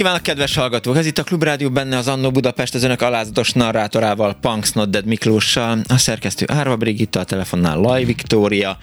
Kívánok, kedves hallgatók! Ez itt a Klubrádió benne az Annó Budapest, az önök alázatos narrátorával, Punks Not Miklóssal, a szerkesztő Árva Brigitta, a telefonnál Laj Viktória,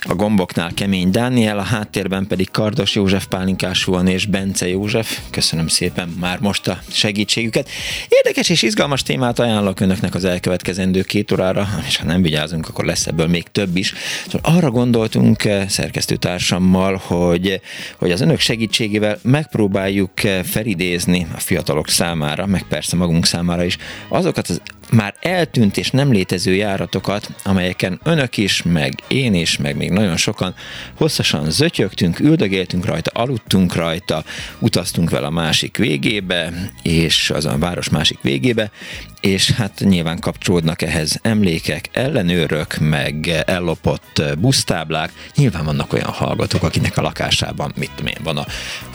a gomboknál Kemény Dániel, a háttérben pedig Kardos József Pálinkás és Bence József. Köszönöm szépen már most a segítségüket. Érdekes és izgalmas témát ajánlok önöknek az elkövetkezendő két órára, és ha nem vigyázunk, akkor lesz ebből még több is. Szóval arra gondoltunk eh, szerkesztőtársammal, hogy, hogy az önök segítségével megpróbáljuk eh, felidézni a fiatalok számára, meg persze magunk számára is, azokat az már eltűnt és nem létező járatokat, amelyeken önök is, meg én is, meg még nagyon sokan hosszasan zötyögtünk, üldögéltünk rajta, aludtunk rajta, utaztunk vele a másik végébe, és az a város másik végébe, és hát nyilván kapcsolódnak ehhez emlékek, ellenőrök, meg ellopott busztáblák. Nyilván vannak olyan hallgatók, akinek a lakásában, mit tudom én, van a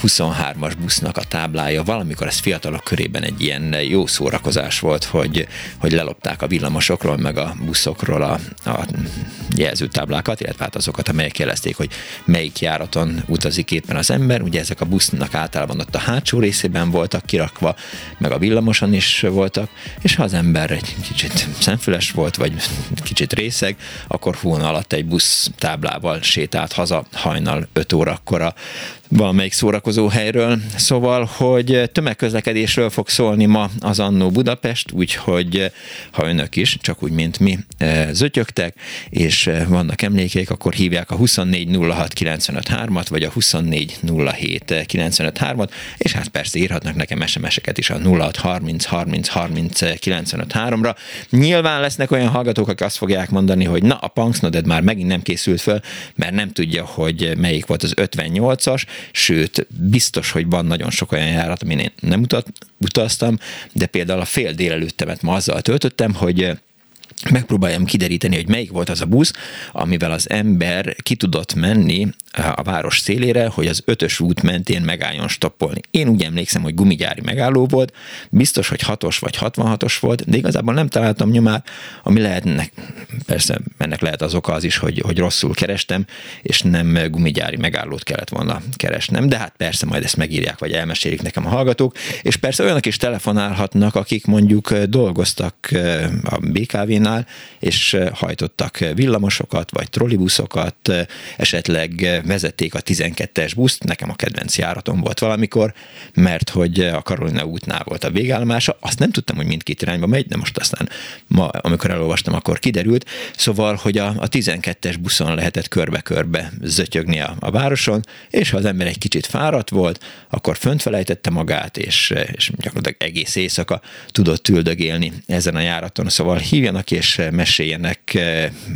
23-as busznak a táblája. Valamikor ez fiatalok körében egy ilyen jó szórakozás volt, hogy, hogy lelopták a villamosokról, meg a buszokról a, a jelzőtáblákat, illetve hát azokat, amelyek jelezték, hogy melyik járaton utazik éppen az ember. Ugye ezek a busznak általában ott a hátsó részében voltak kirakva, meg a villamoson is voltak, és ha az ember egy kicsit szemfüles volt, vagy kicsit részeg, akkor hón alatt egy busz táblával sétált haza hajnal 5 órakor a valamelyik szórakozó helyről. Szóval, hogy tömegközlekedésről fog szólni ma az Annó Budapest, úgyhogy ha önök is, csak úgy, mint mi, eh, zötyögtek, és eh, vannak emlékeik, akkor hívják a 2406953-at, vagy a 2407953-at, és hát persze írhatnak nekem SMS-eket is a 0630 30 30 953-ra. Nyilván lesznek olyan hallgatók, akik azt fogják mondani, hogy na, a Punksnoded már megint nem készült föl, mert nem tudja, hogy melyik volt az 58-as, sőt, biztos, hogy van nagyon sok olyan járat, amin én nem utat, utaztam, de például a fél délelőttemet ma azzal töltöttem, hogy megpróbáljam kideríteni, hogy melyik volt az a busz, amivel az ember ki tudott menni a város szélére, hogy az ötös út mentén megálljon stoppolni. Én úgy emlékszem, hogy gumigyári megálló volt, biztos, hogy 6-os vagy 66-os volt, de igazából nem találtam nyomát, ami lehetnek, persze ennek lehet az oka az is, hogy, hogy rosszul kerestem, és nem gumigyári megállót kellett volna keresnem, de hát persze majd ezt megírják, vagy elmesélik nekem a hallgatók, és persze olyanok is telefonálhatnak, akik mondjuk dolgoztak a BKV-nál, és hajtottak villamosokat, vagy trollibuszokat, esetleg vezették a 12-es buszt, nekem a kedvenc járatom volt valamikor, mert hogy a Karolina útnál volt a végállomása, azt nem tudtam, hogy mindkét irányba megy, de most aztán ma, amikor elolvastam, akkor kiderült. Szóval, hogy a, a 12-es buszon lehetett körbe-körbe zötyögni a, a városon, és ha az ember egy kicsit fáradt volt, akkor fönt felejtette magát, és, és gyakorlatilag egész éjszaka tudott üldögélni ezen a járaton. Szóval hívjanak és meséljenek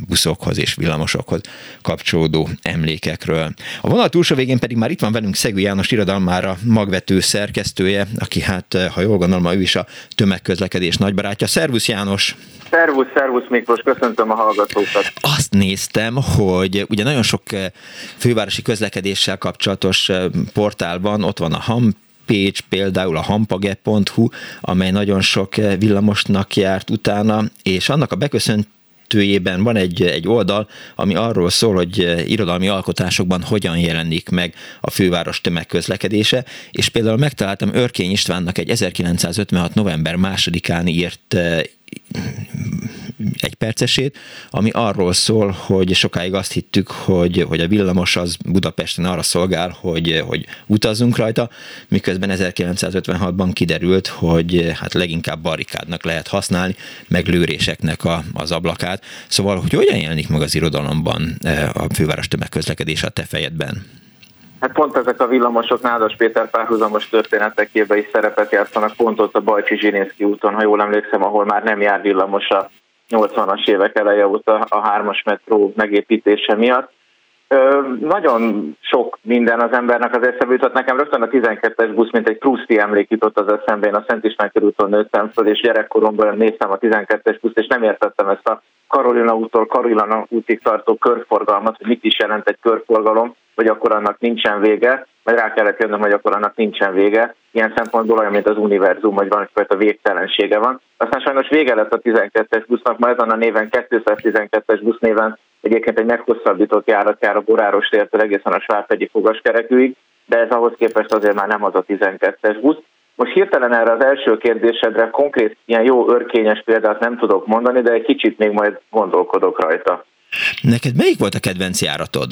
buszokhoz és villamosokhoz kapcsolódó emlékekről Pécsről. A vonal túlsó végén pedig már itt van velünk Szegő János irodalmára magvető szerkesztője, aki hát, eh, ha jól gondolom, ő is a tömegközlekedés nagybarátja. Szervusz János! Szervusz, szervusz Miklós, köszöntöm a hallgatókat. Azt néztem, hogy ugye nagyon sok eh, fővárosi közlekedéssel kapcsolatos eh, portál van, ott van a HAM Pécs, például a hampage.hu, amely nagyon sok villamosnak járt utána, és annak a beköszönt kettőjében van egy, egy oldal, ami arról szól, hogy irodalmi alkotásokban hogyan jelenik meg a főváros tömegközlekedése, és például megtaláltam Örkény Istvánnak egy 1956. november másodikán írt egy percesét, ami arról szól, hogy sokáig azt hittük, hogy, hogy a villamos az Budapesten arra szolgál, hogy, hogy utazzunk rajta, miközben 1956-ban kiderült, hogy hát leginkább barikádnak lehet használni, meg lőréseknek a, az ablakát. Szóval, hogy hogyan jelenik meg az irodalomban eh, a főváros tömegközlekedés a te fejedben? Hát pont ezek a villamosok Nádas Péter párhuzamos történetekében is szerepet játszanak, pont ott a Bajcsi Zsinészki úton, ha jól emlékszem, ahol már nem jár villamos a 80-as évek eleje óta a hármas metró megépítése miatt. Ö, nagyon sok minden az embernek az eszembe jutott. Nekem rögtön a 12-es busz, mint egy Pruszti emlék jutott az eszembe. Én a Szent István körúton nőttem föl, és gyerekkoromban néztem a 12-es buszt, és nem értettem ezt a Karolina úttól Karolina útig tartó körforgalmat, hogy mit is jelent egy körforgalom, vagy akkor annak nincsen vége, vagy rá kellett jönnöm, hogy akkor annak nincsen vége. Ilyen szempontból olyan, mint az univerzum, hogy van egyfajta végtelensége van. Aztán sajnos vége lett a 12-es busznak, ma ezen a néven 212-es busz néven egyébként egy meghosszabbított járat jár a Boráros tértől egészen a Svárpegyi fogaskerekűig, de ez ahhoz képest azért már nem az a 12-es busz. Most hirtelen erre az első kérdésedre konkrét ilyen jó örkényes példát nem tudok mondani, de egy kicsit még majd gondolkodok rajta. Neked melyik volt a kedvenc járatod?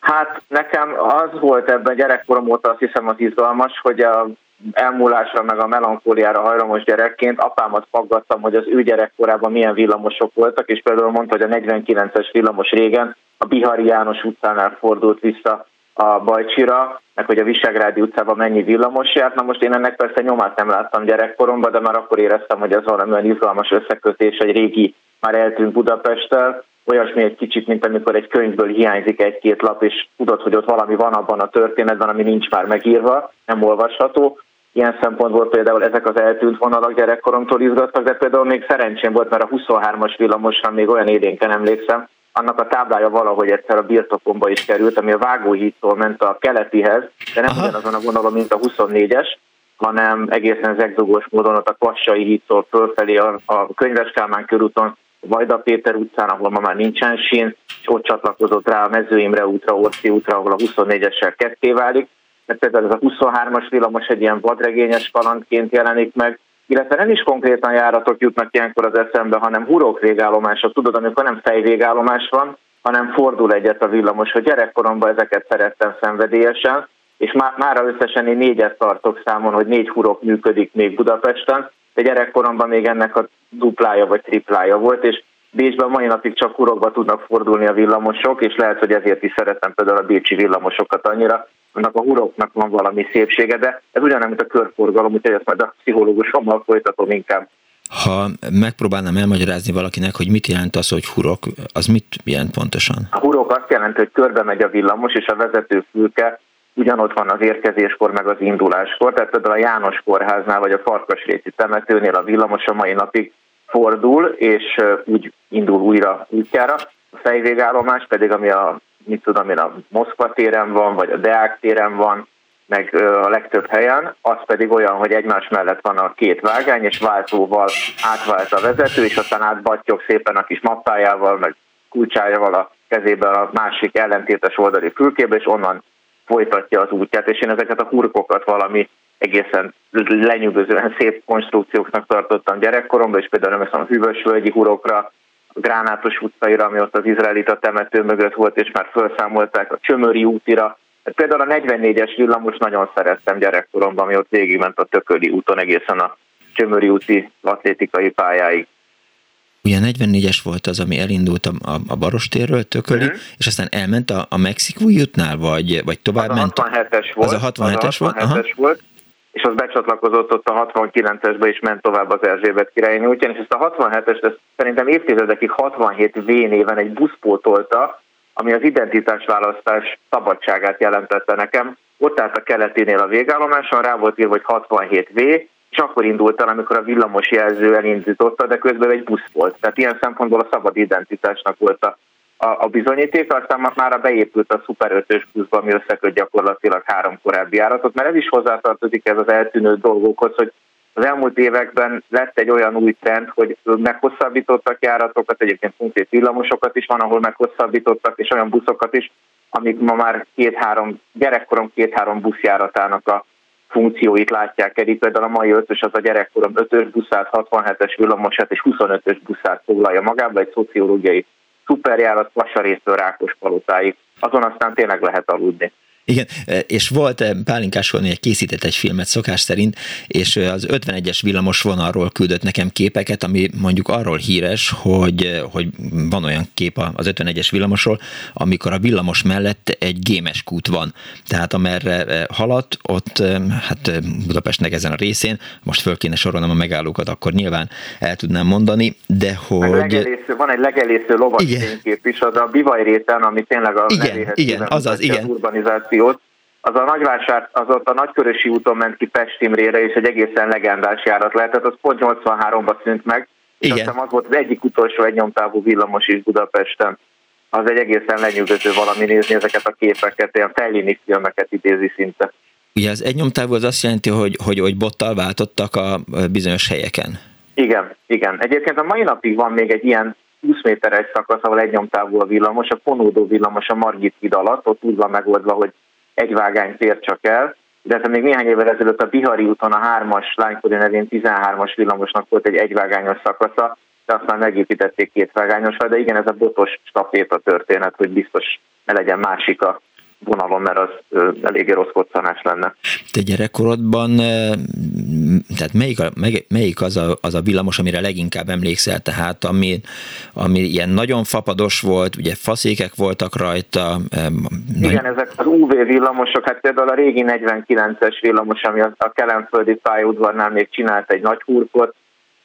Hát nekem az volt ebben gyerekkorom óta azt hiszem az izgalmas, hogy a elmúlásra meg a melankóliára hajlamos gyerekként apámat faggattam, hogy az ő gyerekkorában milyen villamosok voltak, és például mondta, hogy a 49-es villamos régen a Bihari János utcánál fordult vissza a Bajcsira, meg hogy a Visegrádi utcában mennyi villamos járt. Na most én ennek persze nyomát nem láttam gyerekkoromban, de már akkor éreztem, hogy ez valami izgalmas összekötés egy régi, már eltűnt Budapesttel, olyasmi egy kicsit, mint amikor egy könyvből hiányzik egy-két lap, és tudod, hogy ott valami van abban a történetben, ami nincs már megírva, nem olvasható. Ilyen szempontból például ezek az eltűnt vonalak gyerekkoromtól izgattak, de például még szerencsém volt, mert a 23-as villamosra még olyan élénken emlékszem, annak a táblája valahogy egyszer a birtokomba is került, ami a Vágóhídtól ment a keletihez, de nem ugyanazon a vonalon, mint a 24-es, hanem egészen zegdugós módon ott a Kvassai hídtól fölfelé a, a Könyves Kálmán körúton Vajda Péter utcán, ahol ma már nincsen sín, és ott csatlakozott rá a Mező Imre útra, Orci útra, ahol a 24-essel ketté válik. Mert például ez a 23-as villamos egy ilyen vadregényes kalandként jelenik meg, illetve nem is konkrétan járatok jutnak ilyenkor az eszembe, hanem hurok végállomások. Tudod, amikor nem fejvégállomás van, hanem fordul egyet a villamos, hogy gyerekkoromban ezeket szerettem szenvedélyesen, és má, mára összesen én négyet tartok számon, hogy négy hurok működik még Budapesten, de gyerekkoromban még ennek a duplája vagy triplája volt, és Bécsben mai napig csak hurokba tudnak fordulni a villamosok, és lehet, hogy ezért is szeretem például a bécsi villamosokat annyira, annak a huroknak van valami szépsége, de ez ugyanaz, mint a körforgalom, úgyhogy ezt majd a pszichológusommal folytatom inkább. Ha megpróbálnám elmagyarázni valakinek, hogy mit jelent az, hogy hurok, az mit jelent pontosan? A hurok azt jelenti, hogy körbe megy a villamos, és a vezető fülke ugyanott van az érkezéskor, meg az induláskor. Tehát például a János kórháznál, vagy a Farkasréti temetőnél a villamos a mai napig fordul, és úgy indul újra útjára. A fejvégállomás pedig, ami a, mit tudom én, a Moszkva téren van, vagy a Deák téren van, meg a legtöbb helyen, az pedig olyan, hogy egymás mellett van a két vágány, és váltóval átvált a vezető, és aztán átbattyog szépen a kis mappájával, meg kulcsájával a kezében a másik ellentétes oldali fülkébe, és onnan folytatja az útját, és én ezeket a hurkokat valami egészen lenyűgözően szép konstrukcióknak tartottam gyerekkoromban, és például nem a hűvösvölgyi hurokra, Gránátos utcaira, ami ott az izraelita temető mögött volt, és már felszámolták a Csömöri útira. Például a 44-es villamos nagyon szerettem gyerekkoromban, ami ott végigment a Tököli úton egészen a Csömöri úti atlétikai pályáig. Ugye 44-es volt az, ami elindult a, a, a Barostérről, Tököli, uh-huh. és aztán elment a, a Mexikói útnál, vagy, vagy tovább az ment? A 67-es volt. Az a 67-es az volt? 67-es volt és az becsatlakozott ott a 69-esbe, és ment tovább az Erzsébet királyi útján, és ezt a 67-est ezt szerintem évtizedekig 67 V néven egy buszpótolta, ami az identitásválasztás szabadságát jelentette nekem. Ott állt a keletinél a végállomáson, rá volt írva, hogy 67 V, és akkor indult el, amikor a villamos jelző elindította, de közben egy busz volt. Tehát ilyen szempontból a szabad identitásnak volt a, a, a bizonyíték, aztán már beépült a Super 5-ös buszba, ami összeköt gyakorlatilag három korábbi járatot, mert ez is hozzátartozik ez az eltűnő dolgokhoz, hogy Az elmúlt években lett egy olyan új trend, hogy meghosszabbítottak járatokat, egyébként konkrét villamosokat is van, ahol meghosszabbítottak, és olyan buszokat is, amik ma már két-három, gyerekkorom két-három buszjáratának a funkcióit látják el. Itt például a mai ötös az a gyerekkorom 5-ös buszát, 67-es villamosát és 25-ös buszát foglalja magába, egy szociológiai szuperjárat Vasarésztől Rákospalotáig. Azon aztán tényleg lehet aludni. Igen, e, és volt e, Pálinkás egy készített egy filmet szokás szerint, és e, az 51-es villamos vonalról küldött nekem képeket, ami mondjuk arról híres, hogy, hogy van olyan kép az 51-es villamosról, amikor a villamos mellett egy gémes kút van. Tehát amerre haladt, ott hát Budapestnek ezen a részén, most föl kéne sorolnom a megállókat, akkor nyilván el tudnám mondani, de hogy... Legelésző, van egy legelésző lovas kép is, az a Bivaj réten, ami tényleg a igen, igen, azaz, igen. Urbanizáció akciót. Az a nagyvásár, az ott a Nagykörösi úton ment ki Pestimrére, és egy egészen legendás járat lehetett, az pont 83-ban szűnt meg. Igen. És aztán az volt az egyik utolsó egynyomtávú villamos is Budapesten. Az egy egészen lenyűgöző valami nézni ezeket a képeket, ilyen Fellini filmeket idézi szinte. Ugye az egynyomtávú az azt jelenti, hogy, hogy, hogy bottal váltottak a bizonyos helyeken. Igen, igen. Egyébként a mai napig van még egy ilyen 20 méteres szakasz, ahol egy nyomtávú a villamos, a fonódó villamos a Margit híd alatt, ott úgy van megoldva, hogy egy vágány tér csak el, de ez még néhány évvel ezelőtt a Bihari úton a 3-as Lánykori nevén 13-as villamosnak volt egy egyvágányos szakasza, de aztán megépítették két vágányosra, de igen, ez a botos staféta történet, hogy biztos ne legyen másik a vonalon, mert az eléggé rossz koccanás lenne. Te gyerekkorodban, tehát melyik, a, melyik az, a, az a villamos, amire leginkább emlékszel, tehát ami, ami ilyen nagyon fapados volt, ugye faszékek voltak rajta. Igen, nagy... ezek az UV villamosok, hát például a régi 49-es villamos, ami a kelemföldi pályaudvarnál még csinált egy nagy hurkot,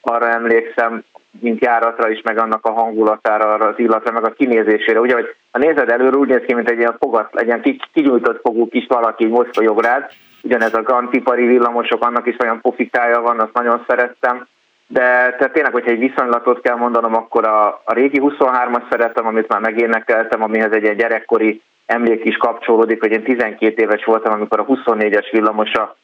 arra emlékszem, mint járatra is, meg annak a hangulatára, arra az illatra, meg a kinézésére. Ugye, hogy a nézed előre úgy néz ki, mint egy ilyen fogat, egy ilyen kinyújtott fogú kis valaki mosolyog rád. Ugyanez a gantipari villamosok, annak is olyan pofikája van, azt nagyon szerettem. De tehát tényleg, hogyha egy viszonylatot kell mondanom, akkor a, a régi 23-as szeretem, amit már megénekeltem, amihez egy ilyen gyerekkori emlék is kapcsolódik, hogy én 12 éves voltam, amikor a 24-es villamosa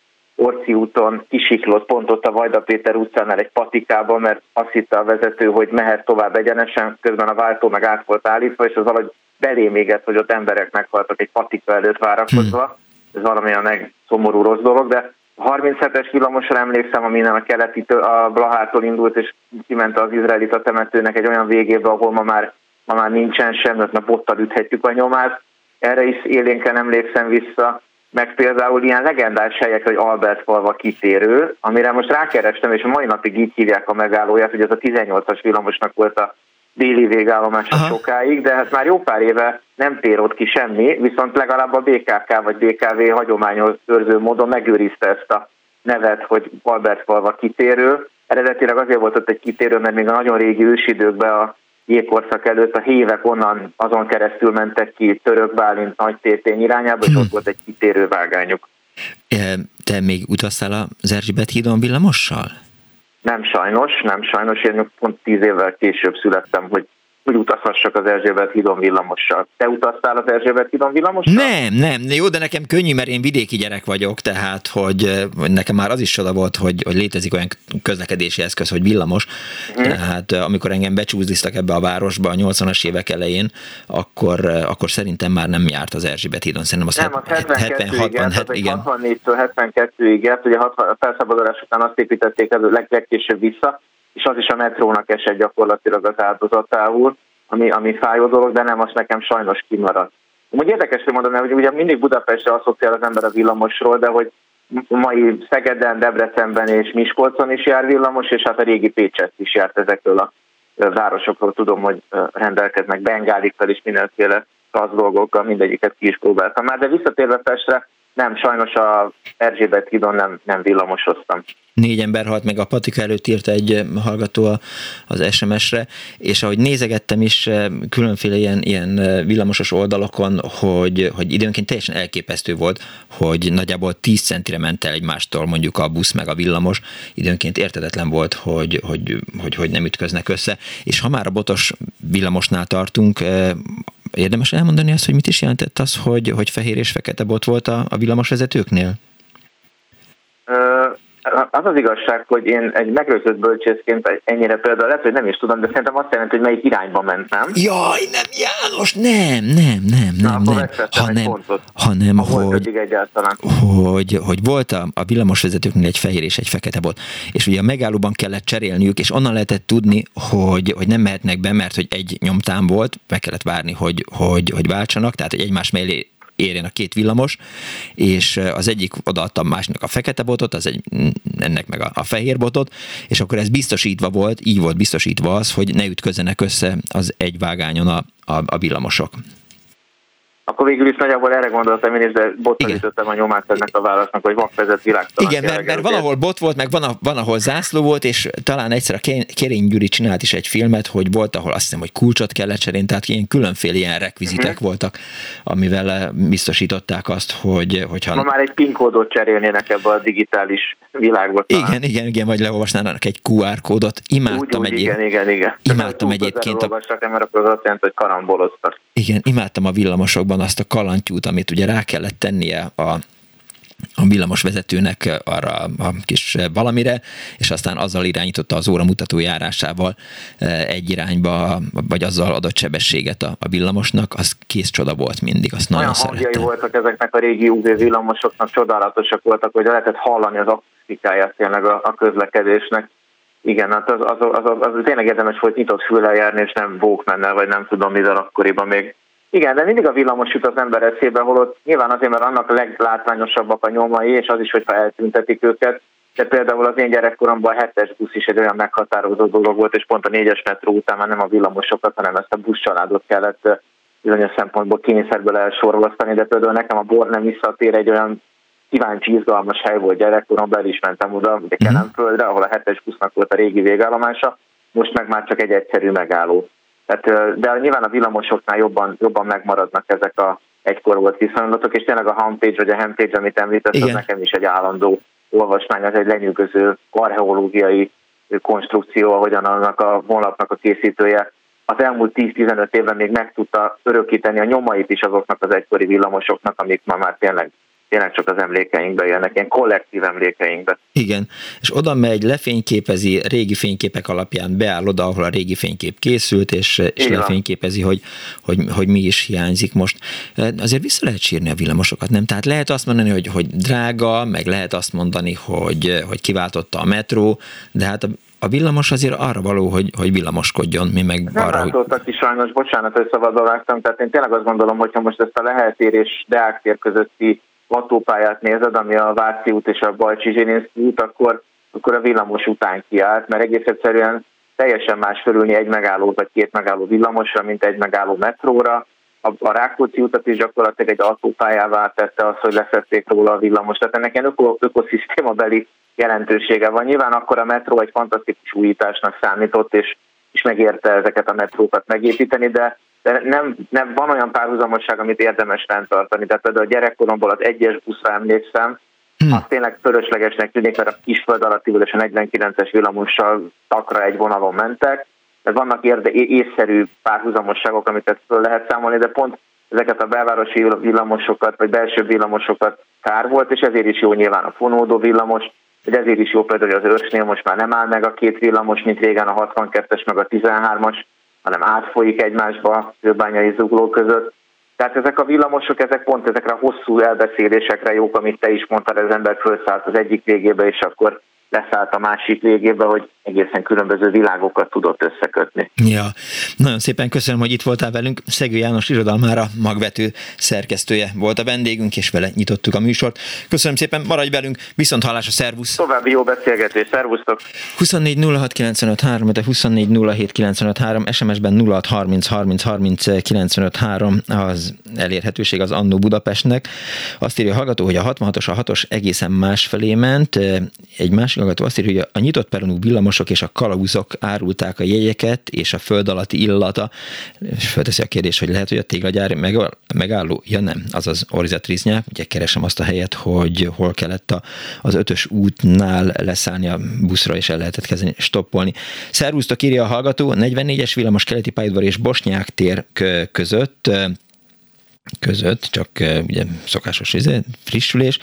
Orci úton kisiklott pont ott a Vajda Péter utcánál egy patikában, mert azt hitte a vezető, hogy mehet tovább egyenesen, közben a váltó meg át volt állítva, és az valahogy belém égett, hogy ott emberek meghaltak egy patika előtt várakozva. Ez valami a szomorú rossz dolog, de a 37-es villamosra emlékszem, ami a keleti, a Blahától indult, és kiment az izraelita temetőnek egy olyan végébe, ahol ma már, ma már nincsen sem, mert bottal üthetjük a nyomát. Erre is élénken emlékszem vissza meg például ilyen legendás helyek, hogy Albert falva kitérő, amire most rákerestem, és a mai napig így hívják a megállóját, hogy ez a 18-as villamosnak volt a déli végállomása Aha. sokáig, de hát már jó pár éve nem tér ott ki semmi, viszont legalább a BKK vagy BKV hagyományos őrző módon megőrizte ezt a nevet, hogy Albert falva kitérő. Eredetileg azért volt ott egy kitérő, mert még a nagyon régi ősidőkben a jégkorszak előtt a hívek onnan azon keresztül mentek ki Török Bálint nagy tétény irányába, és hmm. ott volt egy kitérő vágányuk. Te még utaztál az Erzsébet hídon villamossal? Nem sajnos, nem sajnos. Én pont tíz évvel később születtem, hogy hogy utazhassak az Erzsébet hídon villamossal. Te utaztál az Erzsébet hídon villamossal? Nem, nem. Jó, de nekem könnyű, mert én vidéki gyerek vagyok, tehát hogy, nekem már az is csoda volt, hogy, hogy létezik olyan közlekedési eszköz, hogy villamos. Hmm. Tehát amikor engem becsúzdiztak ebbe a városba a 80-as évek elején, akkor, akkor szerintem már nem járt az Erzsébet hídon. Szerintem az, nem, az 70, 60, 70, igen. 64-től 72-ig járt, ugye a felszabadulás után azt építették elő leg, legkésőbb vissza, és az is a metrónak esett gyakorlatilag az áldozatául, ami, ami fájó dolog, de nem, az nekem sajnos kimaradt. Úgy érdekes, hogy mondani, hogy ugye mindig Budapestre asszociál az ember a villamosról, de hogy mai Szegeden, Debrecenben és Miskolcon is jár villamos, és hát a régi Pécset is járt ezekről a városokról. Tudom, hogy rendelkeznek bengálikkal is mindenféle az dolgokkal, mindegyiket ki is próbáltam már, de visszatérve Pestre, nem, sajnos a Erzsébet hídon nem, nem villamosoztam. Négy ember halt meg a patika előtt írta egy eh, hallgató az SMS-re, és ahogy nézegettem is eh, különféle ilyen, ilyen eh, villamosos oldalakon, hogy, hogy időnként teljesen elképesztő volt, hogy nagyjából 10 centire ment el egymástól mondjuk a busz meg a villamos, időnként értedetlen volt, hogy, hogy, hogy, hogy nem ütköznek össze, és ha már a botos villamosnál tartunk, Érdemes elmondani azt, hogy mit is jelentett az, hogy, hogy fehér és fekete bot volt a, a villamosvezetőknél? Az az igazság, hogy én egy megrőzött bölcsészként ennyire például lehet, hogy nem is tudom, de szerintem azt jelenti, hogy melyik irányba mentem. Jaj, nem, János, nem, nem, nem, nem, Na, nem. Hanem, hanem hogy, hogy, hogy volt a, a villamosvezetőknél egy fehér és egy fekete bot, és ugye a megállóban kellett cserélniük, és onnan lehetett tudni, hogy, hogy nem mehetnek be, mert hogy egy nyomtán volt, meg kellett várni, hogy, hogy, hogy váltsanak, tehát hogy egymás mellé érjen a két villamos, és az egyik odaadta a másiknak a fekete botot, az egy, ennek meg a, a fehér botot, és akkor ez biztosítva volt, így volt biztosítva az, hogy ne ütközzenek össze az egy vágányon a, a, a villamosok. Akkor végül is nagyjából erre gondoltam én is, de bottal a nyomát ennek a válasznak, hogy vakvezet világtalan. Igen, mert, mert van, ahol bot volt, meg van, a, van, ahol zászló volt, és talán egyszer a Kerény Gyuri csinált is egy filmet, hogy volt, ahol azt hiszem, hogy kulcsot kellett cserélni, tehát ilyen különféle ilyen rekvizitek uh-huh. voltak, amivel eh, biztosították azt, hogy... Hogyha... Ma már egy PIN kódot cserélnének ebbe a digitális világba. Talán. Igen, igen, igen, vagy leolvasnának egy QR kódot. Imádtam úgy, úgy, igen, igen, igen. Imádtam egyébként. A... Mert akkor az azt jelenti, hogy karamboloztak. Igen, imádtam a villamosokban van azt a kalantyút, amit ugye rá kellett tennie a, a villamos vezetőnek arra a kis valamire, és aztán azzal irányította az óramutató járásával e, egy irányba, vagy azzal adott sebességet a, a villamosnak, az kész csoda volt mindig, azt nagyon Olyan szerettem. voltak ezeknek a régi UV villamosoknak, csodálatosak voltak, hogy lehetett hallani az akusztikáját tényleg a, a közlekedésnek. Igen, hát az, az, az, az, az tényleg érdemes volt nyitott füllel járni, és nem menne, vagy nem tudom mivel akkoriban még igen, de mindig a villamos jut az ember eszébe, holott nyilván azért, mert annak a leglátványosabbak a nyomai, és az is, hogyha eltüntetik őket. De például az én gyerekkoromban a hetes busz is egy olyan meghatározó dolog volt, és pont a négyes metró után már nem a villamosokat, hanem ezt a buszcsaládot kellett bizonyos szempontból kényszerből elsorvasztani, de például nekem a bor nem visszatér egy olyan kíváncsi, izgalmas hely volt gyerekkoromban, el is mentem oda, ugye mhm. Kelemföldre, ahol a hetes busznak volt a régi végállomása, most meg már csak egy egyszerű megálló. Tehát, de nyilván a villamosoknál jobban, jobban megmaradnak ezek a egykor volt viszonylatok, és tényleg a homepage vagy a homepage, amit említett, az nekem is egy állandó olvasmány, az egy lenyűgöző archeológiai konstrukció, ahogyan annak a honlapnak a készítője az elmúlt 10-15 évben még meg tudta örökíteni a nyomait is azoknak az egykori villamosoknak, amik ma már tényleg tényleg csak az emlékeinkbe élnek, ilyen kollektív emlékeinkbe. Igen, és oda megy, lefényképezi, régi fényképek alapján beáll oda, ahol a régi fénykép készült, és, és lefényképezi, hogy, hogy, hogy mi is hiányzik most. Azért vissza lehet sírni a villamosokat, nem? Tehát lehet azt mondani, hogy, hogy drága, meg lehet azt mondani, hogy, hogy kiváltotta a metró, de hát a, a villamos azért arra való, hogy, hogy villamoskodjon, mi meg nem arra, hogy... is sajnos, bocsánat, hogy szabadba vágtam, tehát én tényleg azt gondolom, hogyha most ezt a Leheltér és Deák közötti autópályát nézed, ami a Váci út és a Bajcsi Zsilinszki út, akkor, akkor a villamos után kiállt, mert egész egyszerűen teljesen más fölülni egy megálló vagy két megálló villamosra, mint egy megálló metróra. A, a Rákóczi utat is gyakorlatilag egy autópályává tette az, hogy leszették róla a villamos. Tehát ennek ilyen öko, ökoszisztémabeli jelentősége van. Nyilván akkor a metró egy fantasztikus újításnak számított, és, és megérte ezeket a metrókat megépíteni, de de nem, nem van olyan párhuzamosság, amit érdemes fenntartani. Tehát például a gyerekkoromból az egyes buszra emlékszem, Hmm. Az tényleg fölöslegesnek tűnik, mert a kisföld alatti és a 49-es villamossal takra egy vonalon mentek. De vannak érde, észszerű párhuzamosságok, amit föl lehet számolni, de pont ezeket a belvárosi villamosokat, vagy belső villamosokat kár volt, és ezért is jó nyilván a fonódó villamos, hogy ezért is jó például, hogy az őrsnél most már nem áll meg a két villamos, mint régen a 62-es meg a 13-as, hanem átfolyik egymásba kőbányai zugló között. Tehát ezek a villamosok, ezek pont ezekre a hosszú elbeszélésekre jók, amit te is mondtad, az ember felszállt az egyik végébe, és akkor leszállt a másik végébe, hogy egészen különböző világokat tudott összekötni. Ja, nagyon szépen köszönöm, hogy itt voltál velünk. Szegő János irodalmára magvető szerkesztője volt a vendégünk, és vele nyitottuk a műsort. Köszönöm szépen, maradj velünk, viszont hallás a szervusz. További jó beszélgetés, szervusztok. 24 06 95 de 24 07 95 SMS-ben 06 30 30 30 95 az elérhetőség az Annó Budapestnek. Azt írja a hallgató, hogy a 66-os, a 6-os egészen másfelé ment. Egy másik hallgató azt írja, hogy a nyitott peronú villamos villamosok és a kalauzok árulták a jegyeket, és a föld alatti illata, és fölteszi a kérdés, hogy lehet, hogy a téglagyár megálló? Ja nem, azaz Orizet Riznyák, ugye keresem azt a helyet, hogy hol kellett a, az ötös útnál leszállni a buszra, és el lehetett kezdeni stoppolni. Szervusztok, írja a hallgató, 44-es villamos keleti pályaudvar és Bosnyák tér között között, csak ugye szokásos izé, frissülés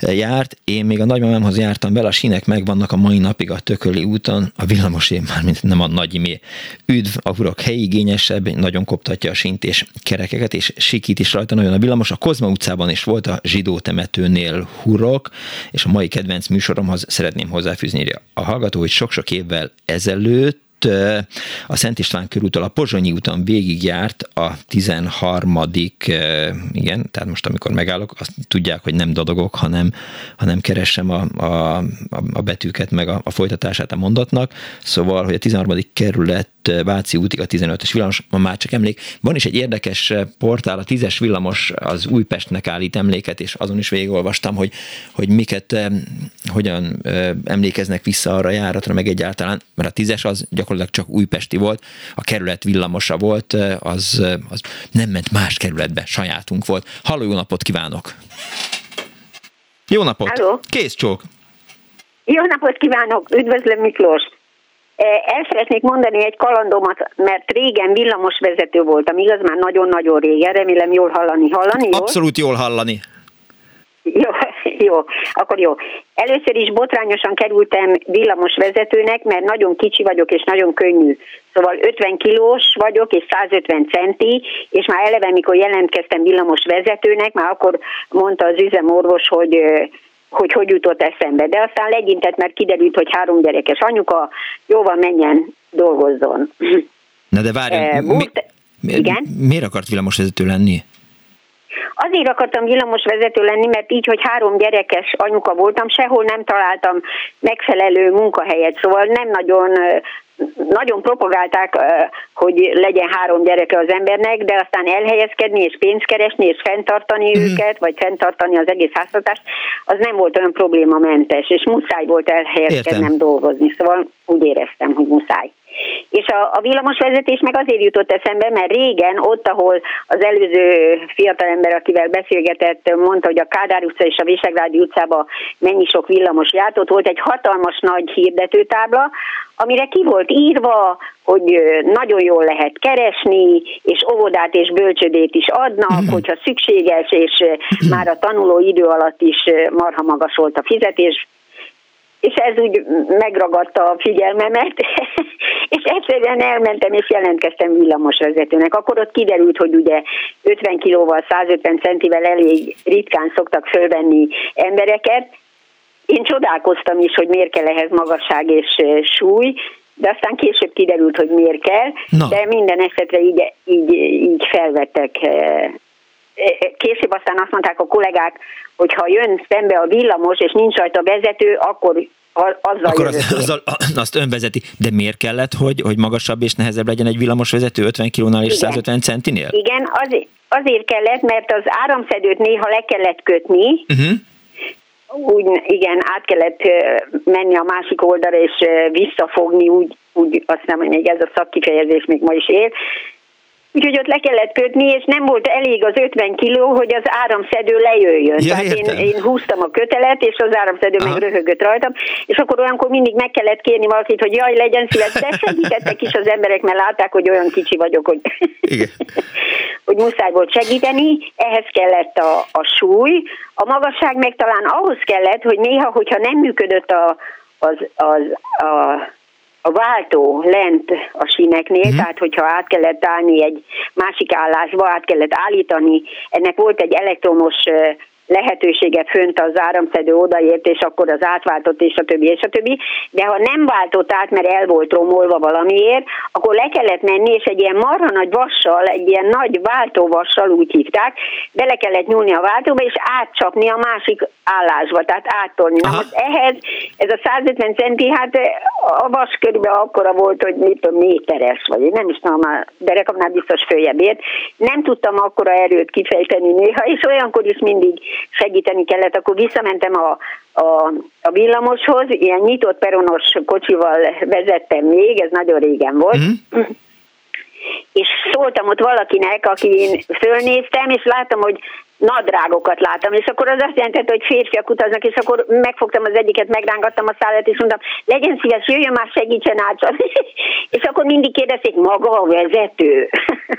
járt. Én még a nagymamámhoz jártam bele, a sínek megvannak a mai napig a Tököli úton, a villamosé már mint nem a nagyimé. Üdv, a hurok helyigényesebb, nagyon koptatja a sint és kerekeket, és sikít is rajta nagyon a villamos. A Kozma utcában is volt a zsidó temetőnél hurok, és a mai kedvenc műsoromhoz szeretném hozzáfűzni a hallgató, hogy sok-sok évvel ezelőtt a Szent István körútól a Pozsonyi úton végigjárt a 13. igen, tehát most amikor megállok, azt tudják, hogy nem dadogok, hanem, hanem keresem a, a, a betűket, meg a, a folytatását a mondatnak. Szóval, hogy a 13. kerület Váci útig a 15-ös villamos, ma már csak emlék. Van is egy érdekes portál, a 10-es villamos az Újpestnek állít emléket, és azon is végigolvastam, hogy, hogy miket, hogyan emlékeznek vissza arra a járatra, meg egyáltalán, mert a 10-es az gyakorlatilag csak újpesti volt, a kerület villamosa volt, az, az nem ment más kerületbe, sajátunk volt. Halló, jó napot kívánok! Jó napot! Halló. Kész csók! Jó napot kívánok! Üdvözlöm Miklós! El szeretnék mondani egy kalandomat, mert régen villamosvezető voltam, igaz, már nagyon-nagyon régen, remélem jól hallani. Hallani, jó? Abszolút jól hallani. Jó, jó, akkor jó. Először is botrányosan kerültem villamos vezetőnek, mert nagyon kicsi vagyok és nagyon könnyű. Szóval 50 kilós vagyok és 150 centi, és már eleve, mikor jelentkeztem villamos vezetőnek, már akkor mondta az üzemorvos, hogy hogy hogy jutott eszembe. De aztán legyintett, mert kiderült, hogy három gyerekes anyuka, jóval menjen, dolgozzon. Na de várj, e, mi, mi, igen? miért akart villamosvezető lenni? Azért akartam villamosvezető lenni, mert így, hogy három gyerekes anyuka voltam, sehol nem találtam megfelelő munkahelyet, szóval nem nagyon nagyon propagálták, hogy legyen három gyereke az embernek, de aztán elhelyezkedni és pénzt keresni és fenntartani mm. őket, vagy fenntartani az egész háztartást, az nem volt olyan problémamentes, és muszáj volt elhelyezkednem dolgozni, szóval úgy éreztem, hogy muszáj. És a, a villamosvezetés meg azért jutott eszembe, mert régen ott, ahol az előző fiatalember, akivel beszélgetett, mondta, hogy a Kádár utca és a Visegrádi utcában mennyi sok villamos járt, ott volt egy hatalmas nagy hirdetőtábla, amire ki volt írva, hogy nagyon jól lehet keresni, és óvodát és bölcsödét is adnak, mm. hogyha szükséges, és már a tanuló idő alatt is marha magas volt a fizetés, és ez úgy megragadta a figyelmemet, és egyszerűen elmentem és jelentkeztem villamosvezetőnek. Akkor ott kiderült, hogy ugye 50 kilóval, 150 centivel elég ritkán szoktak fölvenni embereket. Én csodálkoztam is, hogy miért kell ehhez magasság és súly, de aztán később kiderült, hogy miért kell, no. de minden esetre így, így, így felvettek később aztán azt mondták a kollégák, hogy ha jön szembe a villamos, és nincs rajta vezető, akkor azzal Akkor az, azzal, azt önvezeti. De miért kellett, hogy, hogy magasabb és nehezebb legyen egy villamos vezető 50 kilónál és Igen. 150 centinél? Igen, azért, azért kellett, mert az áramszedőt néha le kellett kötni, uh-huh. úgy, igen, át kellett menni a másik oldalra és visszafogni, úgy, úgy azt nem, hogy még ez a szakkifejezés még ma is él, Úgyhogy ott le kellett kötni, és nem volt elég az 50 kiló, hogy az áramszedő lejöjjön. Ja, Tehát én, én húztam a kötelet, és az áramszedő Aha. meg röhögött rajtam, és akkor olyankor mindig meg kellett kérni valakit, hogy jaj, legyen szíves, de segítettek is az emberek, mert látták, hogy olyan kicsi vagyok, hogy, Igen. hogy muszáj volt segíteni. Ehhez kellett a, a súly. A magasság meg talán ahhoz kellett, hogy néha, hogyha nem működött a, az, az, a a váltó lent a síneknél, uh-huh. tehát hogyha át kellett állni egy másik állásba, át kellett állítani, ennek volt egy elektromos lehetősége fönt az áramszedő odaért, és akkor az átváltott, és a többi, és a többi. De ha nem váltott át, mert el volt romolva valamiért, akkor le kellett menni, és egy ilyen marha nagy vassal, egy ilyen nagy váltóvassal úgy hívták, bele kellett nyúlni a váltóba, és átcsapni a másik állásba, tehát áttolni. Na most ehhez, ez a 150 centi, hát a vas körülbelül akkora volt, hogy mit tudom, méteres, vagy én nem is tudom, a derekamnál biztos följebb ért. Nem tudtam akkora erőt kifejteni néha, és olyankor is mindig segíteni kellett, akkor visszamentem a, a, a villamoshoz, ilyen nyitott peronos kocsival vezettem még, ez nagyon régen volt, mm. és szóltam ott valakinek, én fölnéztem, és láttam, hogy nadrágokat láttam, és akkor az azt jelentette, hogy férfiak utaznak, és akkor megfogtam az egyiket, megrángattam a szállat, és mondtam, legyen szíves, jöjjön már, segítsen át. és akkor mindig kérdezték, maga a vezető.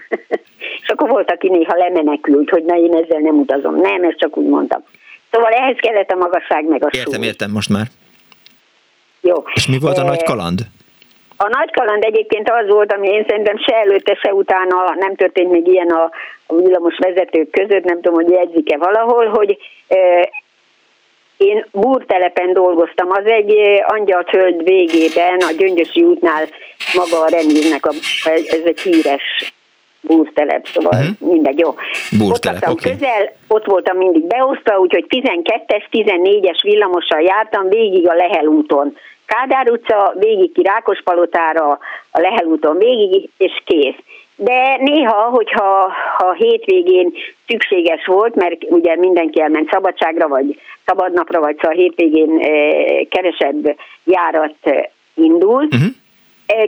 És akkor volt, aki néha lemenekült, hogy na én ezzel nem utazom. Nem, ezt csak úgy mondtam. Szóval ehhez kellett a magasság meg a Értem, súly. értem most már. Jó. És mi volt a e- nagy kaland? A nagy kaland egyébként az volt, ami én szerintem se előtte, se utána nem történt még ilyen a villamos vezetők között, nem tudom, hogy jegyzik-e valahol, hogy én búrtelepen dolgoztam, az egy angyalföld végében, a Gyöngyösi útnál maga a reménynek, a, ez egy híres búrtelep, szóval uh-huh. mindegy, jó. Búrtelep, ott okay. közel, ott voltam mindig beosztva, úgyhogy 12-es, 14-es villamossal jártam végig a Lehel úton. Kádár utca, végig ki Rákospalotára, a Lehel úton végig, és kész. De néha, hogyha ha hétvégén szükséges volt, mert ugye mindenki elment szabadságra, vagy szabadnapra, vagy szóval hétvégén eh, keresebb járat eh, indul, uh-huh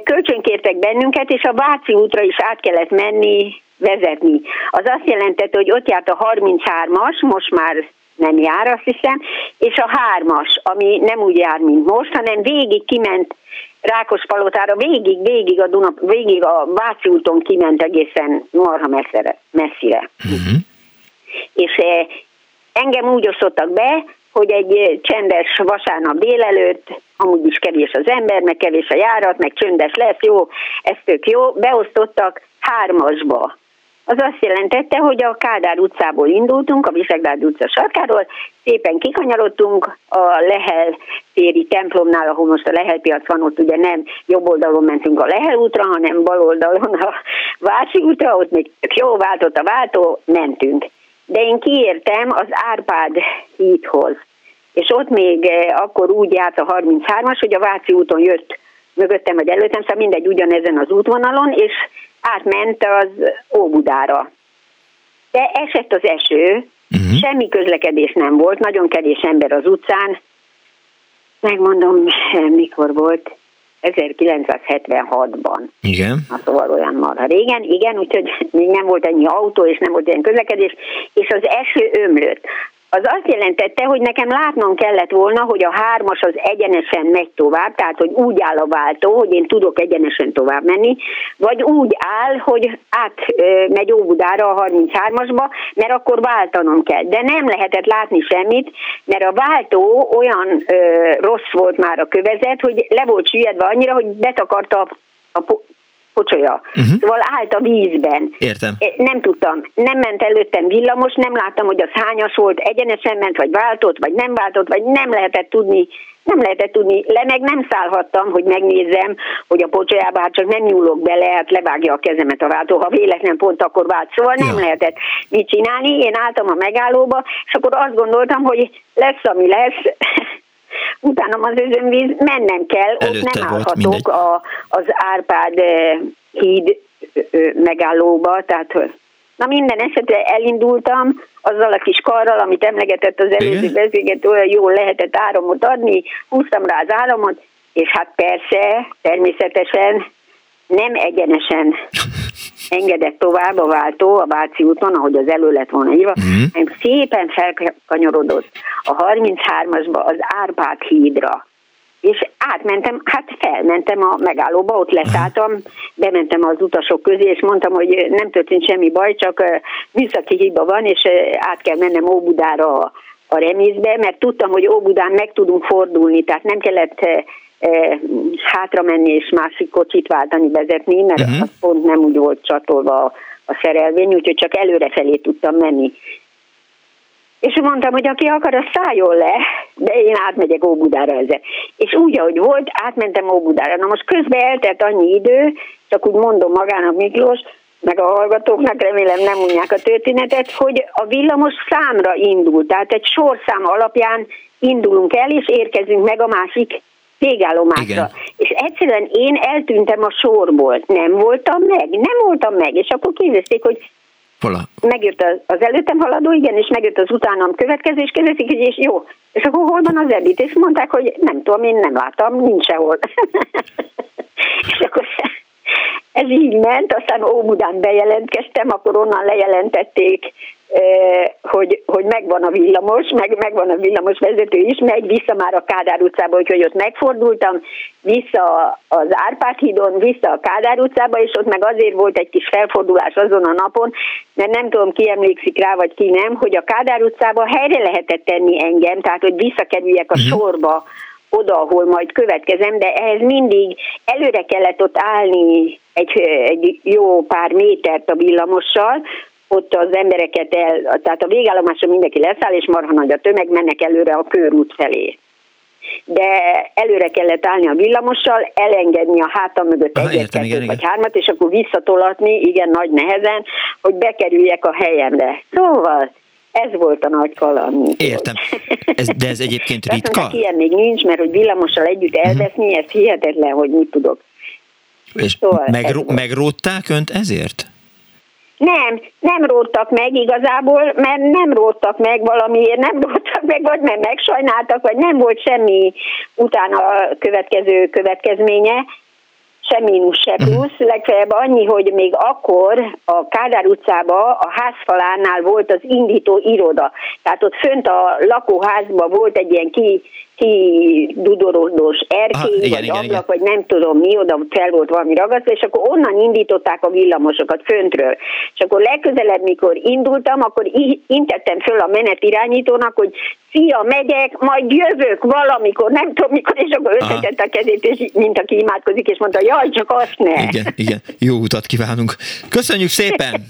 kölcsönkértek bennünket, és a Váci útra is át kellett menni, vezetni. Az azt jelentette, hogy ott járt a 33-as, most már nem jár, azt hiszem, és a hármas, ami nem úgy jár, mint most, hanem végig kiment Rákospalotára, végig, végig a, Duna, végig a Váci úton kiment egészen marha messzire. messzire. Uh-huh. És engem úgy osztottak be, hogy egy csendes vasárnap délelőtt, amúgy is kevés az ember, meg kevés a járat, meg csöndes lesz, jó, ez tök jó, beosztottak hármasba. Az azt jelentette, hogy a Kádár utcából indultunk, a Visegrád utca sarkáról, szépen kikanyarodtunk a Lehel téri templomnál, ahol most a Lehel piac van, ott ugye nem jobb oldalon mentünk a Lehel útra, hanem bal oldalon a Váci útra, ott még jó váltott a váltó, mentünk de én kiértem az Árpád hídhoz. És ott még eh, akkor úgy járt a 33-as, hogy a Váci úton jött mögöttem vagy előttem, szóval mindegy ugyanezen az útvonalon, és átment az Óbudára. De esett az eső, uh-huh. semmi közlekedés nem volt, nagyon kevés ember az utcán. Megmondom, mikor volt, 1976-ban. Igen. Na, szóval olyan marha régen, igen, úgyhogy még nem volt ennyi autó, és nem volt ilyen közlekedés, és az eső ömlött az azt jelentette, hogy nekem látnom kellett volna, hogy a hármas az egyenesen megy tovább, tehát hogy úgy áll a váltó, hogy én tudok egyenesen tovább menni, vagy úgy áll, hogy át megy Óbudára a 33-asba, mert akkor váltanom kell. De nem lehetett látni semmit, mert a váltó olyan ö, rossz volt már a kövezet, hogy le volt süllyedve annyira, hogy betakarta a a pocsolya. Uh-huh. Szóval állt a vízben. Értem. Nem tudtam. Nem ment előttem villamos, nem láttam, hogy az hányas volt, egyenesen ment, vagy váltott, vagy nem váltott, vagy nem lehetett tudni, nem lehetett tudni, le meg nem szállhattam, hogy megnézzem, hogy a pocsolyába hát csak nem nyúlok bele, hát levágja a kezemet a váltó, ha véletlen pont akkor vált. Szóval nem ja. lehetett mit csinálni. Én álltam a megállóba, és akkor azt gondoltam, hogy lesz, ami lesz. utána az özönvíz mennem kell, Előtte ott nem állhatok a, az Árpád híd megállóba, tehát Na minden esetre elindultam azzal a kis karral, amit emlegetett az előző beszélgető, olyan jól lehetett áramot adni, húztam rá az áramot, és hát persze, természetesen nem egyenesen engedett tovább a váltó a Váci úton, ahogy az elő lett volna írva, mm. hanem szépen felkanyarodott a 33-asba az Árpád hídra. És átmentem, hát felmentem a megállóba, ott leszálltam, bementem az utasok közé, és mondtam, hogy nem történt semmi baj, csak műszaki hiba van, és át kell mennem Óbudára a, a remízbe, mert tudtam, hogy Óbudán meg tudunk fordulni, tehát nem kellett hátra menni és másik kocsit váltani, vezetni, mert uh-huh. az pont nem úgy volt csatolva a, a szerelvény, úgyhogy csak előre felé tudtam menni. És mondtam, hogy aki akar, az szálljon le, de én átmegyek Óbudára ezzel. És úgy, ahogy volt, átmentem Óbudára. Na most közben eltelt annyi idő, csak úgy mondom magának Miklós, meg a hallgatóknak remélem nem unják a történetet, hogy a villamos számra indult, tehát egy sorszám alapján indulunk el, és érkezünk meg a másik végállomásra. És egyszerűen én eltűntem a sorból. Nem voltam meg, nem voltam meg. És akkor kérdezték, hogy Hola. megjött az, előttem haladó, igen, és megjött az utánam következő, és kérdezik, hogy és jó. És akkor hol van az edit? És mondták, hogy nem tudom, én nem láttam, nincs sehol. és akkor ez így ment, aztán Óbudán bejelentkeztem, akkor onnan lejelentették hogy, hogy megvan a villamos, meg, megvan a villamos vezető is, megy vissza már a Kádár utcába, úgyhogy ott megfordultam, vissza az Árpád hídon, vissza a Kádár utcába, és ott meg azért volt egy kis felfordulás azon a napon, mert nem tudom ki emlékszik rá, vagy ki nem, hogy a Kádár utcába helyre lehetett tenni engem, tehát hogy visszakerüljek a uh-huh. sorba, oda, ahol majd következem, de ehhez mindig előre kellett ott állni egy, egy jó pár métert a villamossal, ott az embereket el, tehát a végállomáson mindenki leszáll, és marha nagy a tömeg, mennek előre a körút felé. De előre kellett állni a villamossal, elengedni a hátam mögött Aha, egyet, értem, igen, vagy igen. hármat, és akkor visszatolatni, igen, nagy nehezen, hogy bekerüljek a helyemre. Szóval ez volt a nagy kaland. Értem. Ez, de ez egyébként ritka? Mondták, ilyen még nincs, mert hogy villamossal együtt mhm. elveszni, uh-huh. ez hihetetlen, hogy mit tudok. És szóval megró- megrótták önt ezért? Nem, nem róttak meg igazából, mert nem róttak meg valamiért, nem róttak meg, vagy mert megsajnáltak, vagy nem volt semmi utána a következő következménye, se mínusz, se mhm. plusz, legfeljebb annyi, hogy még akkor a Kádár utcába a házfalánál volt az indító iroda. Tehát ott fönt a lakóházban volt egy ilyen ki, ki dudorodós erkély, Aha, igen, vagy igen, ablak, igen. vagy nem tudom mi, oda fel volt valami ragasztva, és akkor onnan indították a villamosokat föntről. És akkor legközelebb, mikor indultam, akkor intettem föl a menetirányítónak, hogy szia, megyek, majd jövök valamikor, nem tudom mikor, és akkor összetette a kezét, és mint aki imádkozik, és mondta, jaj, csak azt ne. Igen, igen, jó utat kívánunk. Köszönjük szépen!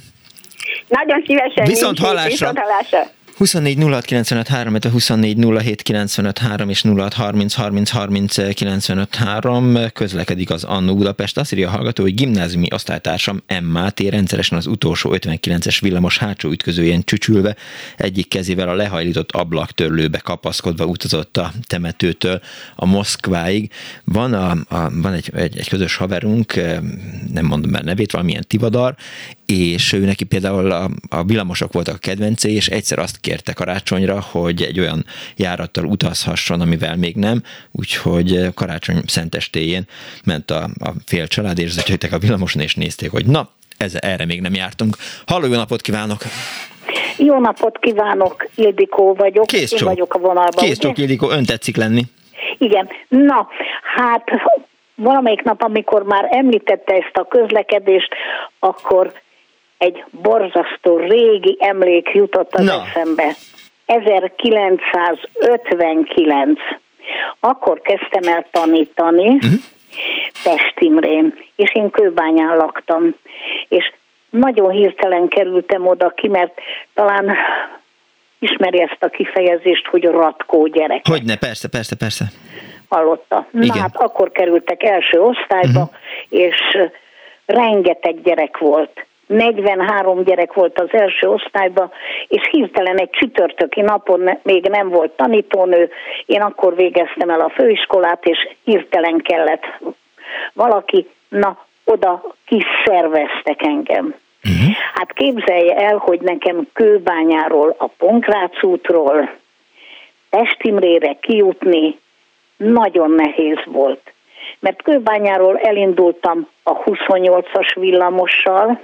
Nagyon szívesen. Viszont hallásra. Viszont hallásra. 24 06 95 3, 24 07 95 3 és 06 30 30 30 95 3 közlekedik az Annó Budapest. Azt írja a hallgató, hogy gimnáziumi osztálytársam M. rendszeresen az utolsó 59-es villamos hátsó ütközőjén csücsülve egyik kezével a lehajlított ablaktörlőbe kapaszkodva utazott a temetőtől a Moszkváig. Van, a, a, van egy, egy, egy közös haverunk, nem mondom már nevét, valamilyen Tivadar, és ő neki például a, a villamosok voltak a kedvencé, és egyszer azt kérte karácsonyra, hogy egy olyan járattal utazhasson, amivel még nem, úgyhogy karácsony szentestéjén ment a, a fél család, és jöttek a villamoson, és nézték, hogy na, ez, erre még nem jártunk. Halló, jó napot kívánok! Jó napot kívánok, Ildikó vagyok. Kész Én vagyok a vonalban. Kész csók, Ildikó, ön tetszik lenni. Igen. Na, hát valamelyik nap, amikor már említette ezt a közlekedést, akkor egy borzasztó régi emlék jutott az Na. eszembe. 1959. Akkor kezdtem el tanítani uh-huh. Pest Imrén, és én Kőbányán laktam. És nagyon hirtelen kerültem oda ki, mert talán ismeri ezt a kifejezést, hogy ratkó gyerek. Hogyne, persze, persze, persze. Hallotta. Na Igen. hát akkor kerültek első osztályba, uh-huh. és rengeteg gyerek volt 43 gyerek volt az első osztályban, és hirtelen egy csütörtöki napon még nem volt tanítónő, én akkor végeztem el a főiskolát, és hirtelen kellett valaki, na, oda kiszerveztek engem. Uh-huh. Hát képzelje el, hogy nekem Kőbányáról, a Ponkrác útról, Pestimrére kijutni nagyon nehéz volt. Mert Kőbányáról elindultam a 28-as villamossal,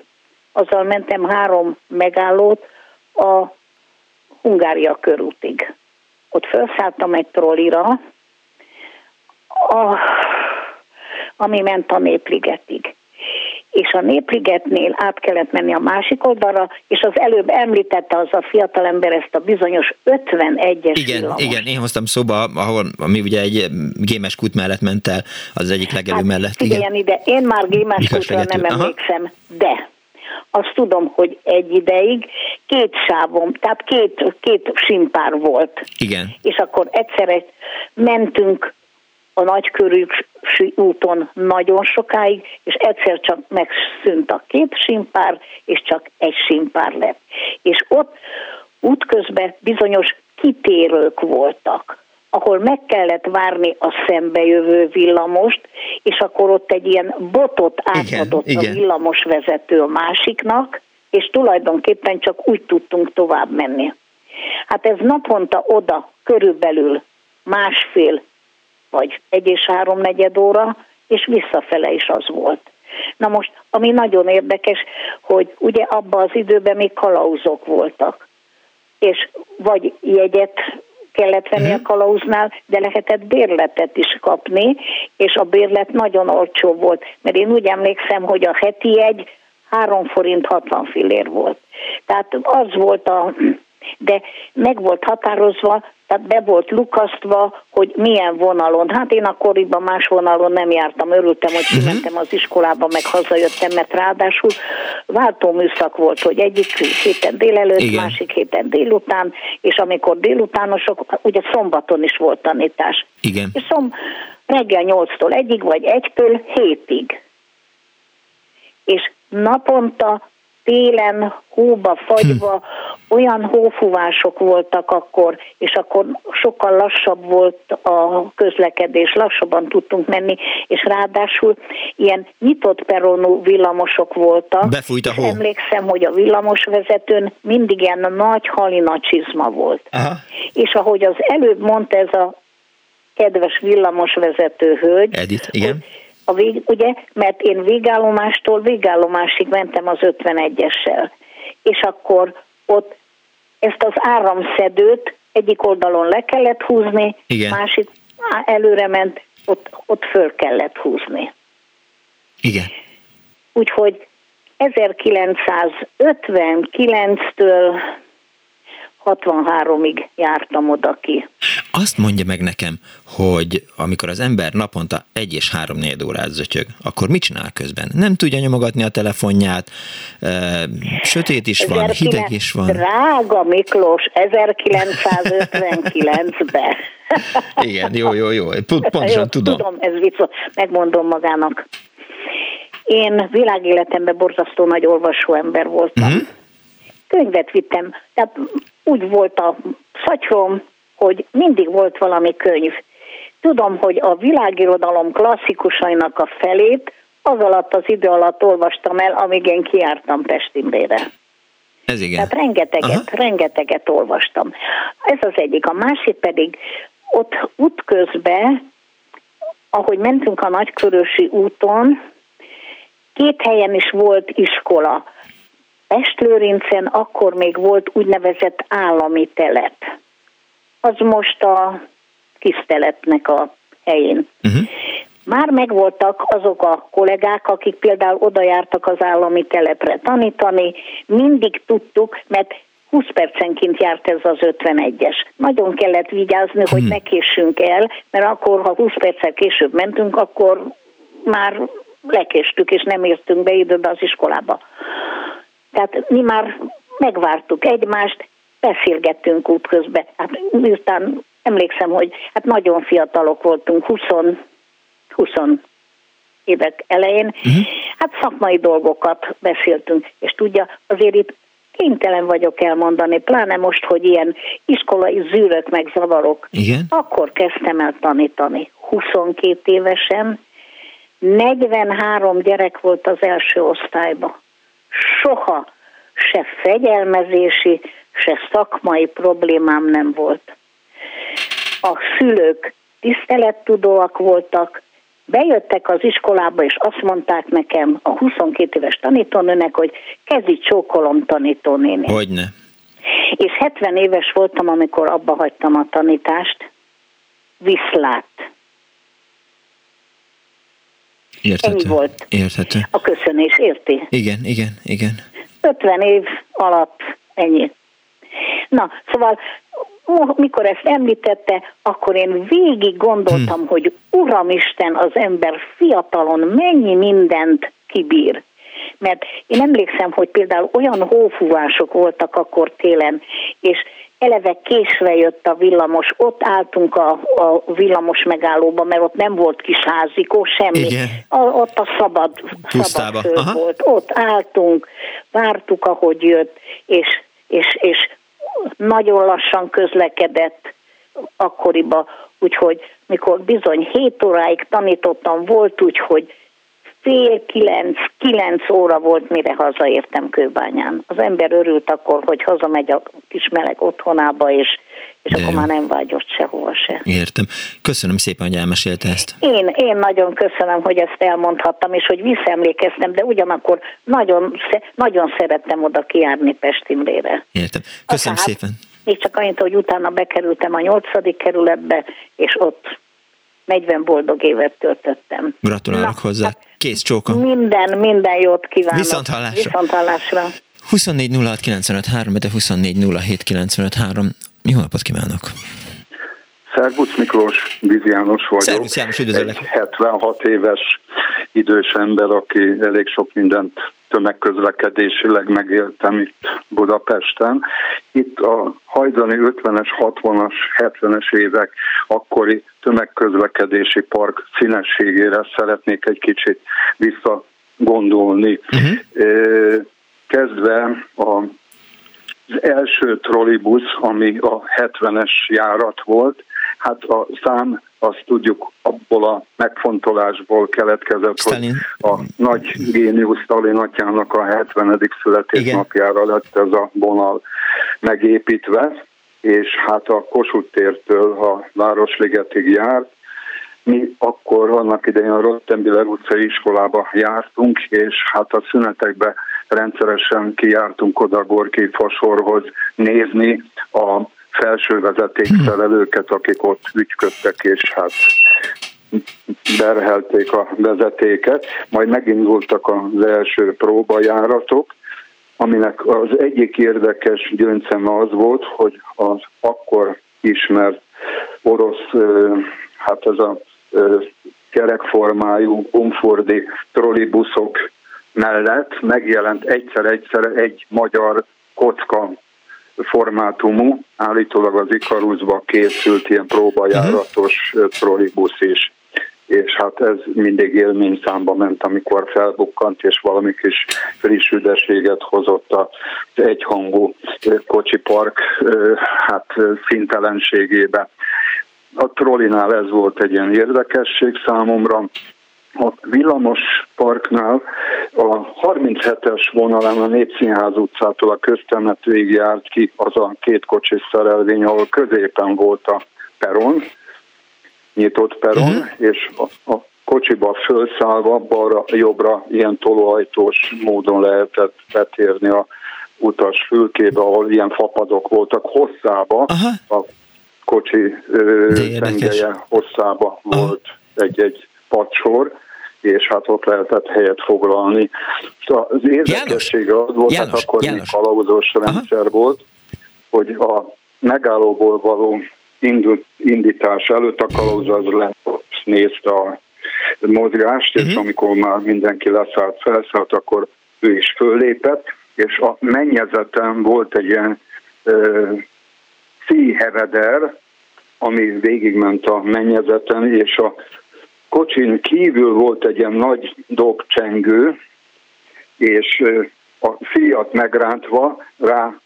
azzal mentem három megállót a Hungária körútig. Ott felszálltam egy trollira, a, ami ment a Népligetig. És a Népligetnél át kellett menni a másik oldalra, és az előbb említette az a fiatalember ezt a bizonyos 51-es Igen, villamos. igen, én hoztam szóba, ahol, ami ugye egy gémes kút mellett ment el, az egyik legelő hát, mellett. Igen, ide, én már gémes kútra nem emlékszem, Aha. de azt tudom, hogy egy ideig két sávom, tehát két, két simpár volt. Igen. És akkor egyszerre mentünk a nagykörű úton nagyon sokáig, és egyszer csak megszűnt a két simpár, és csak egy simpár lett. És ott útközben bizonyos kitérők voltak ahol meg kellett várni a szembejövő villamost, és akkor ott egy ilyen botot átadott igen, a igen. villamos vezető a másiknak, és tulajdonképpen csak úgy tudtunk tovább menni. Hát ez naponta oda körülbelül másfél vagy egy és három negyed óra, és visszafele is az volt. Na most, ami nagyon érdekes, hogy ugye abban az időben még kalauzok voltak. és vagy jegyet kellett venni uh-huh. a kalauznál, de lehetett bérletet is kapni, és a bérlet nagyon olcsó volt, mert én úgy emlékszem, hogy a heti egy 3 forint 60 fillér volt. Tehát az volt a de meg volt határozva, tehát be volt lukasztva, hogy milyen vonalon. Hát én akkoriban más vonalon nem jártam, örültem, hogy mhm. kimentem az iskolába, meg hazajöttem, mert ráadásul váltóműszak volt, hogy egyik héten délelőtt, Igen. másik héten délután, és amikor délutánosok, ugye szombaton is volt tanítás. Igen. És szom, reggel 8-tól egyig, vagy egytől hétig. És naponta télen, hóba, fagyva, hm. olyan hófúvások voltak akkor, és akkor sokkal lassabb volt a közlekedés, lassabban tudtunk menni, és ráadásul ilyen nyitott peronú villamosok voltak. Befújt a hó. Emlékszem, hogy a villamosvezetőn mindig ilyen nagy halina csizma volt. Aha. És ahogy az előbb mondta ez a kedves villamosvezető hölgy, Edith, igen. Hogy a vég, ugye, mert én végállomástól végállomásig mentem az 51-essel, és akkor ott ezt az áramszedőt egyik oldalon le kellett húzni, Igen. másik előre ment, ott, ott föl kellett húzni. Igen. Úgyhogy 1959-től 63-ig jártam oda ki. Azt mondja meg nekem, hogy amikor az ember naponta egy és három négy órát zötyög, akkor mit csinál közben? Nem tudja nyomogatni a telefonját, sötét is van, 19... hideg is van. Drága Miklós, 1959-ben. Igen, jó, jó, jó. Pontosan jó, tudom. Tudom, ez vicc, megmondom magának. Én világéletemben borzasztó nagy olvasó ember voltam. Uh-huh. Könyvet vittem, tehát úgy volt a szatyrom, hogy mindig volt valami könyv. Tudom, hogy a világirodalom klasszikusainak a felét az alatt az idő alatt olvastam el, amíg én kiártam Pestimrére. Ez igen. Tehát rengeteget, Aha. rengeteget olvastam. Ez az egyik. A másik pedig ott útközben, ahogy mentünk a Nagykörösi úton, két helyen is volt iskola. Estlőrincen akkor még volt úgynevezett állami telep. Az most a kiszteletnek a helyén. Uh-huh. Már megvoltak azok a kollégák, akik például oda jártak az állami telepre tanítani, mindig tudtuk, mert 20 percenként járt ez az 51-es. Nagyon kellett vigyázni, hmm. hogy ne késsünk el, mert akkor, ha 20 perccel később mentünk, akkor már lekéstük, és nem értünk be időbe az iskolába. Tehát mi már megvártuk egymást, beszélgettünk útközben. Hát miután emlékszem, hogy hát nagyon fiatalok voltunk, 20, 20 évek elején, uh-huh. hát szakmai dolgokat beszéltünk, és tudja, azért itt kénytelen vagyok elmondani, pláne most, hogy ilyen iskolai zűrök meg zavarok. Igen? Akkor kezdtem el tanítani, 22 évesen, 43 gyerek volt az első osztályban soha se fegyelmezési, se szakmai problémám nem volt. A szülők tisztelettudóak voltak, bejöttek az iskolába, és azt mondták nekem a 22 éves tanítónőnek, hogy kezi csókolom tanítónéni. Hogyne. És 70 éves voltam, amikor abba hagytam a tanítást. Viszlát. Érthető. Ennyi volt. Érthető. A köszönés, érti? Igen, igen, igen. 50 év alatt ennyi. Na, szóval mikor ezt említette, akkor én végig gondoltam, hmm. hogy Uramisten, az ember fiatalon mennyi mindent kibír. Mert én emlékszem, hogy például olyan hófúvások voltak akkor télen, és eleve késve jött a villamos, ott álltunk a, a villamos megállóban, mert ott nem volt kis házikó, semmi. A, ott a szabad, szabad föld volt. Ott álltunk, vártuk, ahogy jött, és, és, és nagyon lassan közlekedett akkoriba, úgyhogy mikor bizony 7 óráig tanítottam, volt úgy, hogy fél kilenc, kilenc óra volt, mire hazaértem Kőbányán. Az ember örült akkor, hogy hazamegy a kis meleg otthonába, és, és akkor már nem vágyott sehova se. Értem. Köszönöm szépen, hogy elmesélte ezt. Én, én nagyon köszönöm, hogy ezt elmondhattam, és hogy visszaemlékeztem, de ugyanakkor nagyon, nagyon szerettem oda kiárni Pestimrére. Értem. Köszönöm hát, szépen. Még csak annyit, hogy utána bekerültem a nyolcadik kerületbe, és ott 40 boldog évet töltöttem. Gratulálok Na, hozzá. Hát Kész csóka. Minden, minden jót kívánok. Viszont hallásra. Viszont hallásra. 24 de 24 Jó napot kívánok! Szervusz Miklós, Bizi János vagyok. Szervusz János, üdvözöllek. Egy 76 éves idős ember, aki elég sok mindent tömegközlekedésileg megéltem itt Budapesten. Itt a hajdani 50-es, 60-as, 70-es évek akkori tömegközlekedési park színességére szeretnék egy kicsit visszagondolni. Uh-huh. Kezdve a az első trollibusz, ami a 70-es járat volt, hát a szám azt tudjuk abból a megfontolásból keletkezett, Stalin. hogy a nagy géniusz Stalin atyának a 70. születésnapjára lett ez a vonal megépítve, és hát a Kossuth tértől a Városligetig járt, mi akkor annak idején a Rottenbiller utcai iskolába jártunk, és hát a szünetekbe rendszeresen kijártunk oda Gorki Fasorhoz nézni a felső vezetékszerelőket, akik ott ügyködtek, és hát berhelték a vezetéket, majd megindultak az első próbajáratok, aminek az egyik érdekes gyöngyszeme az volt, hogy az akkor ismert orosz, hát ez a kerekformájú umfordi trollibuszok mellett megjelent egyszer-egyszer egy magyar kocka formátumú, állítólag az Ikaruszba készült ilyen próbajáratos trollibusz is. És hát ez mindig élmény számba ment, amikor felbukkant, és valami kis friss üdeséget hozott az egyhangú kocsipark hát szintelenségébe. A trollinál ez volt egy ilyen érdekesség számomra, a Villamos Parknál a 37-es vonalán a Népszínház utcától a köztemetőig járt ki az a két kocsis szerelvény, ahol középen volt a peron, nyitott peron, uh-huh. és a, a kocsiba felszállva balra-jobbra ilyen tolóajtós módon lehetett betérni a utas fülkébe, ahol ilyen fapadok voltak hosszába, uh-huh. a kocsi tengelye hosszába Aha. volt egy-egy padsor, és hát ott lehetett helyet foglalni. Szóval az érdekessége az volt, hát János, hát akkor János. még kalauzos rendszer Aha. volt, hogy a megállóból való indítás előtt a kalauz az lett, nézte a mozgást, uh-huh. és mhm. amikor már mindenki leszállt, felszállt, akkor ő is föllépett, és a mennyezeten volt egy ilyen uh, szíheveder, ami végigment a mennyezeten, és a kocsin kívül volt egy ilyen nagy dobcsengő, és a fiat megrántva rá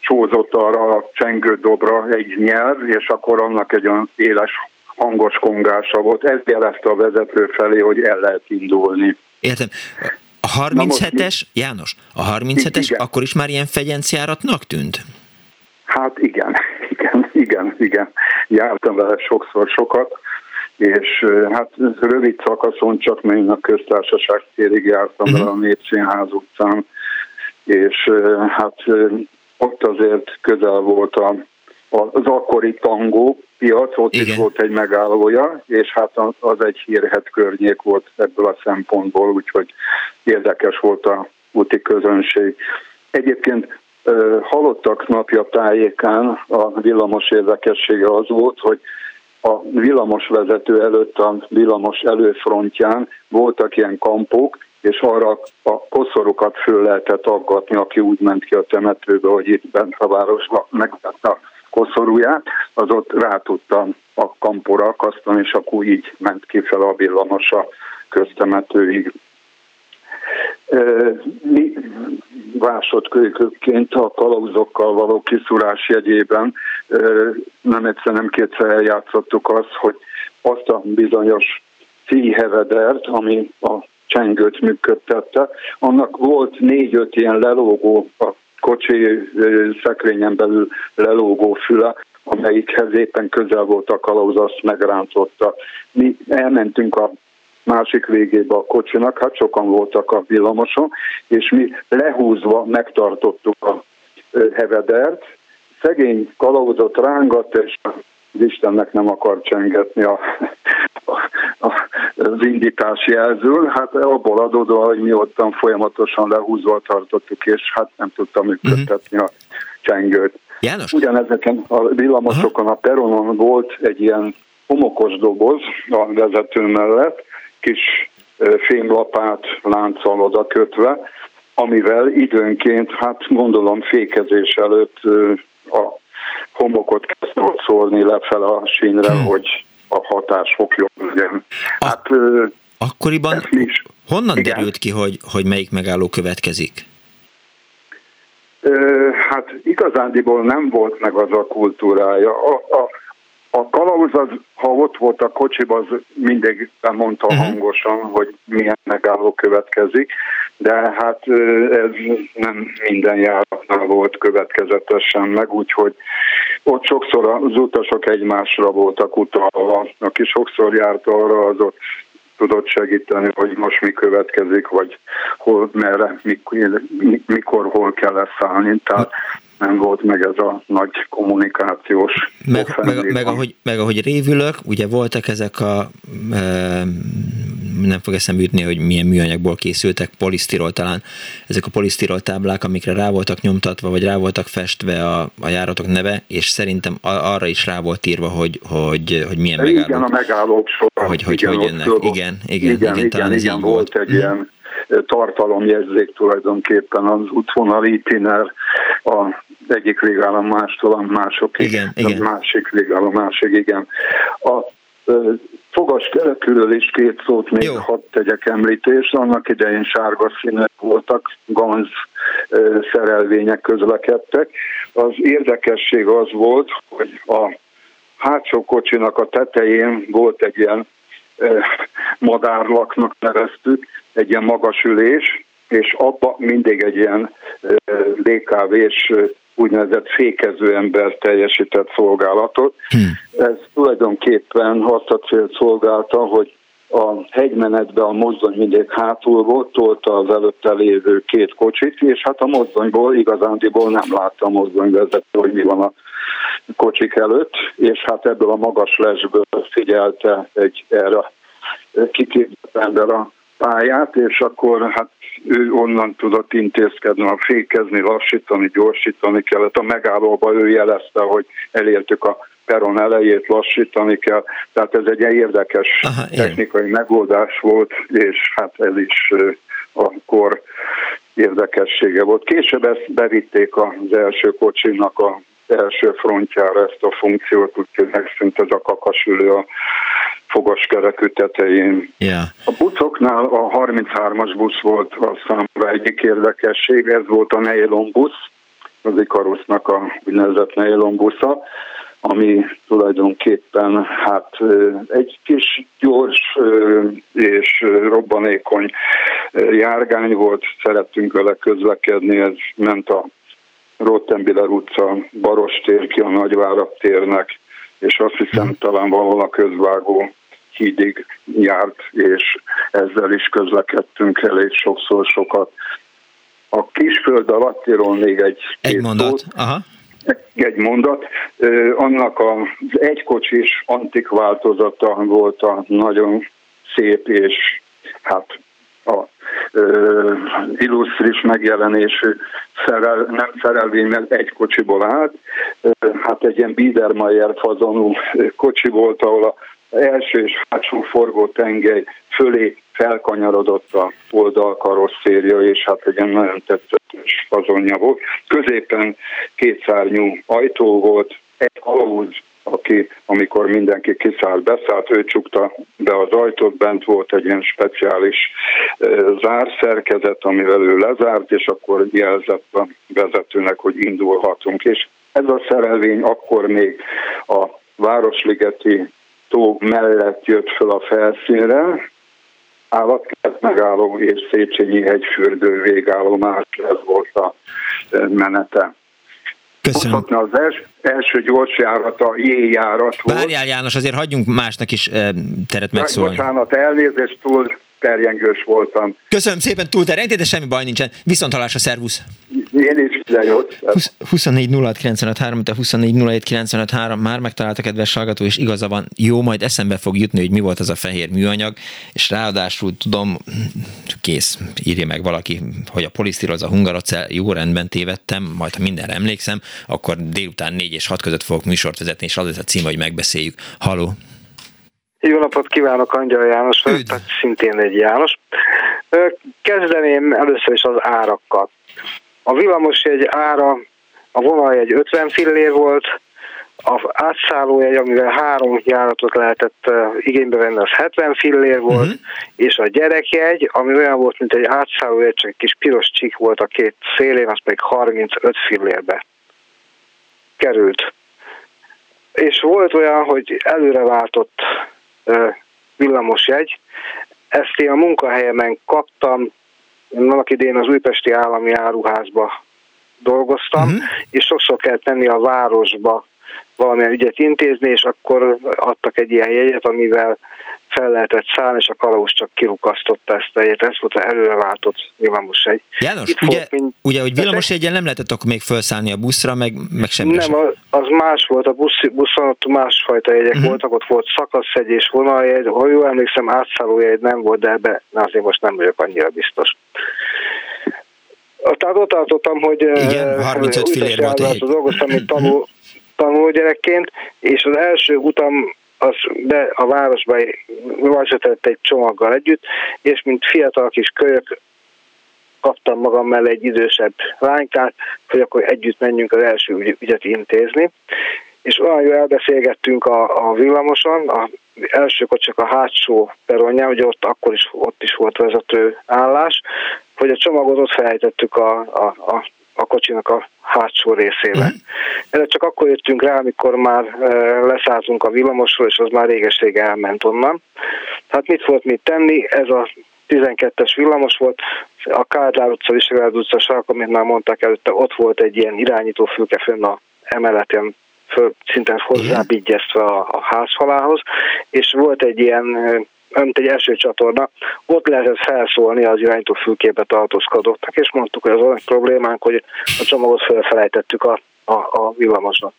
csózott arra a csengő dobra egy nyelv, és akkor annak egy olyan éles hangos kongása volt. Ez jelezte a vezető felé, hogy el lehet indulni. Értem. A 37-es, János, a 37-es igen. akkor is már ilyen fegyenciáratnak tűnt? Hát igen, igen, igen, igen. Jártam vele sokszor sokat és hát rövid szakaszon csak még a köztársaság térig jártam uh-huh. a Népszínház utcán, és hát ott azért közel volt a, az akkori tangó piac, ott Igen. is volt egy megállója, és hát az egy hírhet környék volt ebből a szempontból, úgyhogy érdekes volt a úti közönség. Egyébként halottak napja tájékán a villamos érdekessége az volt, hogy a villamos vezető előtt a villamos előfrontján voltak ilyen kampók, és arra a koszorokat föl lehetett aggatni, aki úgy ment ki a temetőbe, hogy itt bent a városban megvette a koszorúját, az ott rá tudta a kampóra akasztani, és akkor így ment ki fel a villamos a köztemetőig. Mi másodkölykként a kalauzokkal való kiszúrás jegyében nem egyszer, nem kétszer eljátszottuk azt, hogy azt a bizonyos szíhevedert, ami a csengőt működtette, annak volt négy-öt ilyen lelógó, a kocsi szekrényen belül lelógó füle, amelyikhez éppen közel volt a kalauz, azt megrántotta. Mi elmentünk a másik végébe a kocsinak, hát sokan voltak a villamoson, és mi lehúzva megtartottuk a hevedert, szegény kalauzot rángat, és az Istennek nem akar csengetni a, a, a, az indítás jelzől. Hát abból adódóan, hogy mi ottan folyamatosan lehúzva tartottuk, és hát nem tudtam működtetni a csengőt. János? Ugyanezeken a villamosokon, a peronon volt egy ilyen homokos doboz a vezető mellett, kis fémlapát lánccal oda kötve, amivel időnként, hát gondolom fékezés előtt a homokot kezdett szólni lefele a sínre, hmm. hogy a hatás fog jobb legyen. Hát, akkoriban is, honnan igen. derült ki, hogy, hogy melyik megálló következik? Hát igazándiból nem volt meg az a kultúrája. A, a, a kalauz az, ha ott volt a kocsiba, az mindig mondta uh-huh. hangosan, hogy milyen megálló következik, de hát ez nem minden járatnál volt következetesen meg, úgyhogy ott sokszor az utasok egymásra voltak utalva, aki sokszor járt arra, az ott tudott segíteni, hogy most mi következik, vagy hol, merre, mikor, mikor hol kell leszállni. Tehát nem volt meg ez a nagy kommunikációs meg, meg, meg, ahogy, meg ahogy révülök, ugye voltak ezek a e, nem fog eszembe jutni, hogy milyen műanyagból készültek, polisztirol talán, ezek a polisztirol táblák, amikre rá voltak nyomtatva, vagy rá voltak festve a, a járatok neve, és szerintem arra is rá volt írva, hogy, hogy, hogy milyen megállók. Igen, a megállók során. Hogy, hogy, igen, hogy jönnek. Igen, igen, igen, igen, igen, talán igen, igen volt. volt egy mm. ilyen tartalomjegyzék tulajdonképpen az útvonal itiner a egyik végállomástól a másokig, igen, igen. a másik igen. A fogas kerekülről is két szót még Jó. hadd tegyek említést. Annak idején sárga színek voltak, ganz szerelvények közlekedtek. Az érdekesség az volt, hogy a hátsó kocsinak a tetején volt egy ilyen madárlaknak neveztük, egy ilyen magas ülés, és abba mindig egy ilyen DKV-s úgynevezett fékező ember teljesített szolgálatot. Hmm. Ez tulajdonképpen azt a célt szolgálta, hogy a hegymenetben a mozdony mindig hátul volt, tolta az előtte lévő két kocsit, és hát a mozdonyból igazándiból nem látta a mozdonyvezető, hogy mi van a kocsik előtt, és hát ebből a magas lesből figyelte egy erre kiképzett ember a pályát, és akkor hát ő onnan tudott intézkedni, a fékezni, lassítani, gyorsítani kellett. A megállóba ő jelezte, hogy elértük a peron elejét, lassítani kell. Tehát ez egy érdekes Aha, technikai megoldás volt, és hát ez is akkor érdekessége volt. Később ezt bevitték az első kocsinak a első frontjára ezt a funkciót, úgyhogy megszűnt ez a kakasülő a fogaskerekű tetején. Yeah. A buszoknál a 33-as busz volt a számra egyik érdekesség, ez volt a Neilon busz, az Ikarusznak a úgynevezett Neilon busza, ami tulajdonképpen hát egy kis gyors és robbanékony járgány volt, szerettünk vele közlekedni, ez ment a Rottenbiller utca, Barostér ki a Nagyvárak térnek, és azt hiszem mhm. talán valahol a közvágó hídig járt, és ezzel is közlekedtünk elég sokszor sokat. A kisföld alattiról még egy Egy mondat, aha. Egy mondat. Annak az egykocsis antik változata volt a nagyon szép és hát a uh, illusztris megjelenésű szerel, nem szerelvény, mert egy kocsiból állt. Uh, hát egy ilyen Biedermeier fazonú kocsi volt, ahol a első és hátsó forgó tengely fölé felkanyarodott a oldalkarosszéria, és hát egy nagyon tetszetes fazonja volt. Középen kétszárnyú ajtó volt, egy kalauz aki, amikor mindenki kiszállt, beszállt, ő csukta be az ajtót, bent volt egy ilyen speciális zárszerkezet, amivel ő lezárt, és akkor jelzett a vezetőnek, hogy indulhatunk. És ez a szerelvény akkor még a Városligeti tó mellett jött fel a felszínre, állatkert megálló és Széchenyi hegyfürdő végállomás, ez volt a menete. Köszönöm. Az els, első gyors járat a J járat volt. Várjál János, azért hagyjunk másnak is e, teret megszólni. Bocsánat, elnézést, túl terjengős voltam. Köszönöm szépen, túl terjengtél, de semmi baj nincsen. Viszont halásra, szervusz! Én is minden jót. 24 06 te 24 már megtalálta kedves hallgató, és igaza van, jó, majd eszembe fog jutni, hogy mi volt az a fehér műanyag, és ráadásul tudom, kész, írja meg valaki, hogy a polisztiroz a hungarocell, jó rendben tévedtem, majd ha mindenre emlékszem, akkor délután 4 és 6 között fogok műsort vezetni, és az lesz a cím, hogy megbeszéljük. Haló! Jó napot kívánok, Angyal János, tehát szintén egy János. Kezdeném először is az árakkal. A villamosjegy ára, a vonaljegy 50 fillér volt, a átszállójegy, amivel három járatot lehetett igénybe venni, az 70 fillér volt, uh-huh. és a gyerekjegy, ami olyan volt, mint egy átszállójegy, csak egy kis piros csík volt a két szélén, az pedig 35 fillérbe került. És volt olyan, hogy előre váltott villamosjegy. Ezt én a munkahelyemen kaptam, annak idén az Újpesti Állami Áruházba dolgoztam, uh-huh. és sokszor kell tenni a városba valamilyen ügyet intézni, és akkor adtak egy ilyen jegyet, amivel fel lehetett szállni, és a kalauz csak kirukasztotta ezt a jegyet. Ez volt az előreváltott villamos egy. János, Itt ugye, mint... ugye, hogy villamos egyen nem lehetett akkor még felszállni a buszra, meg, meg semmi Nem, sem. az más volt, a busz, buszon ott másfajta jegyek uh-huh. voltak, ott volt szakaszjegy és vonaljegy, ha jól emlékszem, átszállójegy nem volt, de ebbe azért most nem vagyok annyira biztos. Tehát ott tartottam, hogy Igen, 35 fillér volt egy. dolgoztam, mint tanul, tanulógyerekként, és az első utam az be a városba vezetett egy csomaggal együtt, és mint fiatal kis kölyök kaptam magam mellé egy idősebb lánykát, hogy akkor együtt menjünk az első ügyet intézni. És olyan jól elbeszélgettünk a, a villamoson, a elsőkor csak a hátsó peronján, ugye ott akkor is, ott is volt vezető állás, hogy a csomagot ott felejtettük a, a, a a kocsinak a hátsó részébe. Mm. Erre csak akkor jöttünk rá, amikor már e, leszálltunk a villamosról, és az már réges elment onnan. Hát mit volt mit tenni? Ez a 12-es villamos volt, a Kádár utca, Visegrád utca sark, amit már mondták előtte, ott volt egy ilyen irányító fülke fönn a emeleten, föl, szinten hozzábigyeztve a, a házfalához, és volt egy ilyen mint egy első csatorna, ott lehetett felszólni az irányító fülkébe tartózkodottak, és mondtuk, hogy az olyan problémánk, hogy a csomagot felfelejtettük a, a, a villamoson.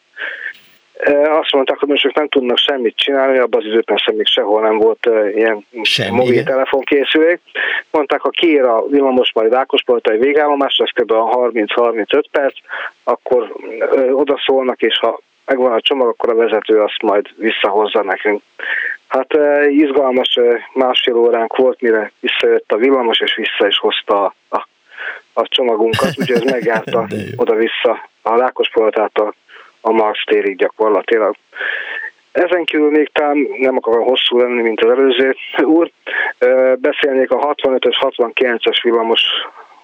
E, azt mondták, hogy most nem tudnak semmit csinálni, abban az időben persze még sehol nem volt ilyen mobiltelefonkészülék. Mondták, ha kiír a villamos majd Ákospoltai végállomásra, az kb. 30-35 perc, akkor oda szólnak, és ha megvan a csomag, akkor a vezető azt majd visszahozza nekünk. Hát izgalmas másfél óránk volt, mire visszajött a villamos, és vissza is hozta a, a, a csomagunkat, úgyhogy ez megjárta oda-vissza a Lákospoltát a, a Marx térig gyakorlatilag. Ezen kívül még talán nem akarom hosszú lenni, mint az előző úr, beszélnék a 65-ös, 69-es villamos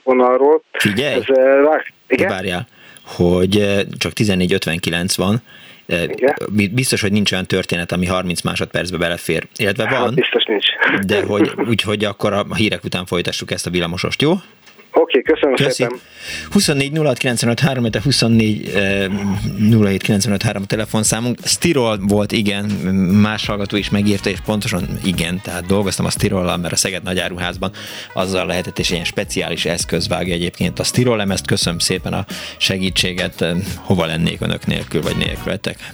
vonalról. Figyelj! Ez, igen? Várjál, hogy csak 14.59 van, igen. Biztos, hogy nincs olyan történet, ami 30 másodpercbe belefér. Illetve hát, van. Hát biztos nincs. De hogy, úgyhogy akkor a hírek után folytassuk ezt a villamosost, jó? Oké, okay, köszönöm Köszi. szépen. 24 06 95 3, 24 07 95 3 a telefonszámunk. Stirol volt, igen, más hallgató is megírta, és pontosan igen, tehát dolgoztam a Stirollal, mert a Szeged Nagyáruházban azzal lehetett, és ilyen speciális eszköz vágja egyébként a Stirol lemezt. Köszönöm szépen a segítséget, hova lennék önök nélkül, vagy nélkületek.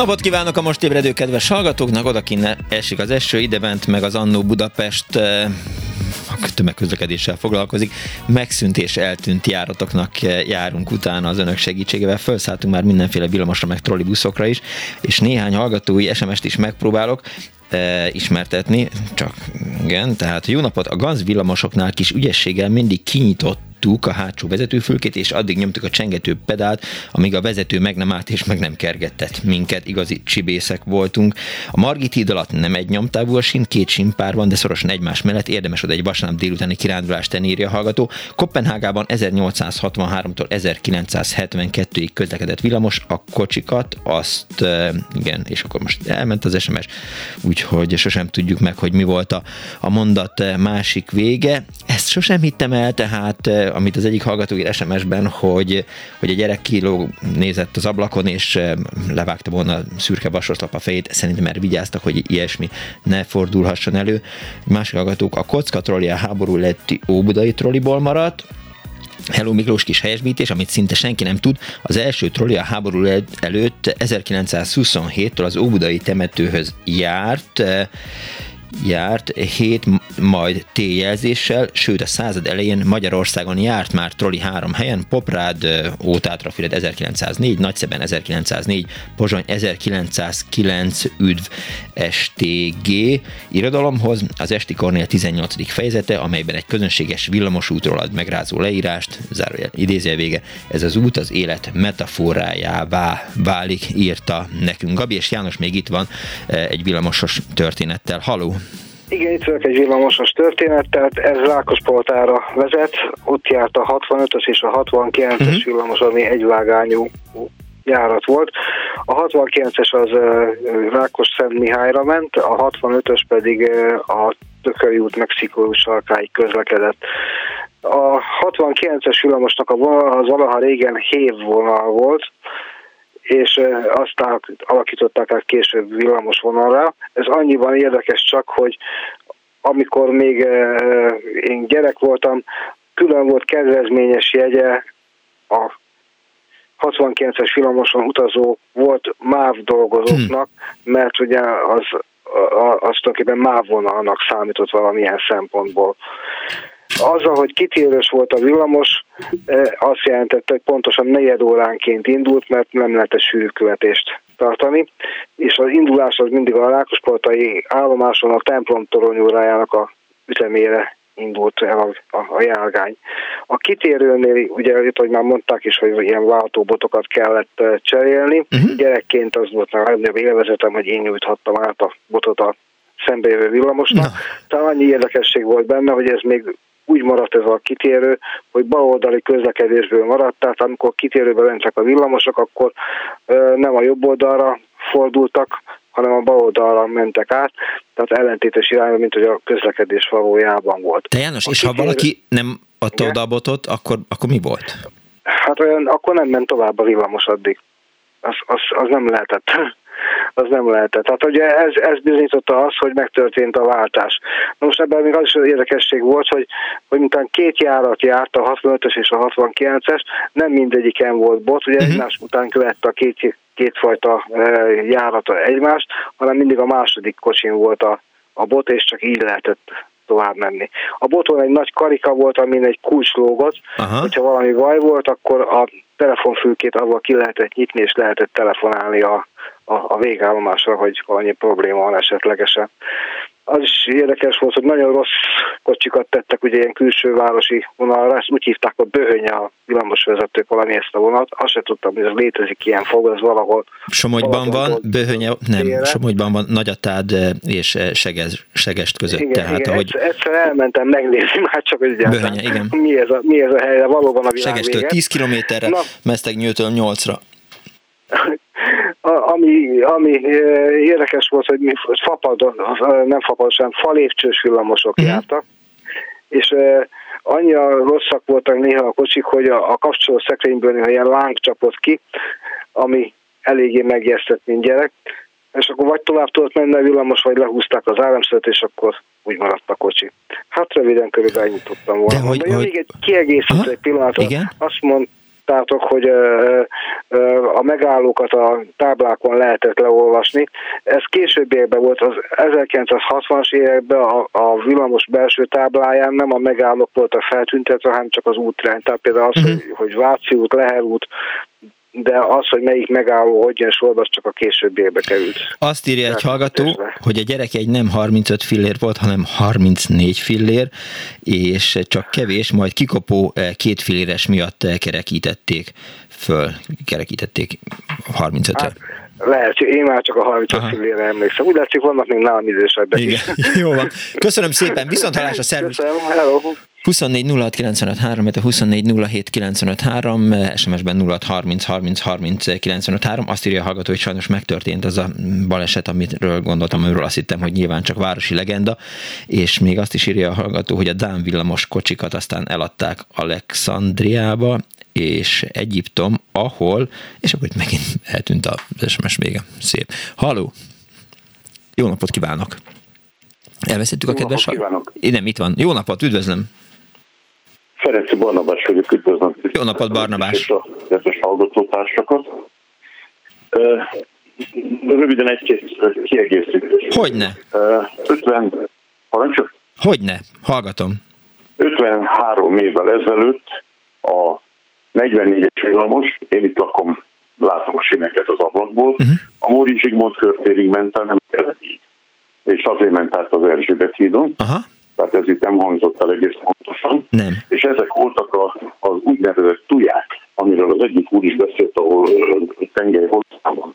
Napot kívánok a most ébredő kedves hallgatóknak, odakinne esik az eső, idebent meg az Annó Budapest eh, tömegközlekedéssel foglalkozik. Megszűnt és eltűnt járatoknak eh, járunk utána az önök segítségével. Felszálltunk már mindenféle villamosra, meg trollibuszokra is, és néhány hallgatói SMS-t is megpróbálok e, ismertetni, csak igen, tehát jó napot, a gaz villamosoknál kis ügyességgel mindig kinyitott nyomtuk a hátsó vezetőfülkét, és addig nyomtuk a csengető pedált, amíg a vezető meg nem állt és meg nem kergetett minket. Igazi csibészek voltunk. A Margit híd alatt nem egy nyomtávú a sín, két sínpár van, de szorosan egymás mellett érdemes oda egy vasárnap délutáni kirándulást tenni, írja a hallgató. Kopenhágában 1863-tól 1972-ig közlekedett villamos, a kocsikat, azt, igen, és akkor most elment az SMS, úgyhogy sosem tudjuk meg, hogy mi volt a, a mondat másik vége. Ezt sosem hittem el, tehát amit az egyik hallgató ír SMS-ben, hogy, hogy a gyerek kiló nézett az ablakon, és levágta volna a szürke vasoszlap a fejét. Szerintem már vigyáztak, hogy ilyesmi ne fordulhasson elő. Másik hallgatók, a kocka a háború letti óbudai trolliból maradt, Hello Miklós kis helyesbítés, amit szinte senki nem tud. Az első trolli a háború előtt 1927-től az Óbudai temetőhöz járt, járt, hét majd T-jelzéssel, sőt a század elején Magyarországon járt már troli három helyen, Poprád, Ótátra Fired 1904, Nagyszeben 1904, Pozsony 1909, Üdv STG irodalomhoz, az Esti Kornél 18. fejezete, amelyben egy közönséges villamosútról ad megrázó leírást, zárójel idéző vége, ez az út az élet metaforájává válik, írta nekünk Gabi, és János még itt van egy villamosos történettel. Haló! Igen, itt vagyok egy villamosos történet, tehát ez Rákospoltára vezet, ott járt a 65-ös és a 69-es uh-huh. Mhm. villamos, ami egyvágányú járat volt. A 69-es az Rákos Szent Mihályra ment, a 65-ös pedig a Tököly út Mexikó sarkáig közlekedett. A 69-es villamosnak a vonal az valaha régen hév vonal volt, és azt alakították át később villamos vonalra. Ez annyiban érdekes csak, hogy amikor még én gyerek voltam, külön volt kedvezményes jegye a 69-es villamoson utazó volt MÁV dolgozóknak, hmm. mert ugye az, az tulajdonképpen MÁV vonalnak számított valamilyen szempontból. Azzal, hogy kitérős volt a villamos, e, azt jelentette, hogy pontosan negyed óránként indult, mert nem lehetett sűrűkövetést tartani, és az indulás az mindig a Rákospoltai állomáson a templom toronyórájának a ütemére indult el a, a, a járgány. A kitérőnél, ugye, itt, hogy már mondták is, hogy ilyen váltóbotokat kellett e, cserélni. Uh-huh. Gyerekként az volt a legnagyobb élvezetem, hogy én nyújthattam át a botot a szembejövő villamosnak. No. Tehát annyi érdekesség volt benne, hogy ez még úgy maradt ez a kitérő, hogy baloldali közlekedésből maradt, tehát amikor kitérőbe mentek a villamosok, akkor nem a jobb oldalra fordultak, hanem a bal oldalra mentek át, tehát ellentétes irányba, mint hogy a közlekedés valójában volt. Te János, a és kitérő... ha valaki nem adta oda a botot, akkor, akkor mi volt? Hát olyan, akkor nem ment tovább a villamos addig. Az, az, az nem lehetett az nem lehetett. Tehát ugye ez, ez bizonyította az, hogy megtörtént a váltás. Na most ebben még az is az érdekesség volt, hogy, hogy mintán két járat járt, a 65-ös és a 69-es, nem mindegyiken volt bot, ugye uh-huh. egymás után követte a két, kétfajta e, járata egymást, hanem mindig a második kocsin volt a, a bot, és csak így lehetett tovább menni. A boton egy nagy karika volt, amin egy kulcs lógott, Aha. hogyha valami baj volt, akkor a telefonfülkét avval ki lehetett nyitni, és lehetett telefonálni a, a, a végállomásra, hogy valami probléma van esetlegesen az is érdekes volt, hogy nagyon rossz kocsikat tettek ugye ilyen külső városi vonalra, ezt úgy hívták, hogy böhönye a villamosvezetők valami ezt a vonat. Azt se tudtam, hogy ez létezik ilyen fog, ez valahol. Somogyban van, böhönye, nem, tére. Somogyban van Nagyatád és eh, Segez, Segest között. Igen, tehát, igen. Ahogy... Egyszer elmentem megnézni már csak, hogy Böhönye, igen. Mi ez a, mi ez a hely, valóban a világ Segestől 10 kilométerre, Mesztegnyőtől 8-ra. Ami, ami érdekes volt, hogy mi fapadon, nem fapadon, sem falépcsős villamosok mm. jártak, és annyira rosszak voltak néha a kocsik, hogy a, a kapcsoló szekrényből néha ilyen láng csapott ki, ami eléggé megjesztett, mint gyerek, és akkor vagy tovább tudott menni a villamos, vagy lehúzták az áramszövet, és akkor úgy maradt a kocsi. Hát röviden körülbelül ennyit tudtam volna. De hogy, hogy... még egy kiegészítő pillanat. Igen? Azt mond, olvastátok, hogy a megállókat a táblákon lehetett leolvasni. Ez későbbiekben volt, az 1960-as években a, a villamos belső tábláján nem a megállók voltak feltüntetve, hanem csak az útrány. Tehát például az, uh-huh. hogy, hogy Váci út, Leher út, de az, hogy melyik megálló hogy jön sorba, az csak a későbbiekbe került. Azt írja egy hallgató, hogy a gyerek egy nem 35 fillér volt, hanem 34 fillér, és csak kevés, majd kikopó eh, két filléres miatt eh, kerekítették föl, kerekítették 35 hát, lehet, én már csak a 35 fillére emlékszem. Úgy látszik, vannak még nálam idősebbek Igen. Jó van. Köszönöm szépen, viszont hallásra, szervusz! Köszönöm, hello! 24 06 953, 24 07 953, SMS-ben 06 30 30 30 953. Azt írja a hallgató, hogy sajnos megtörtént az a baleset, amiről gondoltam, amiről azt hittem, hogy nyilván csak városi legenda, és még azt is írja a hallgató, hogy a Dán villamos kocsikat aztán eladták Alexandriába, és Egyiptom, ahol, és akkor itt megint eltűnt a SMS vége. Szép. Halló! Jó napot kívánok! Elveszettük a kedves... kívánok! Nem, itt van. Jó napot, üdvözlöm! Ferenci Barnabás vagyok, üdvözlöm. Jó napot, Barnabás. És a kedves hallgatótársakat. Röviden egy-két kiegészítés. Hogyne? 50, parancsok? Hogyne, hallgatom. 53 évvel ezelőtt a 44-es villamos, én itt lakom, látom a sineket az ablakból, uh-huh. a Móri Zsigmond körtérig ment el, nem kellett így. És azért ment át az Erzsébet hídon. Uh-huh tehát ez itt nem hangzott el egész pontosan. Nem. És ezek voltak a, az úgynevezett tuják, amiről az egyik úr is beszélt, ahol tengely hosszában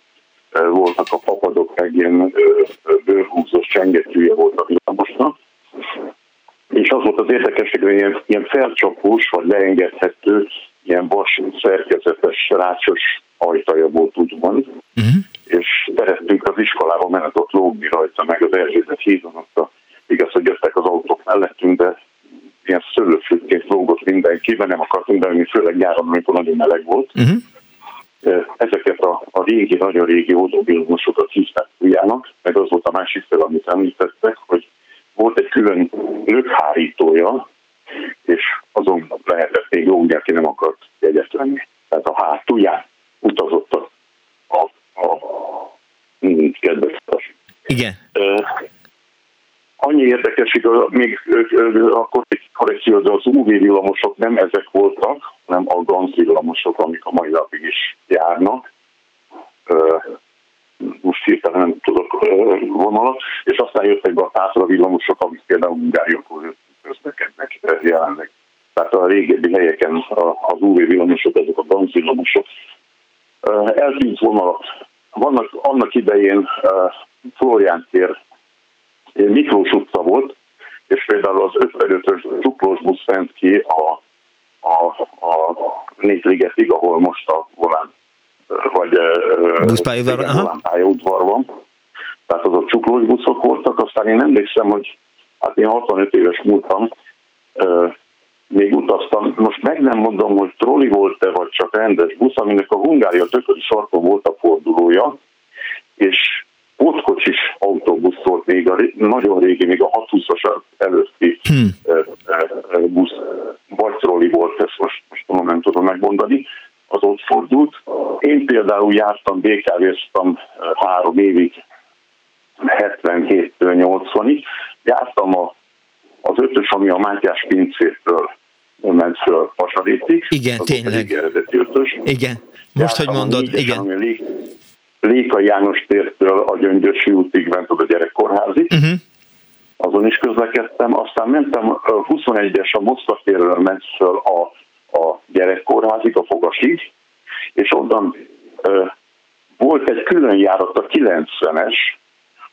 voltak a papadok, meg ilyen bőrhúzós csengetűje volt a villamosnak. És az volt az érdekesség, hogy ilyen, ilyen felcsapós, vagy leengedhető, ilyen vas szerkezetes, rácsos ajtaja volt úgymond. Uh-huh. És szerettünk az iskolába, mert ott lógni rajta, meg az Erzsébet hídon, ott a Igaz, hogy jöttek az autók mellettünk, de ilyen szőlőfűként lógott mindenki, mert nem akartunk bemenni, főleg nyáron, amikor nagyon meleg volt. Uh-huh. Ezeket a, a régi, nagyon régi ódóbilmosokat hívták ujjának, meg az volt a másik fel, amit említettek, hogy volt egy külön lökhárítója, és azon lehetett még lógni, aki nem akart jegyet venni. Tehát a hátulján utazott a, a, a, a kedves. Igen annyi érdekesség, még akkor egy korrekció, de az UV villamosok nem ezek voltak, hanem a GANZ villamosok, amik a mai napig is járnak. Most hirtelen nem tudok vonalat, és aztán jöttek be a tátra villamosok, amik például Hungáriakor közlekednek jelenleg. Tehát a régebbi helyeken az UV villamosok, ezek a GANZ villamosok. Eltűnt vonalat. Vannak annak idején Florián tér Miklós utca volt, és például az 55-ös duplós busz fent ki a, a, a Népligetig, ahol most a volán vagy buszpályaudvar van. Tehát azok csuklós buszok voltak, aztán én emlékszem, hogy hát én 65 éves múltam, még utaztam. Most meg nem mondom, hogy troli volt-e, vagy csak rendes busz, aminek a Hungária tököli sarkon volt a fordulója, és pótkocsis autóbusz volt még, a, nagyon régi, még a 620-as előtti hmm. busz, vagy troli volt, ezt most, most nem tudom megmondani, az ott fordult. Én például jártam, BKV-ztam három évig, 77-től 80-ig, jártam a, az ötös, ami a Mátyás pincétől ment föl Pasarétig. Igen, tényleg. Igen, most, hogy mondod, igen. Ami Léka János tértől a Gyöngyösi útig ment a gyerekkorházig. Uh-huh. Azon is közlekedtem, aztán mentem 21-es a Moszkva térről ment föl a, a gyerekkorházig, a Fogasig, és onnan uh, volt egy külön járat a 90-es,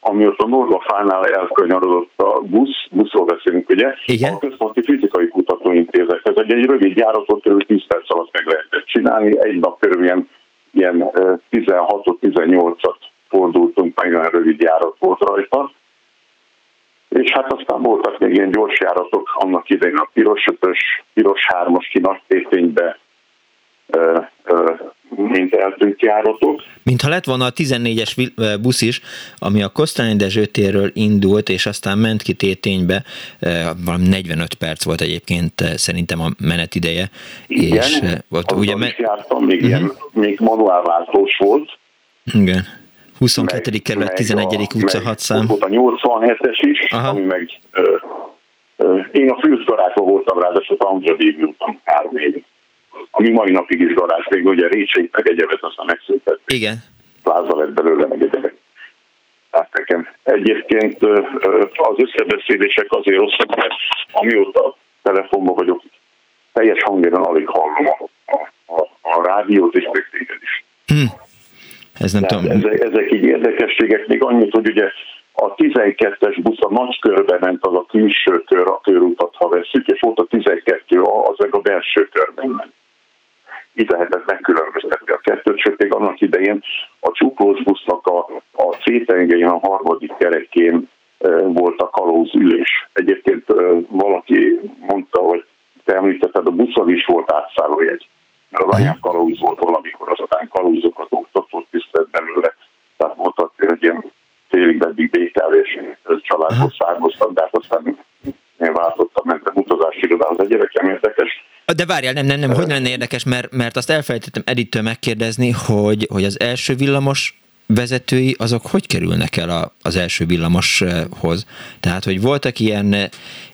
ami ott a Norgafánál elkanyarodott a busz, buszról beszélünk, ugye? Igen. A Központi Fizikai Kutatóintézet. Ez egy, egy rövid járatot körül 10 perc alatt meg lehetett csinálni, egy nap körül ilyen ilyen 16-18-at fordultunk, meg olyan rövid járat volt rajta. És hát aztán voltak még ilyen gyors járatok, annak idején a piros ötös, piros hármas ki nagy téténybe mint eltűnt járatok. Mintha lett volna a 14-es busz is, ami a Kosztolányi Dezső térről indult, és aztán ment ki Téténybe, valami 45 perc volt egyébként szerintem a menetideje. Igen, és, ott, ugye, me- jártam, még, uh-huh. ilyen, még manuálváltós volt. Igen. 22. Meg, kerület, 11. A, utca 6 szám. Volt a 87-es is, Aha. ami meg ö, ö, én a fűzgarázsban voltam ráadásul a Andra úton három évig ami mai napig is garázs, még ugye Récseit meg egyebet aztán megszüntették. Igen. Pláza lett belőle meg egyebet. Tehát nekem egyébként az összebeszélések azért rosszak, mert amióta telefonban vagyok, teljes hangjában alig hallom a, a, a, a rádiót és meg téged is. Hm. Ez nem tudom. Ezek, ezek így érdekességek, még annyit, hogy ugye a 12-es busz a nagy körbe ment, az a külső kör, a körutat, ha veszük, és volt a 12 az meg a belső körben ment így lehetett megkülönböztetni a kettőt, sőt még annak idején a csuklós busznak a, a C-tengelyen a harmadik kerekén volt a kalóz ülés. Egyébként valaki mondta, hogy te említetted, a buszon is volt átszállójegy. Mert az anyám kalóz volt valamikor, azután kalózokat oktatott tisztelt belőle. Tehát voltak hogy ilyen félig meddig békávés családhoz származtak, de hát aztán én váltottam, mentem utazási irodához. Egy gyerekem érdekes, de várjál, nem, nem, nem, hogy lenne érdekes, mert, mert azt elfelejtettem Edittől megkérdezni, hogy, hogy az első villamos vezetői, azok hogy kerülnek el a, az első villamoshoz? Tehát, hogy voltak ilyen,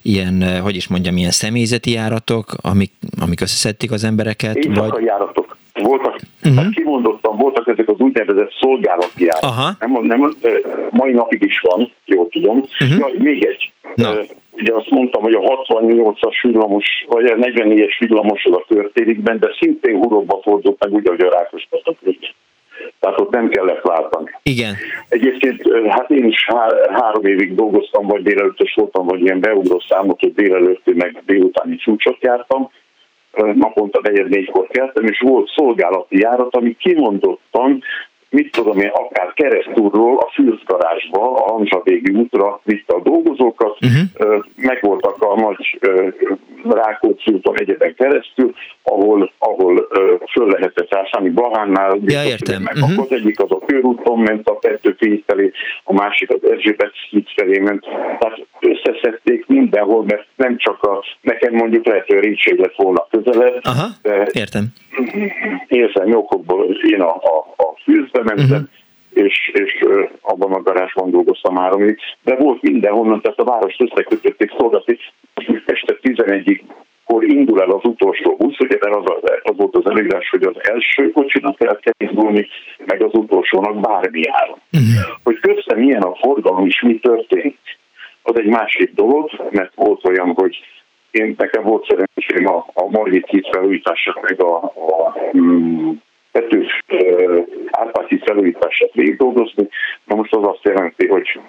ilyen, hogy is mondjam, ilyen személyzeti járatok, amik, amik összeszedték az embereket? Éjszakai vagy... járatok. Voltak, uh-huh. hát kimondottan voltak ezek az úgynevezett szolgálati járatok. Aha. Nem, nem, mai napig is van, jól tudom. Uh-huh. Ja, még egy. Na ugye azt mondtam, hogy a 68-as villamos, vagy a 44-es villamos az a történik benne, de szintén hurokba fordult meg, ugye, hogy a rákos tehát ott nem kellett váltani. Igen. Egyébként hát én is há- három évig dolgoztam, vagy délelőttös voltam, vagy ilyen beugró számot, hogy délelőtti meg délutáni csúcsot jártam. Naponta negyed négykor keltem, és volt szolgálati járat, ami kimondottan mit tudom én, akár keresztúrról a fűzgarázsba, a Hanzsavégi útra vitte a dolgozókat, uh-huh. megvoltak a nagy Rákóczi úton egyeben keresztül, ahol, ahol föl lehetett rászállni Blahánnál, ja, értem. meg uh-huh. akkor az egyik az a körúton ment a kettő felé, a másik az Erzsébet híd felé ment. Tehát összeszedték mindenhol, mert nem csak a, nekem mondjuk lehet, hogy a Rítség lett volna közelebb, Aha, de értem. Érzelmi okokból én a, a, a fűzbe mentem, uh-huh és, és abban a garázsban dolgoztam három de volt mindenhonnan, tehát a város összekötötték szolgálati, este 11-ig akkor indul el az utolsó busz, ugye mert az, az volt az előírás, hogy az első kocsinak kell indulni, meg az utolsónak bármi áron. Uh-huh. Hogy közte milyen a forgalom és mi történik, az egy másik dolog, mert volt olyan, hogy én nekem volt szerencsém a, a Margit híd felújítását, meg a, a mm, Petős Árpáti felújítását végig dolgozni. Na most az azt jelenti, hogy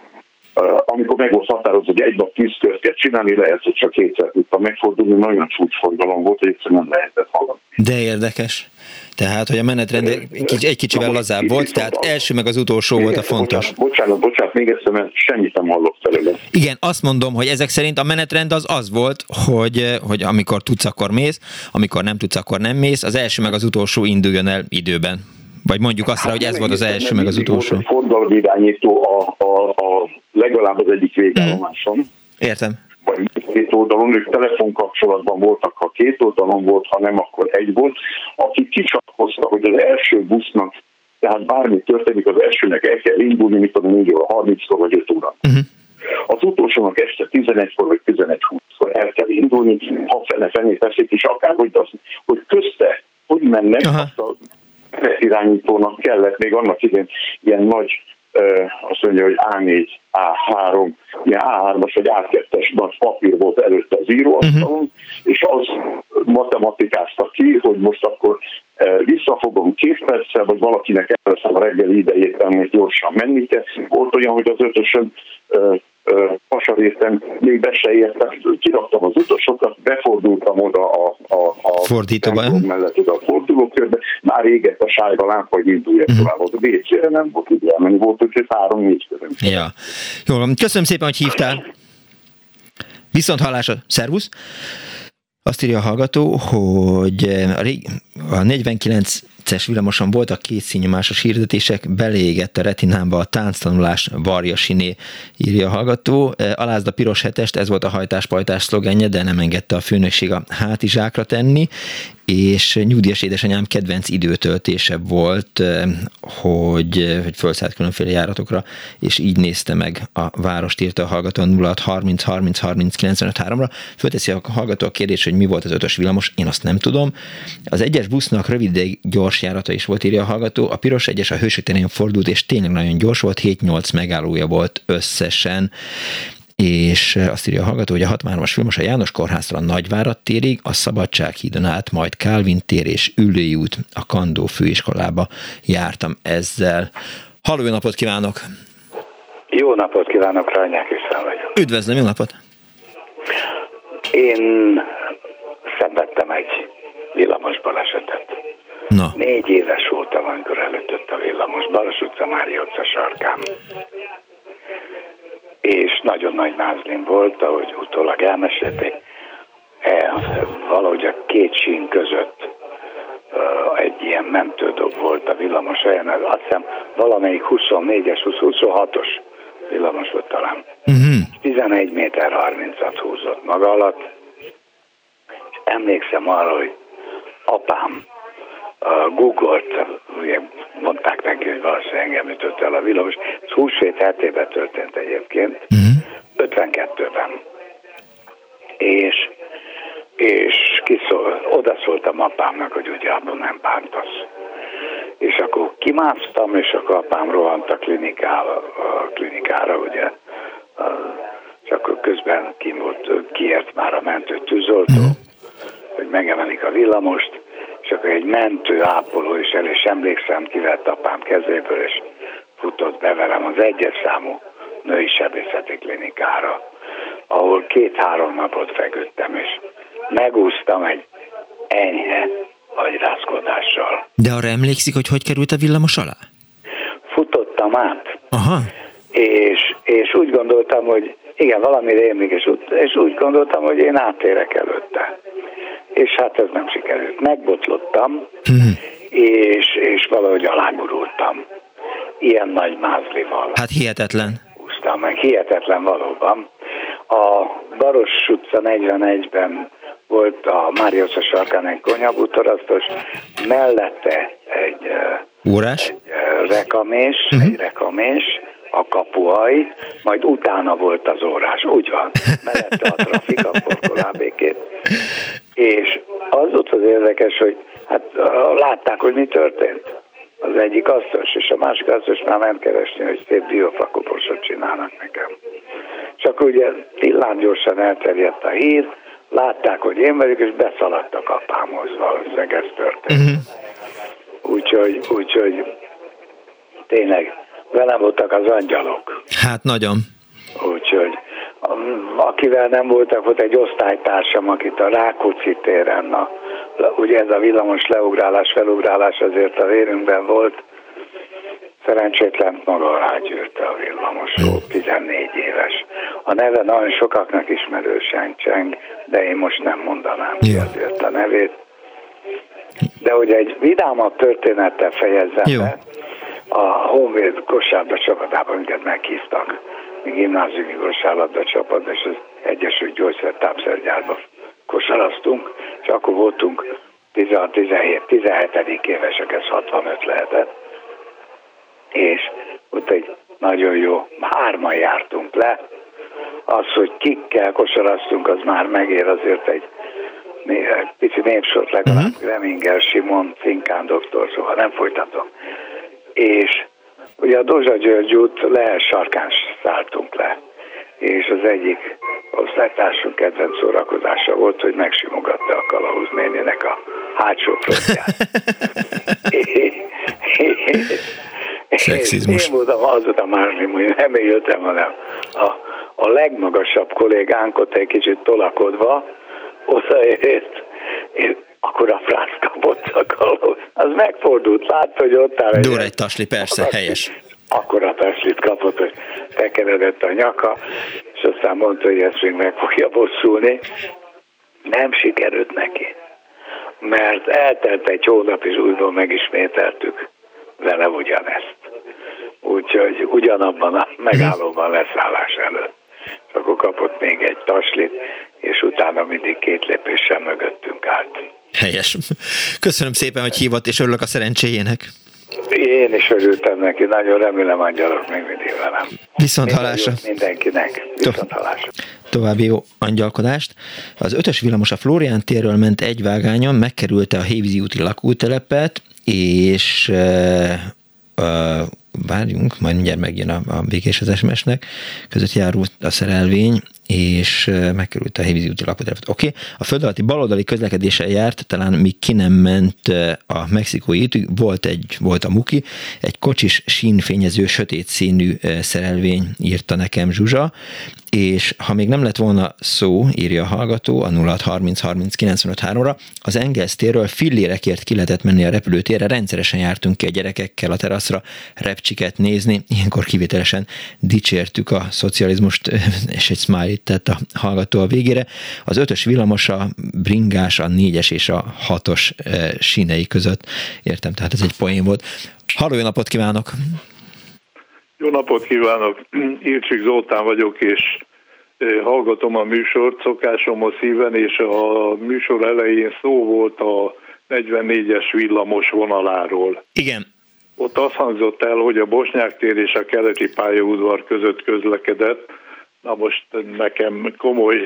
amikor meg volt határozva, hogy egy nap tíz kört kell csinálni, lehet, hogy csak kétszer tudtam megfordulni, nagyon csúcsforgalom volt, hogy egyszerűen nem lehetett hallani. De érdekes. Tehát, hogy a menetrend egy, egy kicsivel lazább volt, tehát első meg az utolsó volt a fontos. Bocsánat, bocsánat, még egyszer, mert semmit nem hallok felőle. Igen, azt mondom, hogy ezek szerint a menetrend az az volt, hogy, hogy amikor tudsz, akkor mész, amikor nem tudsz, akkor nem mész, az első meg az utolsó induljon el időben. Vagy mondjuk azt rá, hogy ez volt az első, meg az utolsó. Volt egy forgalomirányító a, a, a legalább az egyik végállomáson. Mm. Értem. Vagy két oldalon, ők telefonkapcsolatban voltak, ha két oldalon volt, ha nem, akkor egy volt, aki kicsatkozta, hogy az első busznak, tehát bármi történik, az elsőnek el kell indulni, mit tudom, 4 óra 30-kor vagy 5 óra. Uh-huh. Az utolsónak este 11-kor vagy 11-20-kor el kell indulni, ha fele fené teszik, és akárhogy az, hogy közte, hogy mennek, Aha. azt a irányítónak kellett még annak idén ilyen nagy azt mondja, hogy A4, A3, ilyen A3-as vagy A2-es nagy papír volt előtte az íróasztalon, uh-huh. és az matematikázta ki, hogy most akkor visszafogom két perccel, vagy valakinek elveszem a reggeli idejét, mert gyorsan menni kell. Volt olyan, hogy az ötösön hasaréten még be se értem, kiraktam az utasokat, befordultam oda a, a, a fordítóba mellett oda a fordulókörbe, már égett a sájba lámpa, hogy induljak uh-huh. tovább. A WC-re nem volt ide elmenni, volt úgyhogy három-négy közön. Ja. Jó, köszönöm szépen, hogy hívtál. Viszont hallásra, szervusz! Azt írja a hallgató, hogy a, rég, a 49 es villamoson voltak két színyomásos hirdetések, beleégett a retinámba a tánctanulás varja siné, írja a hallgató. Alázd a piros hetest, ez volt a hajtáspajtás szlogenje, de nem engedte a főnökség a hátizsákra tenni, és nyugdíjas édesanyám kedvenc időtöltése volt, hogy, hogy felszállt különféle járatokra, és így nézte meg a várost, írta a hallgató 06 30 30 30 95 3-ra. Fölteszi a hallgató a kérdés, hogy mi volt az ötös villamos, én azt nem tudom. Az egyes busznak rövid ideig gyors járata is volt, írja a hallgató. A piros egyes a hősök fordult, és tényleg nagyon gyors volt, 7-8 megállója volt összesen és azt írja a hallgató, hogy a 63-as filmos a János Kórháztól a Nagyvárad térig, a Szabadsághídon át, majd Kálvin tér és Ülői út a Kandó főiskolába jártam ezzel. Halló, jó napot kívánok! Jó napot kívánok, Rányák István vagyok. Üdvözlöm, jó napot! Én szenvedtem egy villamos balesetet. Na. Négy éves voltam, amikor előtött a villamos. Balas utca, Mári utca sarkán és nagyon nagy mázlim volt, ahogy utólag elmesélték, e, valahogy a két sín között egy ilyen mentődob volt a villamos olyan, azt hiszem valamelyik 24-es, 26-os villamos volt talán. Uh-huh. 11 méter 30-at húzott maga alatt, és emlékszem arra, hogy apám uh, googolt, ugye mondták neki, hogy valószínűleg engem ütött el a villamos. Ez húsvét hetében történt egyébként, uh-huh. 52-ben. És, és kiszól, odaszóltam apámnak, hogy ugye abban nem bántasz. És akkor kimásztam, és akkor apám rohant a klinikára, a klinikára ugye, és akkor közben ki volt, kiért már a mentő tűzoltó, uh-huh. hogy megemelik a villamost, akkor egy mentő ápoló is el, és emlékszem, kivett apám kezéből, és futott be velem az egyes számú női sebészeti klinikára, ahol két-három napot feküdtem, és megúsztam egy enyhe agyrázkodással. De arra emlékszik, hogy hogy került a villamos alá? Futottam át. Aha. És, és úgy gondoltam, hogy igen, valami rémlik, és, és úgy gondoltam, hogy én átérek előtte és hát ez nem sikerült. Megbotlottam, hmm. és, és valahogy alágurultam. Ilyen nagy mázlival. Hát hihetetlen. Húztam meg, hihetetlen valóban. A Baros utca 41-ben volt a Máriusz sarkán egy konyabútorasztos, mellette egy, Órás? egy rekamés, uh-huh. egy rekamés, a kapuaj, majd utána volt az órás, úgy van, mellette a trafik, a porkolábékét. És az ott az érdekes, hogy hát látták, hogy mi történt. Az egyik asztos, és a másik asztos már ment keresni, hogy szép diófakoposot csinálnak nekem. Csak ugye tillán gyorsan elterjedt a hír, látták, hogy én vagyok, és beszaladtak apámhoz, valószínűleg ez történt. Uh-huh. Úgyhogy, úgyhogy tényleg velem voltak az angyalok. Hát nagyon. Úgyhogy akivel nem voltak, volt egy osztálytársam, akit a Rákóczi téren, a, ugye ez a villamos leugrálás, felugrálás azért a vérünkben volt, szerencsétlen maga alá gyűrte a villamos, 14 éves. A neve nagyon sokaknak ismerősen cseng, de én most nem mondanám ki azért a nevét. De hogy egy vidámabb történettel fejezzem Jó. be, a Honvéd kosárba csapatában minket meghívtak gimnáziumi kosárlabda csapat, és az Egyesült Gyógyszer Tápszergyárba kosaraztunk, és akkor voltunk 16-17 évesek, ez 65 lehetett, és ott egy nagyon jó, hárman jártunk le, az, hogy kikkel kosaraztunk, az már megér azért egy pici népsort legalább, uh-huh. Reminger, Simon, Finkán doktor, szóval nem folytatom. És Ugye a Dozsa György út le sarkán szálltunk le, és az egyik osztálytársunk kedvenc szórakozása volt, hogy megsimogatta a kalauz nénének a hátsó frontját. Szexizmus. Én voltam az a máslim, hogy nem éltem, hanem a, a legmagasabb kollégánk ott egy kicsit tolakodva odaért, akkor a franc kapott a kalóz. Az megfordult, látta, hogy ott áll. Dur egy tasli, persze, akkor helyes. Akkor a taslit kapott, hogy tekeredett a nyaka, és aztán mondta, hogy ezt még meg fogja bosszulni. Nem sikerült neki, mert eltelt egy hónap, és újból megismételtük vele ugyanezt. Úgyhogy ugyanabban a megállóban leszállás előtt. Akkor kapott még egy taslit, és utána mindig két lépéssel mögöttünk állt. Helyes. Köszönöm szépen, hogy hívott, és örülök a szerencséjének. Én is örültem neki, nagyon remélem angyalok még mindig velem. Viszont halásra. Mindenkinek. Viszont halásra. További jó angyalkodást. Az ötös villamos a Florián térről ment egy vágányon, megkerülte a Hévízi úti lakótelepet, és uh, várjunk, majd mindjárt megjön a, a végés az SMS-nek, között járult a szerelvény, és megkerült a Hévízi úti lakótelepet. Oké, okay. a föld alatti baloldali közlekedéssel járt, talán még ki nem ment a mexikói útig, volt, egy, volt a Muki, egy kocsis sínfényező, sötét színű szerelvény írta nekem Zsuzsa, és ha még nem lett volna szó, írja a hallgató a 0630 30 95 ra az Engels térről fillérekért ki lehetett menni a repülőtérre, rendszeresen jártunk ki a gyerekekkel a teraszra repcsiket nézni, ilyenkor kivételesen dicsértük a szocializmust, és egy smiley tett a hallgató a végére. Az ötös villamos a bringás, a négyes és a hatos sínei között. Értem, tehát ez egy poén volt. Halló, jó napot kívánok! Jó napot kívánok! Írcsik Zoltán vagyok, és hallgatom a műsort szokásom a szíven, és a műsor elején szó volt a 44-es villamos vonaláról. Igen. Ott azt hangzott el, hogy a Bosnyák tér és a keleti pályaudvar között közlekedett. Na most nekem komoly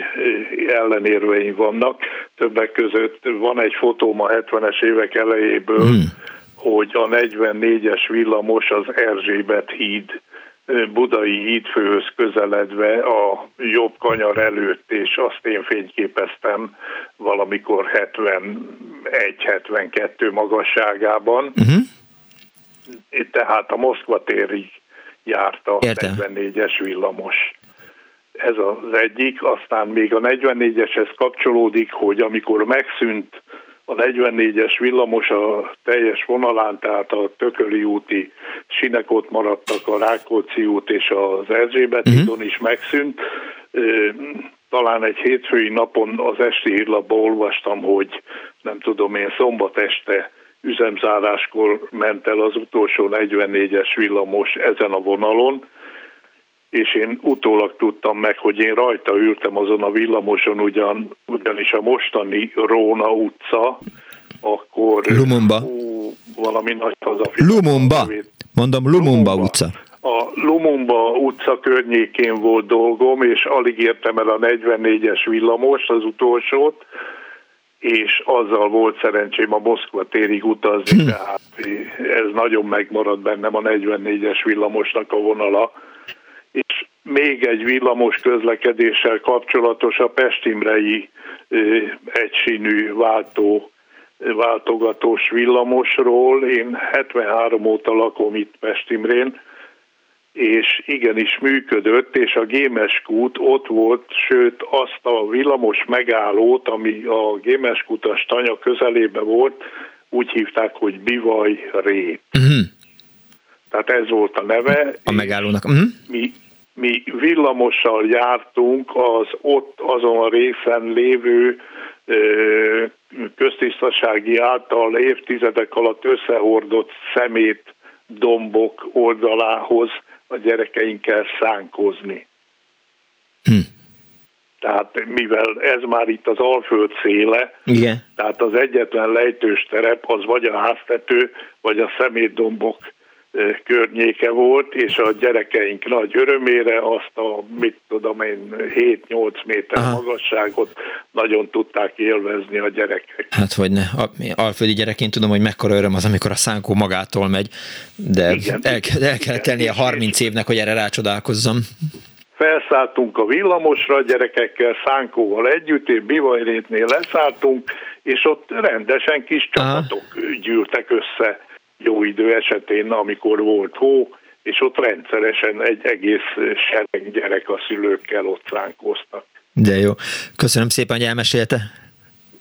ellenérveim vannak. Többek között van egy fotóm a 70-es évek elejéből, hmm hogy a 44-es villamos az Erzsébet híd, Budai hídfőhöz közeledve a jobb kanyar előtt, és azt én fényképeztem valamikor 71-72 magasságában. Uh-huh. Tehát a Moszkva térig járt a Értem. 44-es villamos. Ez az egyik, aztán még a 44-eshez kapcsolódik, hogy amikor megszűnt a 44-es villamos a teljes vonalán, tehát a Tököli úti sinek ott maradtak, a Rákóczi út és az Erzsébet uh-huh. is megszűnt. Talán egy hétfői napon az esti hírlapban olvastam, hogy nem tudom én szombat este üzemzáráskor ment el az utolsó 44-es villamos ezen a vonalon, és én utólag tudtam meg, hogy én rajta ültem azon a villamoson, ugyan, ugyanis a mostani Róna utca, akkor... Lumumba. Ú, valami nagy hazafi. Lumumba. Mondom, Lumumba, Lumumba utca. A Lumumba utca környékén volt dolgom, és alig értem el a 44-es villamost, az utolsót, és azzal volt szerencsém a Moszkva térig utazni, hm. tehát ez nagyon megmaradt bennem a 44-es villamosnak a vonala és még egy villamos közlekedéssel kapcsolatos a Pestimrei egysínű váltó váltogatós villamosról. Én 73 óta lakom itt Pestimrén, és igenis működött, és a Gémes kút ott volt, sőt azt a villamos megállót, ami a Gémes kutas tanya közelébe volt, úgy hívták, hogy Bivaj Rét. Uh-huh. Tehát ez volt a neve. A megállónak. Uh-huh. Mi mi villamossal jártunk az ott azon a részen lévő köztisztasági által évtizedek alatt összehordott szemét dombok oldalához a gyerekeinkkel szánkozni. Hm. Tehát mivel ez már itt az Alföld széle, Igen. tehát az egyetlen lejtős terep az vagy a háztető, vagy a szemétdombok környéke volt, és a gyerekeink nagy örömére azt a, mit tudom én, 7-8 méter Aha. magasságot nagyon tudták élvezni a gyerekek. Hát hogy ne, alföldi gyerekként tudom, hogy mekkora öröm az, amikor a szánkó magától megy, de igen, el, el kellett tennie 30 évnek, hogy erre rácsodálkozzam. Felszálltunk a villamosra, a gyerekekkel, szánkóval együtt, én Bivajrétnél leszálltunk, és ott rendesen kis csapatok Aha. gyűltek össze jó idő esetén, amikor volt hó, és ott rendszeresen egy egész sereg gyerek a szülőkkel ott szánkoztak. De jó. Köszönöm szépen, hogy elmesélte.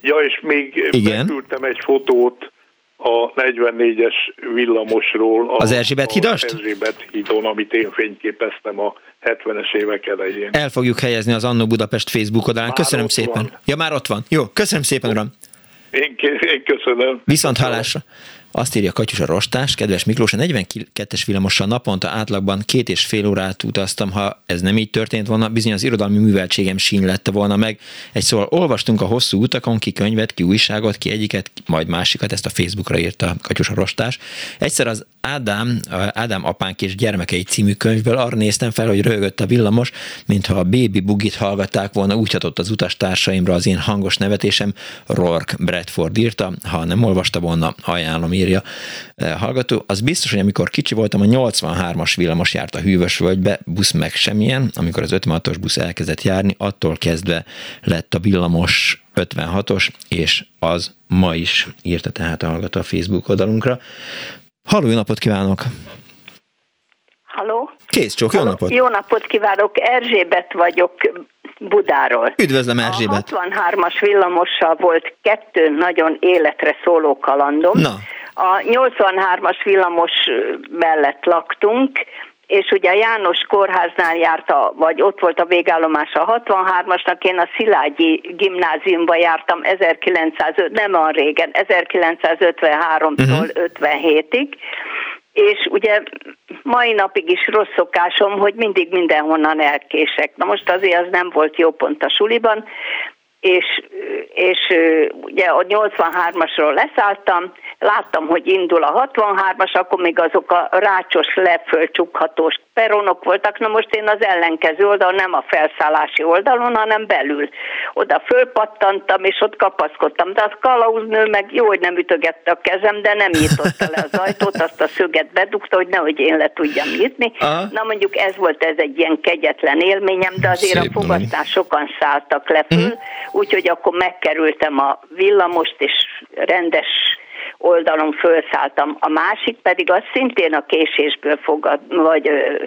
Ja, és még Igen. beküldtem egy fotót a 44-es villamosról. Az Erzsébet hidast? Az Erzsébet hídon, amit én fényképeztem a 70-es évek elején. El fogjuk helyezni az Annó Budapest Facebook oldalán. Köszönöm szépen. Van. Ja, már ott van. Jó, köszönöm szépen, uram. Én, én köszönöm. Viszont hallásra. Azt írja a Rostás, kedves Miklós, a 42-es villamossal naponta átlagban két és fél órát utaztam, ha ez nem így történt volna, bizony az irodalmi műveltségem sín lette volna meg. Egy szóval olvastunk a hosszú utakon, ki könyvet, ki újságot, ki egyiket, majd másikat, ezt a Facebookra írta Katyus a Rostás. Egyszer az Ádám, Ádám apánk és gyermekei című könyvből arra néztem fel, hogy rögött a villamos, mintha a Baby Bugit hallgatták volna, úgy hatott az utastársaimra az én hangos nevetésem, Rourke Bradford írta, ha nem olvasta volna, ajánlom írja eh, hallgató. Az biztos, hogy amikor kicsi voltam, a 83-as villamos járt a hűvös völgybe, busz meg semmilyen, amikor az 56-os busz elkezdett járni, attól kezdve lett a villamos 56-os, és az ma is írta tehát a hallgató a Facebook oldalunkra. Halló, jó napot kívánok! Halló? Kész csók, jó napot! Jó napot kívánok, Erzsébet vagyok Budáról. Üdvözlöm Erzsébet! A 63-as villamossal volt kettő nagyon életre szóló kalandom. Na. A 83-as villamos mellett laktunk, és ugye a János kórháznál járta, vagy ott volt a végállomás a 63-asnak, én a Szilágyi gimnáziumba jártam 1905, nem olyan régen, 1953-tól uh-huh. 57-ig, és ugye mai napig is rossz szokásom, hogy mindig mindenhonnan elkések. Na most azért az nem volt jó pont a suliban, és, és ugye a 83-asról leszálltam, láttam, hogy indul a 63-as, akkor még azok a rácsos, lefölcsukhatós peronok voltak, na most én az ellenkező oldalon, nem a felszállási oldalon, hanem belül. Oda fölpattantam, és ott kapaszkodtam, de az kalauznő meg jó, hogy nem ütögette a kezem, de nem nyitotta le az ajtót, azt a szöget bedugta, hogy nehogy én le tudjam nyitni. Aha. Na mondjuk ez volt ez egy ilyen kegyetlen élményem, de azért Szép a fogadtán sokan szálltak le föl, mm. úgyhogy akkor megkerültem a villamost, és rendes oldalon felszálltam. A másik pedig az szintén a késésből fogad, vagy ö,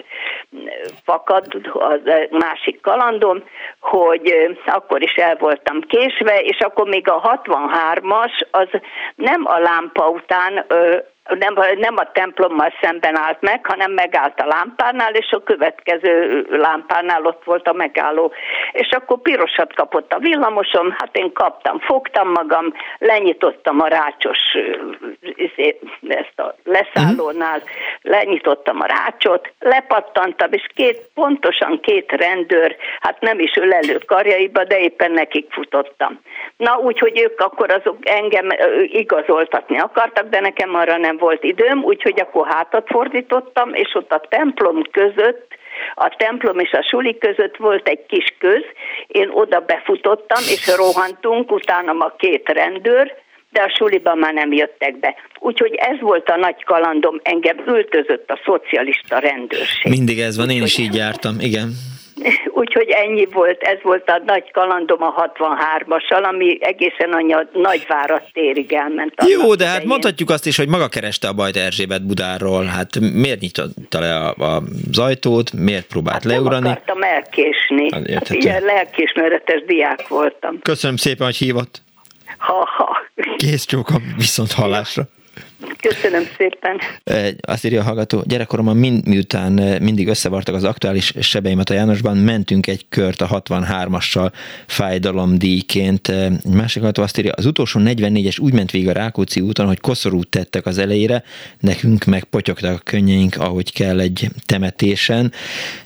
fakad, az másik kalandom, hogy ö, akkor is el voltam késve, és akkor még a 63-as az nem a lámpa után ö, nem, nem a templommal szemben állt meg, hanem megállt a lámpánál, és a következő lámpánál ott volt a megálló. És akkor pirosat kapott a villamosom, hát én kaptam, fogtam magam, lenyitottam a rácsos izé, ezt a leszállónál, lenyitottam a rácsot, lepattantam, és két, pontosan két rendőr, hát nem is ölelő karjaiba, de éppen nekik futottam. Na, úgyhogy ők akkor azok engem igazoltatni akartak, de nekem arra nem volt időm, úgyhogy akkor hátat fordítottam, és ott a templom között a templom és a suli között volt egy kis köz, én oda befutottam, és rohantunk, utána a két rendőr, de a suliban már nem jöttek be. Úgyhogy ez volt a nagy kalandom, engem ültözött a szocialista rendőrség. Mindig ez van, én is így jártam, igen. Úgyhogy ennyi volt, ez volt a nagy kalandom a 63-assal, ami egészen a Nagyvárat térig elment. Jó, de hát mondhatjuk azt is, hogy maga kereste a bajt Erzsébet Budáról. Hát miért nyitotta le a, a, ajtót, miért próbált hát leugrani? Nem akartam elkésni. Hát, ilyen lelkismeretes diák voltam. Köszönöm szépen, hogy hívott. Ha-ha. Kész csóka, viszont hallásra. Köszönöm szépen. Azt írja a hallgató, gyerekkoromban mind, miután mindig összevartak az aktuális sebeimet a Jánosban, mentünk egy kört a 63-assal fájdalomdíjként. Egy másik hallgató azt írja, az utolsó 44-es úgy ment végig a Rákóczi úton, hogy koszorút tettek az elejére, nekünk meg potyogtak a könnyeink, ahogy kell egy temetésen.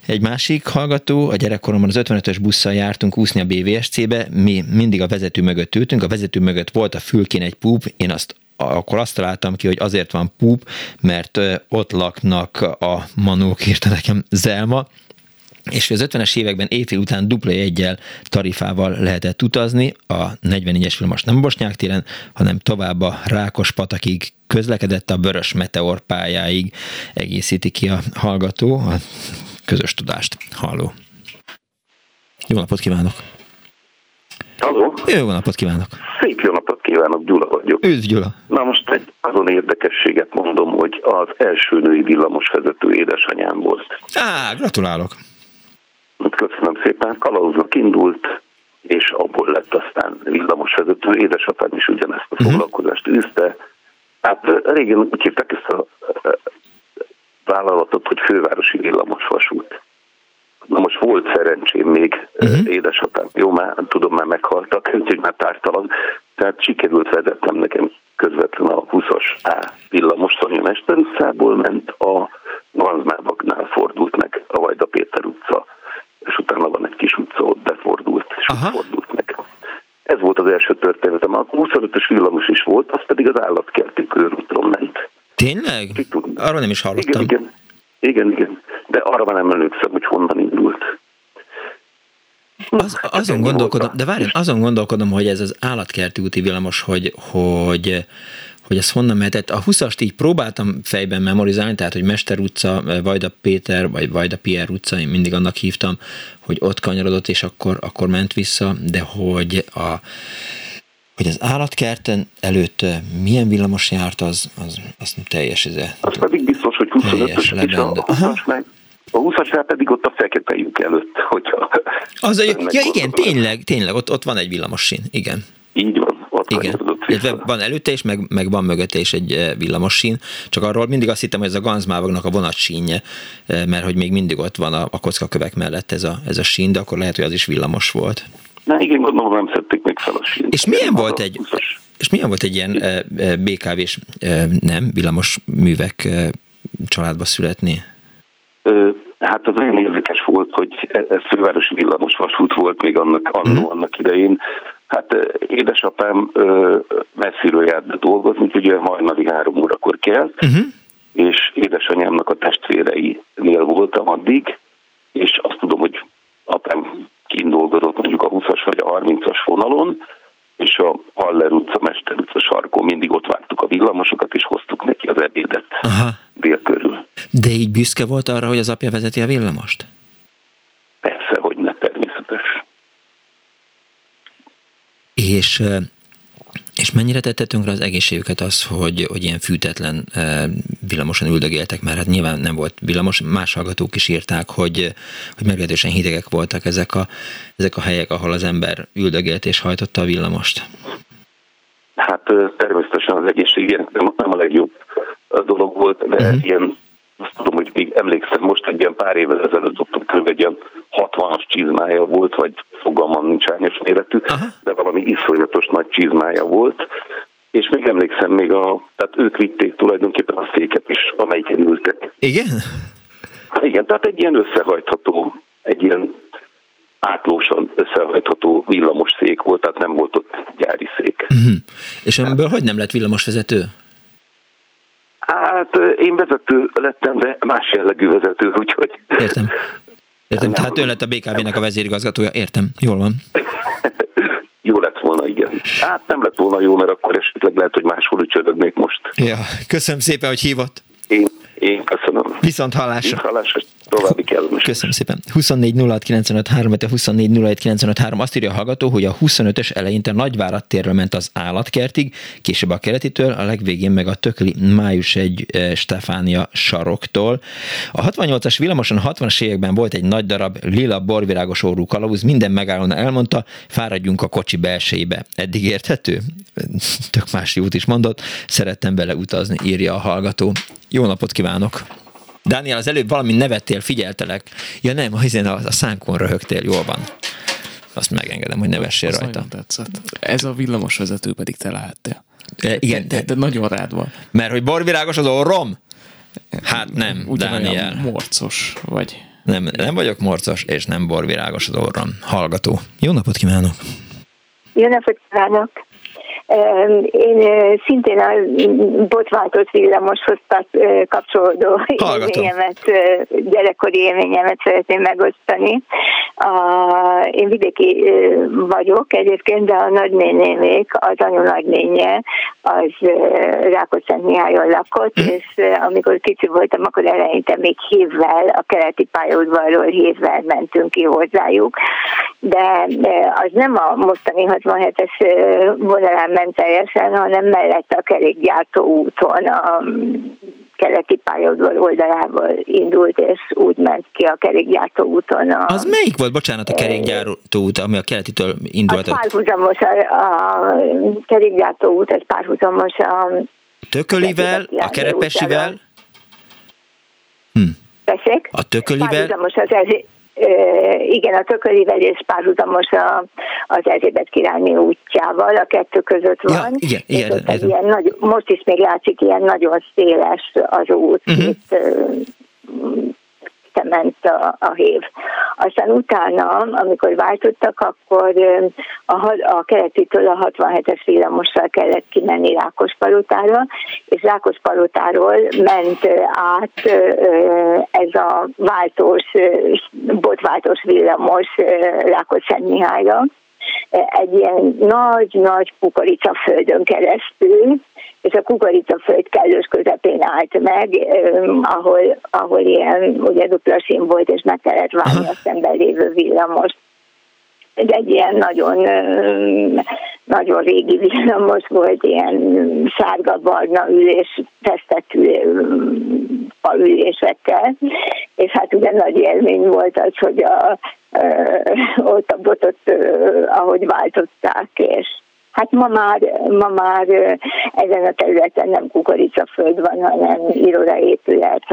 Egy másik hallgató, a gyerekkoromban az 55-ös busszal jártunk úszni a BVSC-be, mi mindig a vezető mögött ültünk, a vezető mögött volt a fülkén egy púp, én azt akkor azt találtam ki, hogy azért van púp, mert ott laknak a manók, írta nekem Zelma, és az 50-es években évfél után dupla egyel tarifával lehetett utazni, a 44-es filmas nem Bosnyák téren, hanem tovább a Rákos patakig közlekedett a Vörös Meteor pályáig egészíti ki a hallgató a közös tudást. Halló! Jó napot kívánok! Halló! Jó napot kívánok! Szép jó napot kívánok, Gyula vagyok. Üdv Gyula! Na most egy azon érdekességet mondom, hogy az első női villamosvezető édesanyám volt. Á, gratulálok! Hát köszönöm szépen. Kalauznak indult, és abból lett aztán villamosvezető. Édesapám is ugyanezt a mhm. foglalkozást űzte, Hát régen úgy hívták ezt a vállalatot, hogy fővárosi villamosvasút. Na most volt szerencsém még, uh-huh. édesapám, jó, már tudom, már meghaltak, úgyhogy már tártalan, tehát sikerült vezetnem nekem közvetlen a 20-as A villamos Szanya Mester utcából ment, a Ganzmábagnál fordult meg a Vajda Péter utca, és utána van egy kis utca, ott befordult, és Aha. fordult meg. Ez volt az első történetem. A 25-ös villamos is volt, az pedig az állatkerti körútról ment. Tényleg? Arról nem is hallottam. Igen, igen. Igen, igen. De arra már nem emlékszem, hogy honnan indult. Az, azon gondolkodom, de várj, azon gondolkodom, hogy ez az állatkerti úti villamos, hogy, hogy, hogy ez honnan mehetett. A 20-ast így próbáltam fejben memorizálni, tehát, hogy Mester utca, Vajda Péter, vagy Vajda Pierre utca, én mindig annak hívtam, hogy ott kanyarodott, és akkor, akkor ment vissza, de hogy a hogy az állatkerten előtt milyen villamos járt, az, az, az teljes ez. Az pedig biztos, 25-ös, és a 20-as meg a 20 pedig ott a fekete lyuk előtt, hogyha... Az a, ja igen, tényleg, tényleg, ott, ott van egy villamossín, igen. Így van, ott igen. Van, van előtte is, meg, meg van mögötte is egy villamossín, csak arról mindig azt hittem, hogy ez a Ganzmávagnak a vonatsínje, mert hogy még mindig ott van a, a kockakövek mellett ez a, ez a sín, de akkor lehet, hogy az is villamos volt. Na igen, gondolom nem szedték még fel a sínt. És milyen volt egy, és milyen volt egy ilyen BKV-s, nem, villamos művek családba születni? Hát az olyan érdekes volt, hogy ez fővárosi villamos vasút volt még annak, annó, uh annak idején. Hát édesapám messziről járt be dolgozni, olyan hajnali három órakor kelt, uh-huh. és édesanyámnak a testvéreinél voltam addig, és azt tudom, hogy apám kint dolgozott mondjuk a 20-as vagy a 30-as vonalon, és a Haller utca, Mester utca sarkon mindig ott vártuk a villamosokat, és hoztuk neki az ebédet Aha. dél körül. De így büszke volt arra, hogy az apja vezeti a villamost? Persze, hogy ne, természetes. És és mennyire tette tönkre az egészségüket az, hogy, hogy ilyen fűtetlen villamosan üldögéltek, mert hát nyilván nem volt villamos, más hallgatók is írták, hogy, hogy meglehetősen hidegek voltak ezek a, ezek a helyek, ahol az ember üldögélt és hajtotta a villamost. Hát természetesen az egészségének nem, nem a legjobb dolog volt, de uh-huh. ilyen hogy még emlékszem, most egy ilyen pár évvel ezelőtt dobtam kb. egy ilyen 60-as csizmája volt, vagy fogalmam nincs ányos méretű, Aha. de valami iszonyatos nagy csizmája volt, és még emlékszem, még a, tehát ők vitték tulajdonképpen a széket is, amelyiken ültek. Igen? Igen, tehát egy ilyen összehajtható, egy ilyen átlósan összehajtható villamos szék volt, tehát nem volt ott gyári szék. Uh-huh. És ebből hogy nem lett villamosvezető? Hát én vezető lettem, de más jellegű vezető, úgyhogy... Értem. Értem, tehát ön lett a BKV-nek a vezérigazgatója, értem, jól van. jó lett volna, igen. Hát nem lett volna jó, mert akkor esetleg lehet, hogy máshol csörögnék most. Ja, köszönöm szépen, hogy hívott. Én, én köszönöm. Viszont hallásra. Viszont hallásra további kellemes. Köszönöm szépen. 24 06 95 24 azt írja a hallgató, hogy a 25-ös eleinte Nagyvárad térről ment az állatkertig, később a keretitől, a legvégén meg a Tökli május egy eh, Stefánia saroktól. A 68-as villamoson a 60-as években volt egy nagy darab lila borvirágos orrú kalauz, minden megállóan elmondta, fáradjunk a kocsi belsejébe. Eddig érthető? Tök más út is mondott, szerettem bele utazni, írja a hallgató. Jó napot kívánok! Dániel, az előbb valami nevettél, figyeltelek. Ja nem, hiszen a, a szánkon röhögtél, jól van. Azt megengedem, hogy nevessél rajta. tetszett. Ez a vezető pedig te lehettél. E, igen. De, de, de nagyon rád van. Mert hogy borvirágos az orrom? Hát nem, Ugyanolyan Dániel. morcos vagy. Nem, nem vagyok morcos, és nem borvirágos az orrom. Hallgató. Jó napot kívánok! Jó napot kívánok! Én szintén a botváltott villamoshoz kapcsolódó Hallgatom. élményemet, gyerekkori élményemet szeretném megosztani. A, én vidéki vagyok egyébként, de a nagynénémék, az anyu nagynénye, az Rákóczent Mihályon lakott, mm. és amikor kicsi voltam, akkor eleinte még hívvel, a keleti pályaudvarról hívvel mentünk ki hozzájuk, de az nem a mostani 67-es vonalán ment teljesen, hanem mellett a kerékgyártó úton a keleti pályaudvar oldalából indult, és úgy ment ki a kerékgyártó úton. A, az melyik volt, bocsánat, a kerékgyártó út, ami a keletitől indult? Az párhuzamos, a, a kerékgyártó út, ez párhuzamos a Tökölivel, a Kerepesivel? Hm. Tessék? A Tökölivel? Most az ezért, igen, a Tökölivel és párhuzamos a, az Erzsébet királyné útjával, a kettő között van. Ja, igen, igen, igen. Ilyen nagy, most is még látszik, ilyen nagyon széles az út, uh-huh. itt ment a, a hév. Aztán utána, amikor váltottak, akkor a, a keletitől a 67-es villamossal kellett kimenni Rákospalotára, és Rákospalotáról ment át ez a váltós, botváltós villamos Rákosszentmihályra, egy ilyen nagy-nagy kukoricaföldön keresztül, és a kukoricaföld kellős közepén állt meg, ahol, ahol ilyen ugye dupla sim volt, és meg kellett várni a szemben lévő villamos. Ez egy ilyen nagyon, nagyon régi villamos volt, ilyen sárga-barna ülés, tesztetű faülésekkel, és hát ugye nagy élmény volt az, hogy a, ott a botot, ahogy váltották, és Hát ma már, ma már ezen a területen nem kukoricaföld van, hanem irodaépület,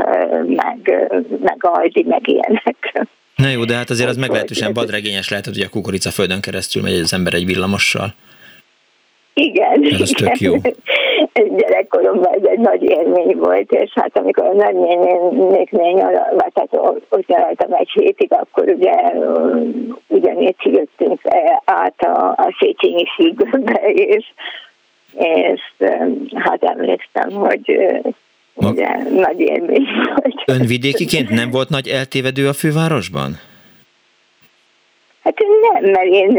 meg, meg aldi, meg ilyenek. Na jó, de hát azért az meglehetősen vadregényes lehet, hogy a kukoricaföldön keresztül megy az ember egy villamossal. Igen. Ez igen. tök jó. Gyerekkoromban ez egy nagy élmény volt, és hát amikor a nagynénéknél vagy tehát ott nyaraltam egy hétig, akkor ugye ugyanígy jöttünk át a, a Széchenyi szígőbe, és, és hát emlékszem, hogy ugye nagy élmény volt. Önvidékiként nem volt nagy eltévedő a fővárosban? Hát nem, mert én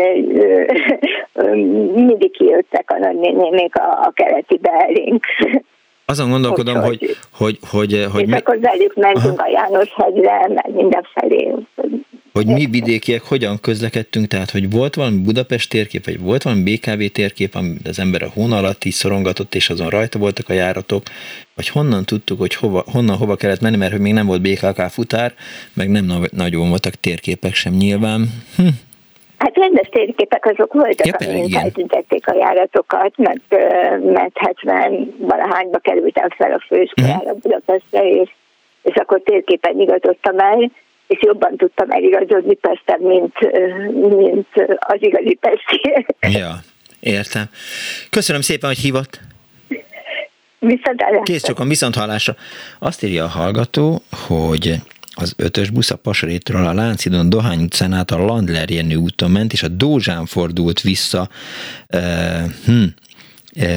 mindig kijöttek a nagynénék a, a keleti belénk. Azon gondolkodom, hogy... hogy, hogy, hogy, hogy és mi... akkor velük mentünk Aha. a János hegyre, meg mindenfelé. Hogy mi vidékiek hogyan közlekedtünk, tehát hogy volt valami Budapest térkép, vagy volt valami BKV térkép, amit az ember a hón alatt is szorongatott, és azon rajta voltak a járatok, vagy honnan tudtuk, hogy hova, honnan hova kellett menni, mert hogy még nem volt BKK futár, meg nem nagyon voltak térképek sem nyilván. Hm. Hát rendes térképek azok voltak, ja, amin feltüntették a járatokat, mert, mert 70 valahányba kerültem fel a főiskolára mm. Budapestre, és, és akkor térképen igazodtam el, és jobban tudtam eligazodni Pesten, mint, mint az igazi Pesti. Ja, értem. Köszönöm szépen, hogy hívott. Viszont Kész csak a viszont hallásra. Azt írja a hallgató, hogy az ötös busz a Pasarétről a Láncidon Dohány utcán át a Landler Jenő úton ment, és a Dózsán fordult vissza uh, hm,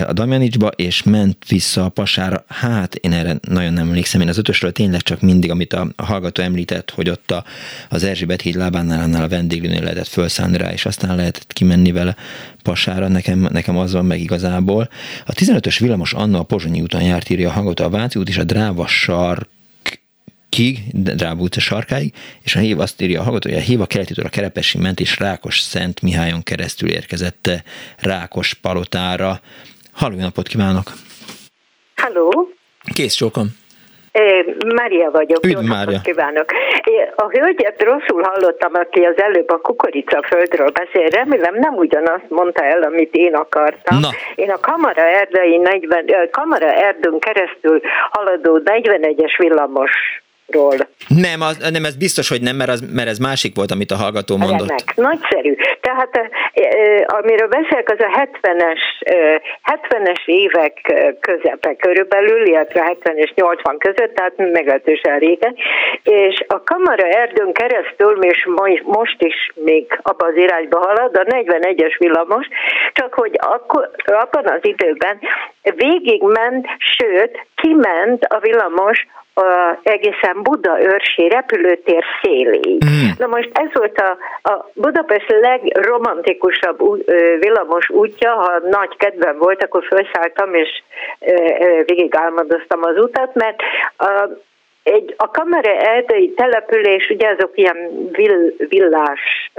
a Damjanicsba, és ment vissza a Pasára. Hát én erre nagyon nem emlékszem, én az ötösről tényleg csak mindig, amit a, a hallgató említett, hogy ott a, az Erzsébet híd lábánál annál a vendéglőnél lehetett felszállni rá, és aztán lehetett kimenni vele Pasára, nekem, nekem az van meg igazából. A 15-ös villamos Anna a Pozsonyi úton járt, írja a hallgató a Váci út, és a Dráva sark kig, Dráva utca sarkáig, és a hív azt írja a hallgató, hogy a hív a keletitől a Kerepesi ment, és Rákos Szent Mihályon keresztül érkezett Rákos palotára. Halló, napot kívánok! Halló! Kész csókom! Mária vagyok. Üdv, Mária. kívánok. A hölgyet rosszul hallottam, aki az előbb a kukorica földről beszél. Remélem nem ugyanazt mondta el, amit én akartam. Na. Én a Kamara erdei 40, Kamara erdőn keresztül haladó 41-es villamos ról. Nem, az, nem, ez biztos, hogy nem, mert, az, mert ez másik volt, amit a hallgató mondott. Remek. Nagyszerű. Tehát amiről beszélek, az a 70-es, 70-es évek közepe körülbelül, illetve 70 és 80 között, tehát meglehetősen régen, és a Kamara erdőn keresztül, és most is még abban az irányba halad, a 41-es villamos, csak hogy akkor, abban az időben végigment, sőt, kiment a villamos a, egészen Buda őrsi repülőtér széléig. Mm. Na most ez volt a, a Budapest legromantikusabb villamos útja, ha nagy kedvem volt, akkor felszálltam és végig álmodoztam az utat, mert a, egy, a kamera erdei település, ugye azok ilyen vill, villás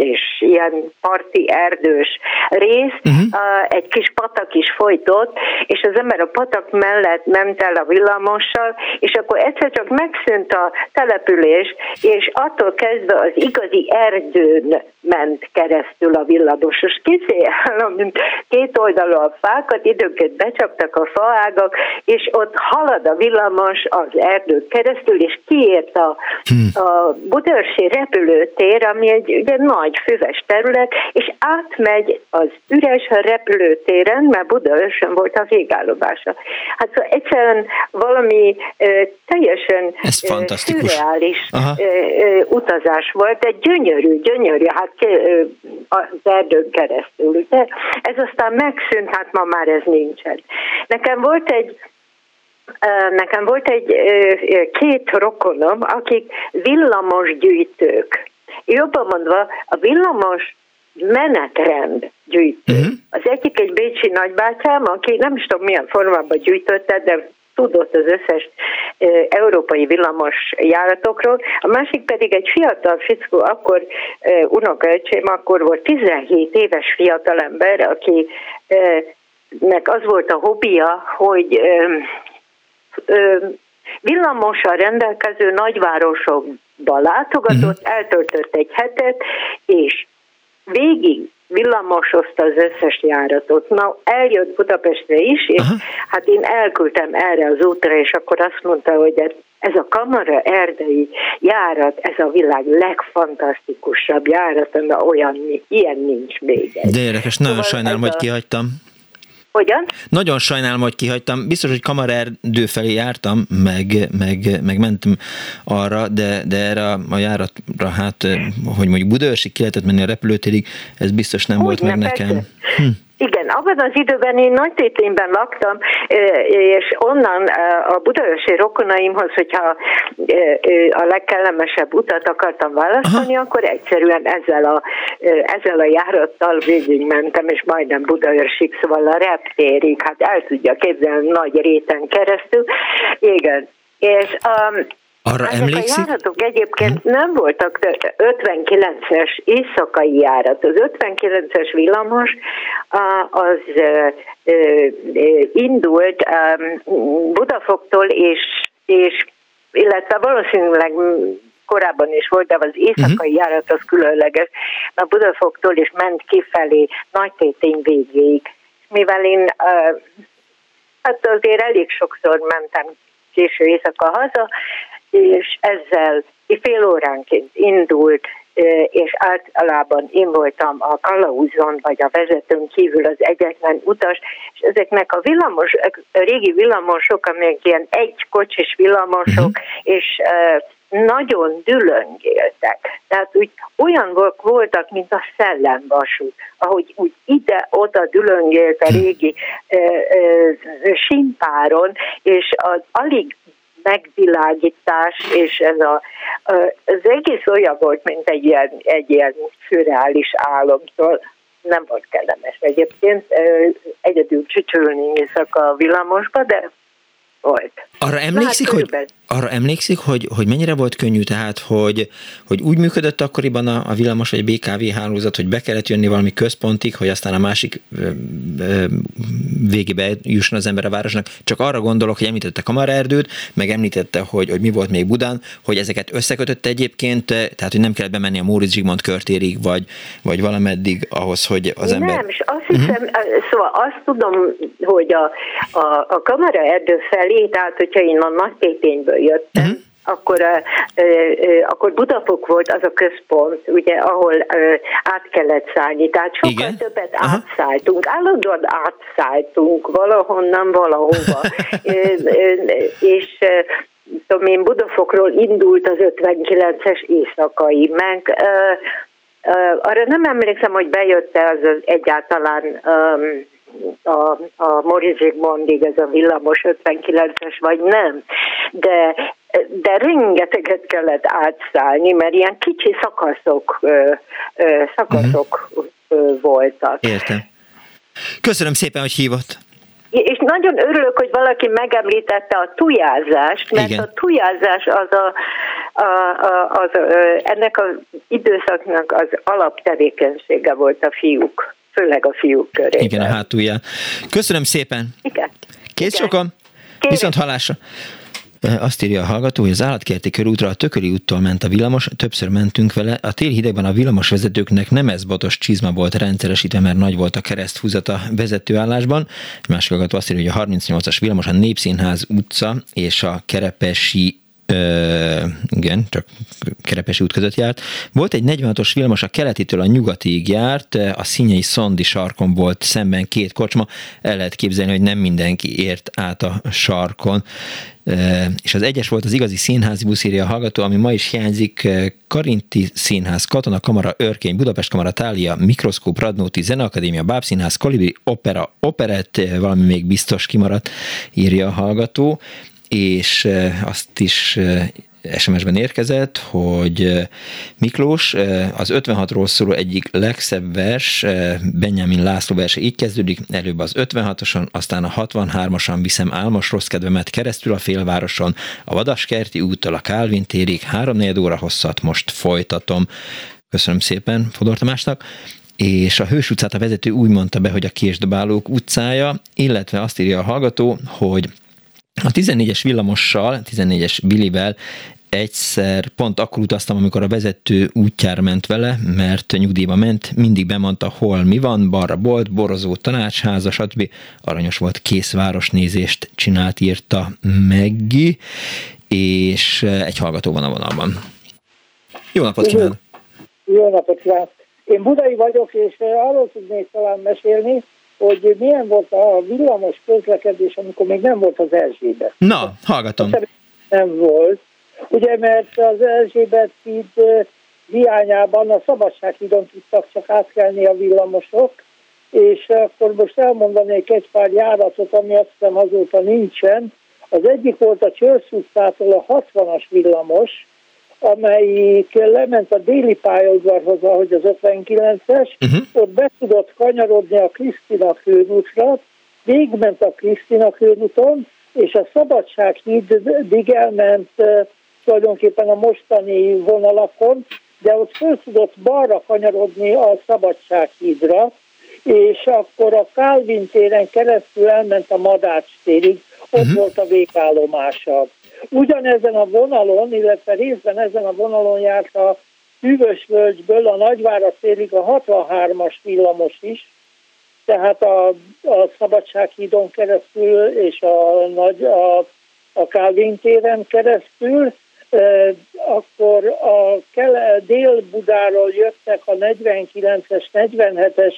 és ilyen parti erdős rész, uh-huh. egy kis patak is folytott, és az ember a patak mellett ment el a villamossal, és akkor egyszer csak megszűnt a település, és attól kezdve az igazi erdőn ment keresztül a villamos. És kiszél, mint két oldalú a fákat, időnként becsaptak a faágak, és ott halad a villamos az erdőt keresztül, és kiért a, hmm. a Budaörsi repülőtér, ami egy ugye, nagy füves terület, és átmegy az üres repülőtéren, mert Budaörsön volt a végállomása. Hát szóval egyszerűen valami teljesen szürreális utazás volt, egy gyönyörű, gyönyörű, hát uh, az erdőn keresztül. De ez aztán megszűnt, hát ma már ez nincsen. Nekem volt egy Nekem volt egy két rokonom, akik villamos gyűjtők. Jobban mondva, a villamos menetrend gyűjtő. Uh-huh. Az egyik egy bécsi nagybátyám, aki nem is tudom milyen formában gyűjtötte, de tudott az összes e, európai villamos járatokról, a másik pedig egy fiatal fickó, akkor e, unokaöcsém, akkor volt 17 éves fiatalember, aki e, nek az volt a hobbija, hogy villamossal rendelkező nagyvárosokba látogatott, uh-huh. eltöltött egy hetet, és végig villamosozta az összes járatot. Na, eljött Budapestre is, és uh-huh. hát én elküldtem erre az útra, és akkor azt mondta, hogy ez a Kamara erdei járat, ez a világ legfantasztikusabb járat, mert olyan, ilyen nincs még. Egy. De érdekes, nagyon szóval sajnálom, hogy kihagytam. Hogyan? Nagyon sajnálom, hogy kihagytam. Biztos, hogy kamarerdő felé jártam, meg, meg, meg mentem arra, de, de erre a járatra, hát, hogy mondjuk Budaörsig ki lehetett menni a repülőtérig, ez biztos nem Úgy volt meg persze. nekem. Hm. Igen, abban az időben én nagy tétényben laktam, és onnan a budaörsi rokonaimhoz, hogyha a legkellemesebb utat akartam választani, Aha. akkor egyszerűen ezzel a, ezzel a járattal végigmentem, és majdnem Budaörsig, szóval a reptérig, hát el tudja képzelni nagy réten keresztül. Igen, és um, arra Ezek emlékszik? a járatok egyébként hm? nem voltak 59-es éjszakai járat. Az 59-es villamos az indult Budafoktól, és, és illetve valószínűleg korábban is volt, de az éjszakai uh-huh. járat az különleges, a Budafoktól is ment kifelé Nagytétény végéig. Mivel én hát azért elég sokszor mentem késő éjszaka haza, és ezzel fél óránként indult, és általában én voltam a kalauzon, vagy a vezetőn kívül az egyetlen utas, és ezeknek a villamos, a régi villamosok, amelyek ilyen egy kocsis villamosok, uh-huh. és nagyon dülöngéltek. Tehát úgy olyan voltak, mint a szellemvasút, ahogy úgy ide-oda dülöngélt a régi ö, ö, simpáron, és az alig megvilágítás, és ez a, az egész olyan volt, mint egy ilyen, egy ilyen szürreális álomtól. Nem volt kellemes egyébként, egyedül csücsülni éjszaka a villamosba, de volt. Arra emlékszik, hát, hogy, arra emlékszik, hogy, hogy mennyire volt könnyű, tehát, hogy, hogy úgy működött akkoriban a, a villamos vagy a BKV hálózat, hogy be kellett jönni valami központig, hogy aztán a másik ö, ö, végébe jusson az ember a városnak. Csak arra gondolok, hogy említette Kamaraerdőt, meg említette, hogy, hogy mi volt még Budán, hogy ezeket összekötötte egyébként, tehát, hogy nem kellett bemenni a Móricz Zsigmond körtérig, vagy, vagy valameddig ahhoz, hogy az ember... Nem, és azt hiszem, uh-huh. szóval azt tudom, hogy a, a, a Kamaraerdő felé, tehát hogyha én a Nagypétényből jöttem, uh-huh akkor, akkor Budapok volt az a központ, ugye, ahol át kellett szállni, tehát sokkal Igen? többet Aha. átszálltunk, állandóan átszálltunk valahonnan valahova, és tudom én, Budafokról indult az 59-es éjszakai, meg arra nem emlékszem, hogy bejött-e az, az egyáltalán um, a, a Moritz Zsigmondig ez a villamos 59-es, vagy nem. De, de rengeteget kellett átszállni, mert ilyen kicsi szakaszok, ö, ö, szakaszok uh-huh. voltak. Értem. Köszönöm szépen, hogy hívott. És nagyon örülök, hogy valaki megemlítette a tujázást, mert Igen. a tujázás az a, a, a, az, ennek az időszaknak az alaptevékenysége volt a fiúk, főleg a fiúk körében. Igen, a hátulján. Köszönöm szépen. Igen. Kész sokan. Viszont halásra. Azt írja a hallgató, hogy az állatkerti körútra a Tököli úttól ment a villamos, többször mentünk vele. A téli hidegben a villamos vezetőknek nem ez botos csizma volt rendszeresítve, mert nagy volt a kereszthúzat a vezetőállásban. Másik hallgató azt írja, hogy a 38-as villamos a Népszínház utca és a Kerepesi Ö, igen, csak Kerepesi út között járt. Volt egy 46-os villamos, a keletitől a nyugatig járt, a színyei szondi sarkon volt szemben két kocsma, el lehet képzelni, hogy nem mindenki ért át a sarkon. És az egyes volt az igazi színházi buszírja hallgató, ami ma is hiányzik, Karinti Színház, Katona Kamara, Örkény, Budapest Kamara, Tália, Mikroszkóp, Radnóti, Zeneakadémia, Bábszínház, Kolibri, Opera, Operett, valami még biztos kimaradt, írja a hallgató és azt is SMS-ben érkezett, hogy Miklós az 56-ról szóló egyik legszebb vers, Benjamin László verse így kezdődik, előbb az 56-oson, aztán a 63-asan viszem álmos rossz kedvemet keresztül a félvároson, a Vadaskerti úttól a Kálvin térig, 3 óra hosszat most folytatom. Köszönöm szépen Fodor Tamásnak és a Hős utcát a vezető úgy mondta be, hogy a Késdobálók utcája, illetve azt írja a hallgató, hogy a 14-es villamossal, 14-es bilivel egyszer pont akkor utaztam, amikor a vezető útjára ment vele, mert nyugdíjba ment, mindig bemondta, hol mi van, balra bolt, borozó tanácsháza, stb. Aranyos volt, kész városnézést csinált, írta Meggi, és egy hallgató van a vonalban. Jó napot kívánok! Jó napot kívánok! Én budai vagyok, és arról tudnék talán mesélni, hogy milyen volt a villamos közlekedés, amikor még nem volt az Erzsébet. Na, hallgatom. Nem volt. Ugye, mert az Erzsébet híd hiányában a Szabadsághídon tudtak csak átkelni a villamosok, és akkor most elmondanék egy pár járatot, ami azt hiszem azóta nincsen. Az egyik volt a Csörsz utcától a 60-as villamos, amelyik lement a déli pályaudvarhoz, ahogy az 59-es, uh-huh. ott be tudott kanyarodni a Krisztina főútra, végment a Krisztina főúton, és a Szabadság hídig elment tulajdonképpen a mostani vonalakon, de ott föl tudott balra kanyarodni a Szabadság hídra, és akkor a Kálvin téren keresztül elment a Madács térig, ott uh-huh. volt a végállomása. Ugyanezen a vonalon, illetve részben ezen a vonalon járt a Hűvösvölgyből a Nagyvárat térig a 63-as villamos is, tehát a, a Szabadsághídon keresztül és a, nagy, a, a Kálvin téren keresztül, e, akkor a Dél-Budáról jöttek a 49-es, 47-es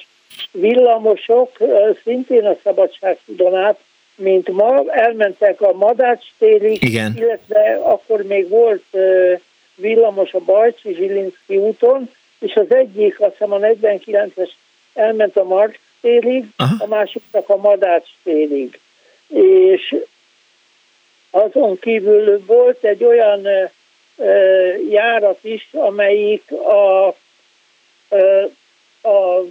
villamosok, e, szintén a Szabadsághídon át, mint ma, elmentek a Madács térig, Igen. illetve akkor még volt villamos a Bajcsi Zsilinszki úton, és az egyik, azt hiszem a 49-es elment a Marx térig, Aha. a másiknak a Madács térig. És azon kívül volt egy olyan járat is, amelyik a, a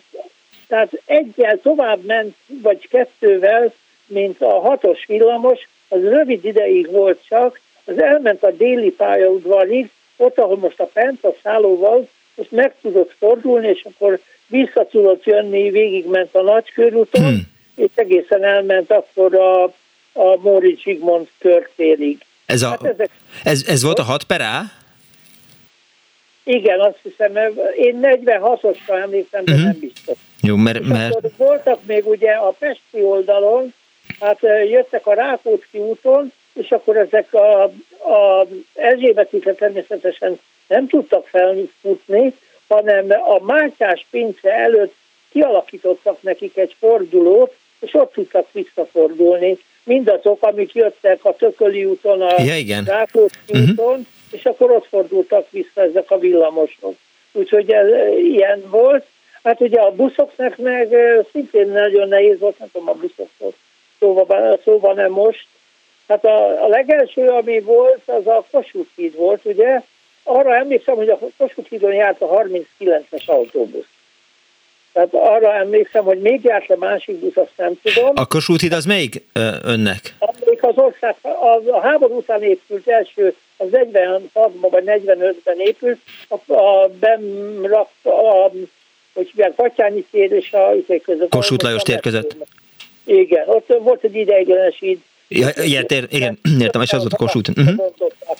tehát egyel tovább ment, vagy kettővel mint a hatos villamos, az rövid ideig volt csak, az elment a déli pályaudvarig, ott, ahol most a Penta szállóval, most meg tudott fordulni, és akkor vissza tudott jönni, végigment a nagykörúton, hmm. és egészen elment akkor a, a Móricz Zsigmond körtérig. Ez, a, hát ezek, ez, ez volt a 6 per A? Igen, azt hiszem, én 46-osra emlékszem, de uh-huh. nem biztos. Jó, mert, mert... voltak még ugye a Pesti oldalon, hát jöttek a Rákóczi úton, és akkor ezek a, a Erzsébetitre természetesen nem tudtak felfutni, hanem a Mátyás pince előtt kialakítottak nekik egy fordulót, és ott tudtak visszafordulni. Mindazok, amik jöttek a Tököli úton, a ja, igen. Rákóczi uh-huh. úton, és akkor ott fordultak vissza ezek a villamosok. Úgyhogy ez ilyen volt. Hát ugye a buszoknak meg szintén nagyon nehéz volt, nem tudom a buszokról szóval, szóval nem most. Hát a, a legelső, ami volt, az a Kossuth híd volt, ugye? Arra emlékszem, hogy a Kossuth hídon járt a 39-es autóbusz. Tehát arra emlékszem, hogy még járt a másik busz, azt nem tudom. A Kossuth híd az melyik önnek? Amelyik az ország, a, a háború után épült első, az 46-ban vagy 45-ben épült, a, a, bemrak, a, hogy hívják, Patyányi tér és a között. Kossuth Lajos tér között. Igen, ott volt egy ideiglenes így. Ja, igen, tér, igen, értem, és az a Kossuth. Uh-huh.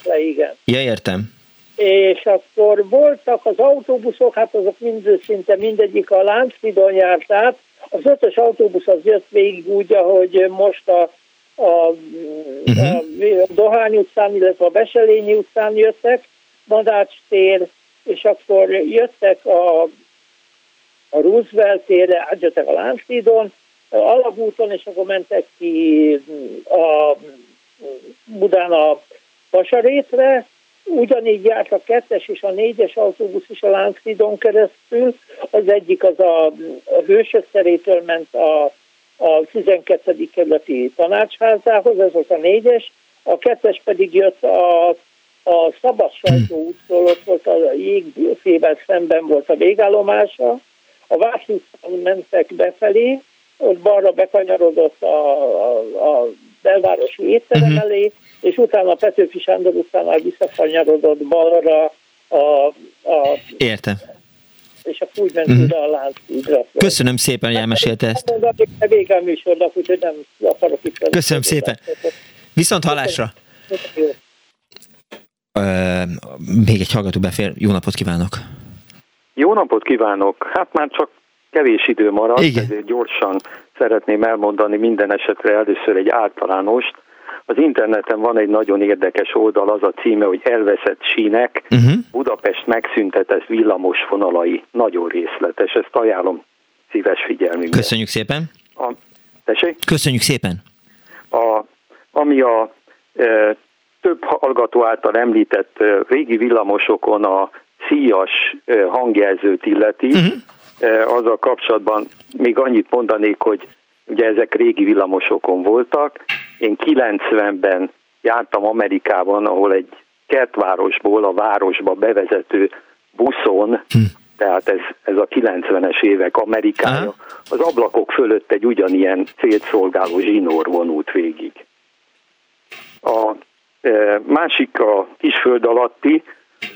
Le, igen. Ja, értem. És akkor voltak az autóbuszok, hát azok mind, szinte mindegyik a Lánchidon járt át. Az ötös autóbusz az jött végig úgy, ahogy most a a, uh-huh. a Dohány utcán, illetve a Beselényi utcán jöttek, Madács tér, és akkor jöttek a, a Roosevelt térre, átjöttek a Lánchídon, Alagúton, és akkor mentek ki a Budán a Vasarétre, ugyanígy járt a kettes és a négyes autóbusz is a Lánchídon keresztül, az egyik az a, Hősök terétől ment a a 12. kerületi tanácsházához, ez volt a négyes, a kettes pedig jött a, a Szabad Sajtó útról, ott volt a jégfével szemben volt a végállomása, a Váci mentek befelé, balra bekanyarodott a, a, a belvárosi étterem uh-huh. elé, és utána a Petőfi Sándor utánál visszakanyarodott balra a, a Értem és akkor úgy ment uh-huh. oda a láncúdra. Köszönöm szépen, hogy elmesélte ezt. Vége a műsornak, úgyhogy nem akarok itt. Köszönöm szépen. Viszont hallásra. még egy hallgató befér. Jó napot kívánok! Jó napot kívánok! Hát már csak kevés idő maradt, Igen. ezért gyorsan szeretném elmondani minden esetre először egy általánost, az interneten van egy nagyon érdekes oldal, az a címe, hogy elveszett sínek, uh-huh. Budapest megszüntetett villamos vonalai. Nagyon részletes, ezt ajánlom szíves figyelmünkbe. Köszönjük szépen. A, tessék? Köszönjük szépen. A, ami a e, több hallgató által említett e, régi villamosokon a szíjas e, hangjelzőt illeti, uh-huh. E, azzal kapcsolatban még annyit mondanék, hogy ugye ezek régi villamosokon voltak. Én 90-ben jártam Amerikában, ahol egy kertvárosból a városba bevezető buszon, hm. tehát ez, ez a 90-es évek Amerikája, az ablakok fölött egy ugyanilyen célt szolgáló zsinór vonult végig. A e, másik a kisföld alatti,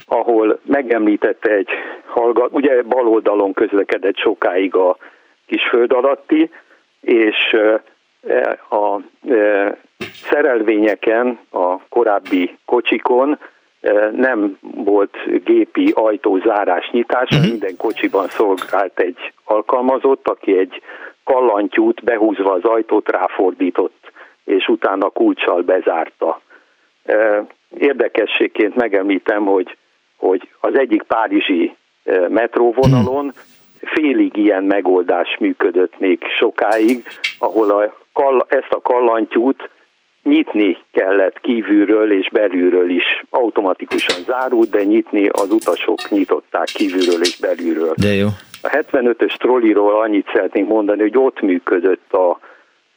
ahol megemlítette egy hallgat, ugye bal oldalon közlekedett sokáig a kisföld alatti, és a szerelvényeken, a korábbi kocsikon nem volt gépi ajtózárás nyitás, uh-huh. minden kocsiban szolgált egy alkalmazott, aki egy kallantyút behúzva az ajtót ráfordított, és utána kulcsal bezárta. Érdekességként megemlítem, hogy, hogy az egyik párizsi metróvonalon mhm félig ilyen megoldás működött még sokáig, ahol a, ezt a kallantyút nyitni kellett kívülről és belülről is. Automatikusan zárult, de nyitni az utasok nyitották kívülről és belülről. De jó. A 75-ös trolliról annyit szeretnénk mondani, hogy ott működött a,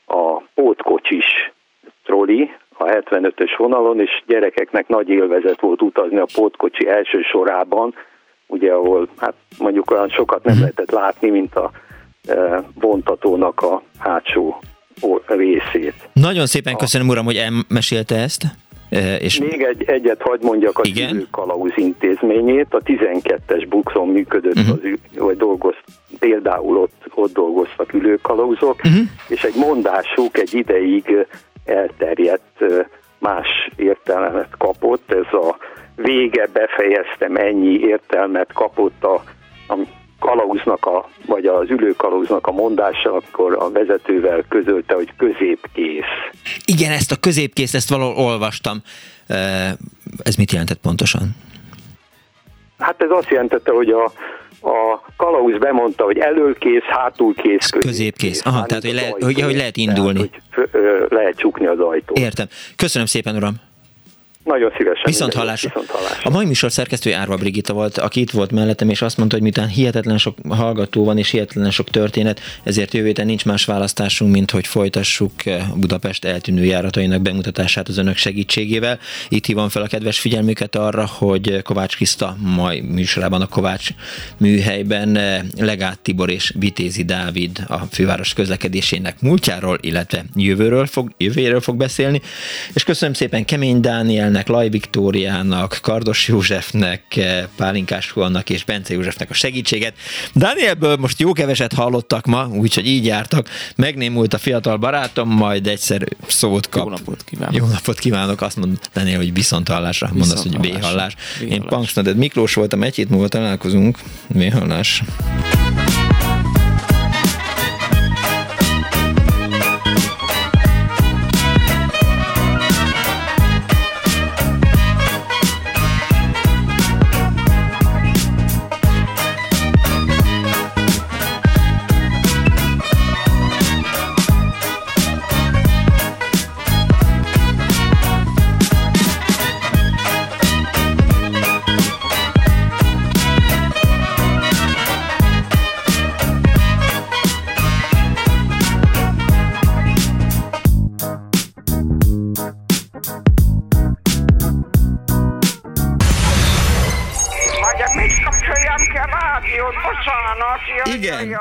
a pótkocsis trolli, a 75-ös vonalon, és gyerekeknek nagy élvezet volt utazni a pótkocsi első sorában, ugye ahol hát mondjuk olyan sokat nem mhm. lehetett látni, mint a e, vontatónak a hátsó részét. Nagyon szépen köszönöm, uram, hogy elmesélte ezt. E, és... Még egy, egyet hagyd mondjak a Igen? Kalauz intézményét. A 12-es bukszon működött, uh-huh. az, vagy dolgoz, például ott, ott dolgoztak ülőkalauzok, uh-huh. és egy mondásuk egy ideig elterjedt más értelmet kapott. Ez a vége befejeztem, ennyi értelmet kapott a, a kalauznak, a, vagy az ülőkalauznak a mondása, akkor a vezetővel közölte, hogy középkész. Igen, ezt a középkész, ezt valahol olvastam. Ez mit jelentett pontosan? Hát ez azt jelentette, hogy a, a kalauz bemondta, hogy előkész, hátulkész, középkész. középkész. Aha, tehát hogy, le, hogy, hogy lehet indulni. Tehát, hogy lehet csukni az ajtót. Értem. Köszönöm szépen, uram. Nagyon szívesen. Viszont hallás. A mai műsor szerkesztője Árva Brigitta volt, aki itt volt mellettem, és azt mondta, hogy miután hihetetlen sok hallgató van, és hihetetlen sok történet, ezért jövő héten nincs más választásunk, mint hogy folytassuk Budapest eltűnő járatainak bemutatását az önök segítségével. Itt hívom fel a kedves figyelmüket arra, hogy Kovács Kriszta mai műsorában a Kovács műhelyben Legát Tibor és Vitézi Dávid a főváros közlekedésének múltjáról, illetve jövőről fog, jövőről fog beszélni. És köszönöm szépen Kemény Dánielnek, Laj Viktóriának, Kardos Józsefnek, Pálinkás Huannak és Bence Józsefnek a segítséget. Dánielből most jó keveset hallottak ma, úgyhogy így jártak. Megnémult a fiatal barátom, majd egyszer szót kap. Jó napot kívánok. Jó napot kívánok, azt mond Daniel, hogy viszont hallásra. Mondasz, hogy B-hallás. Én Punksnoded Miklós voltam, egy hét múlva találkozunk. B-hallás.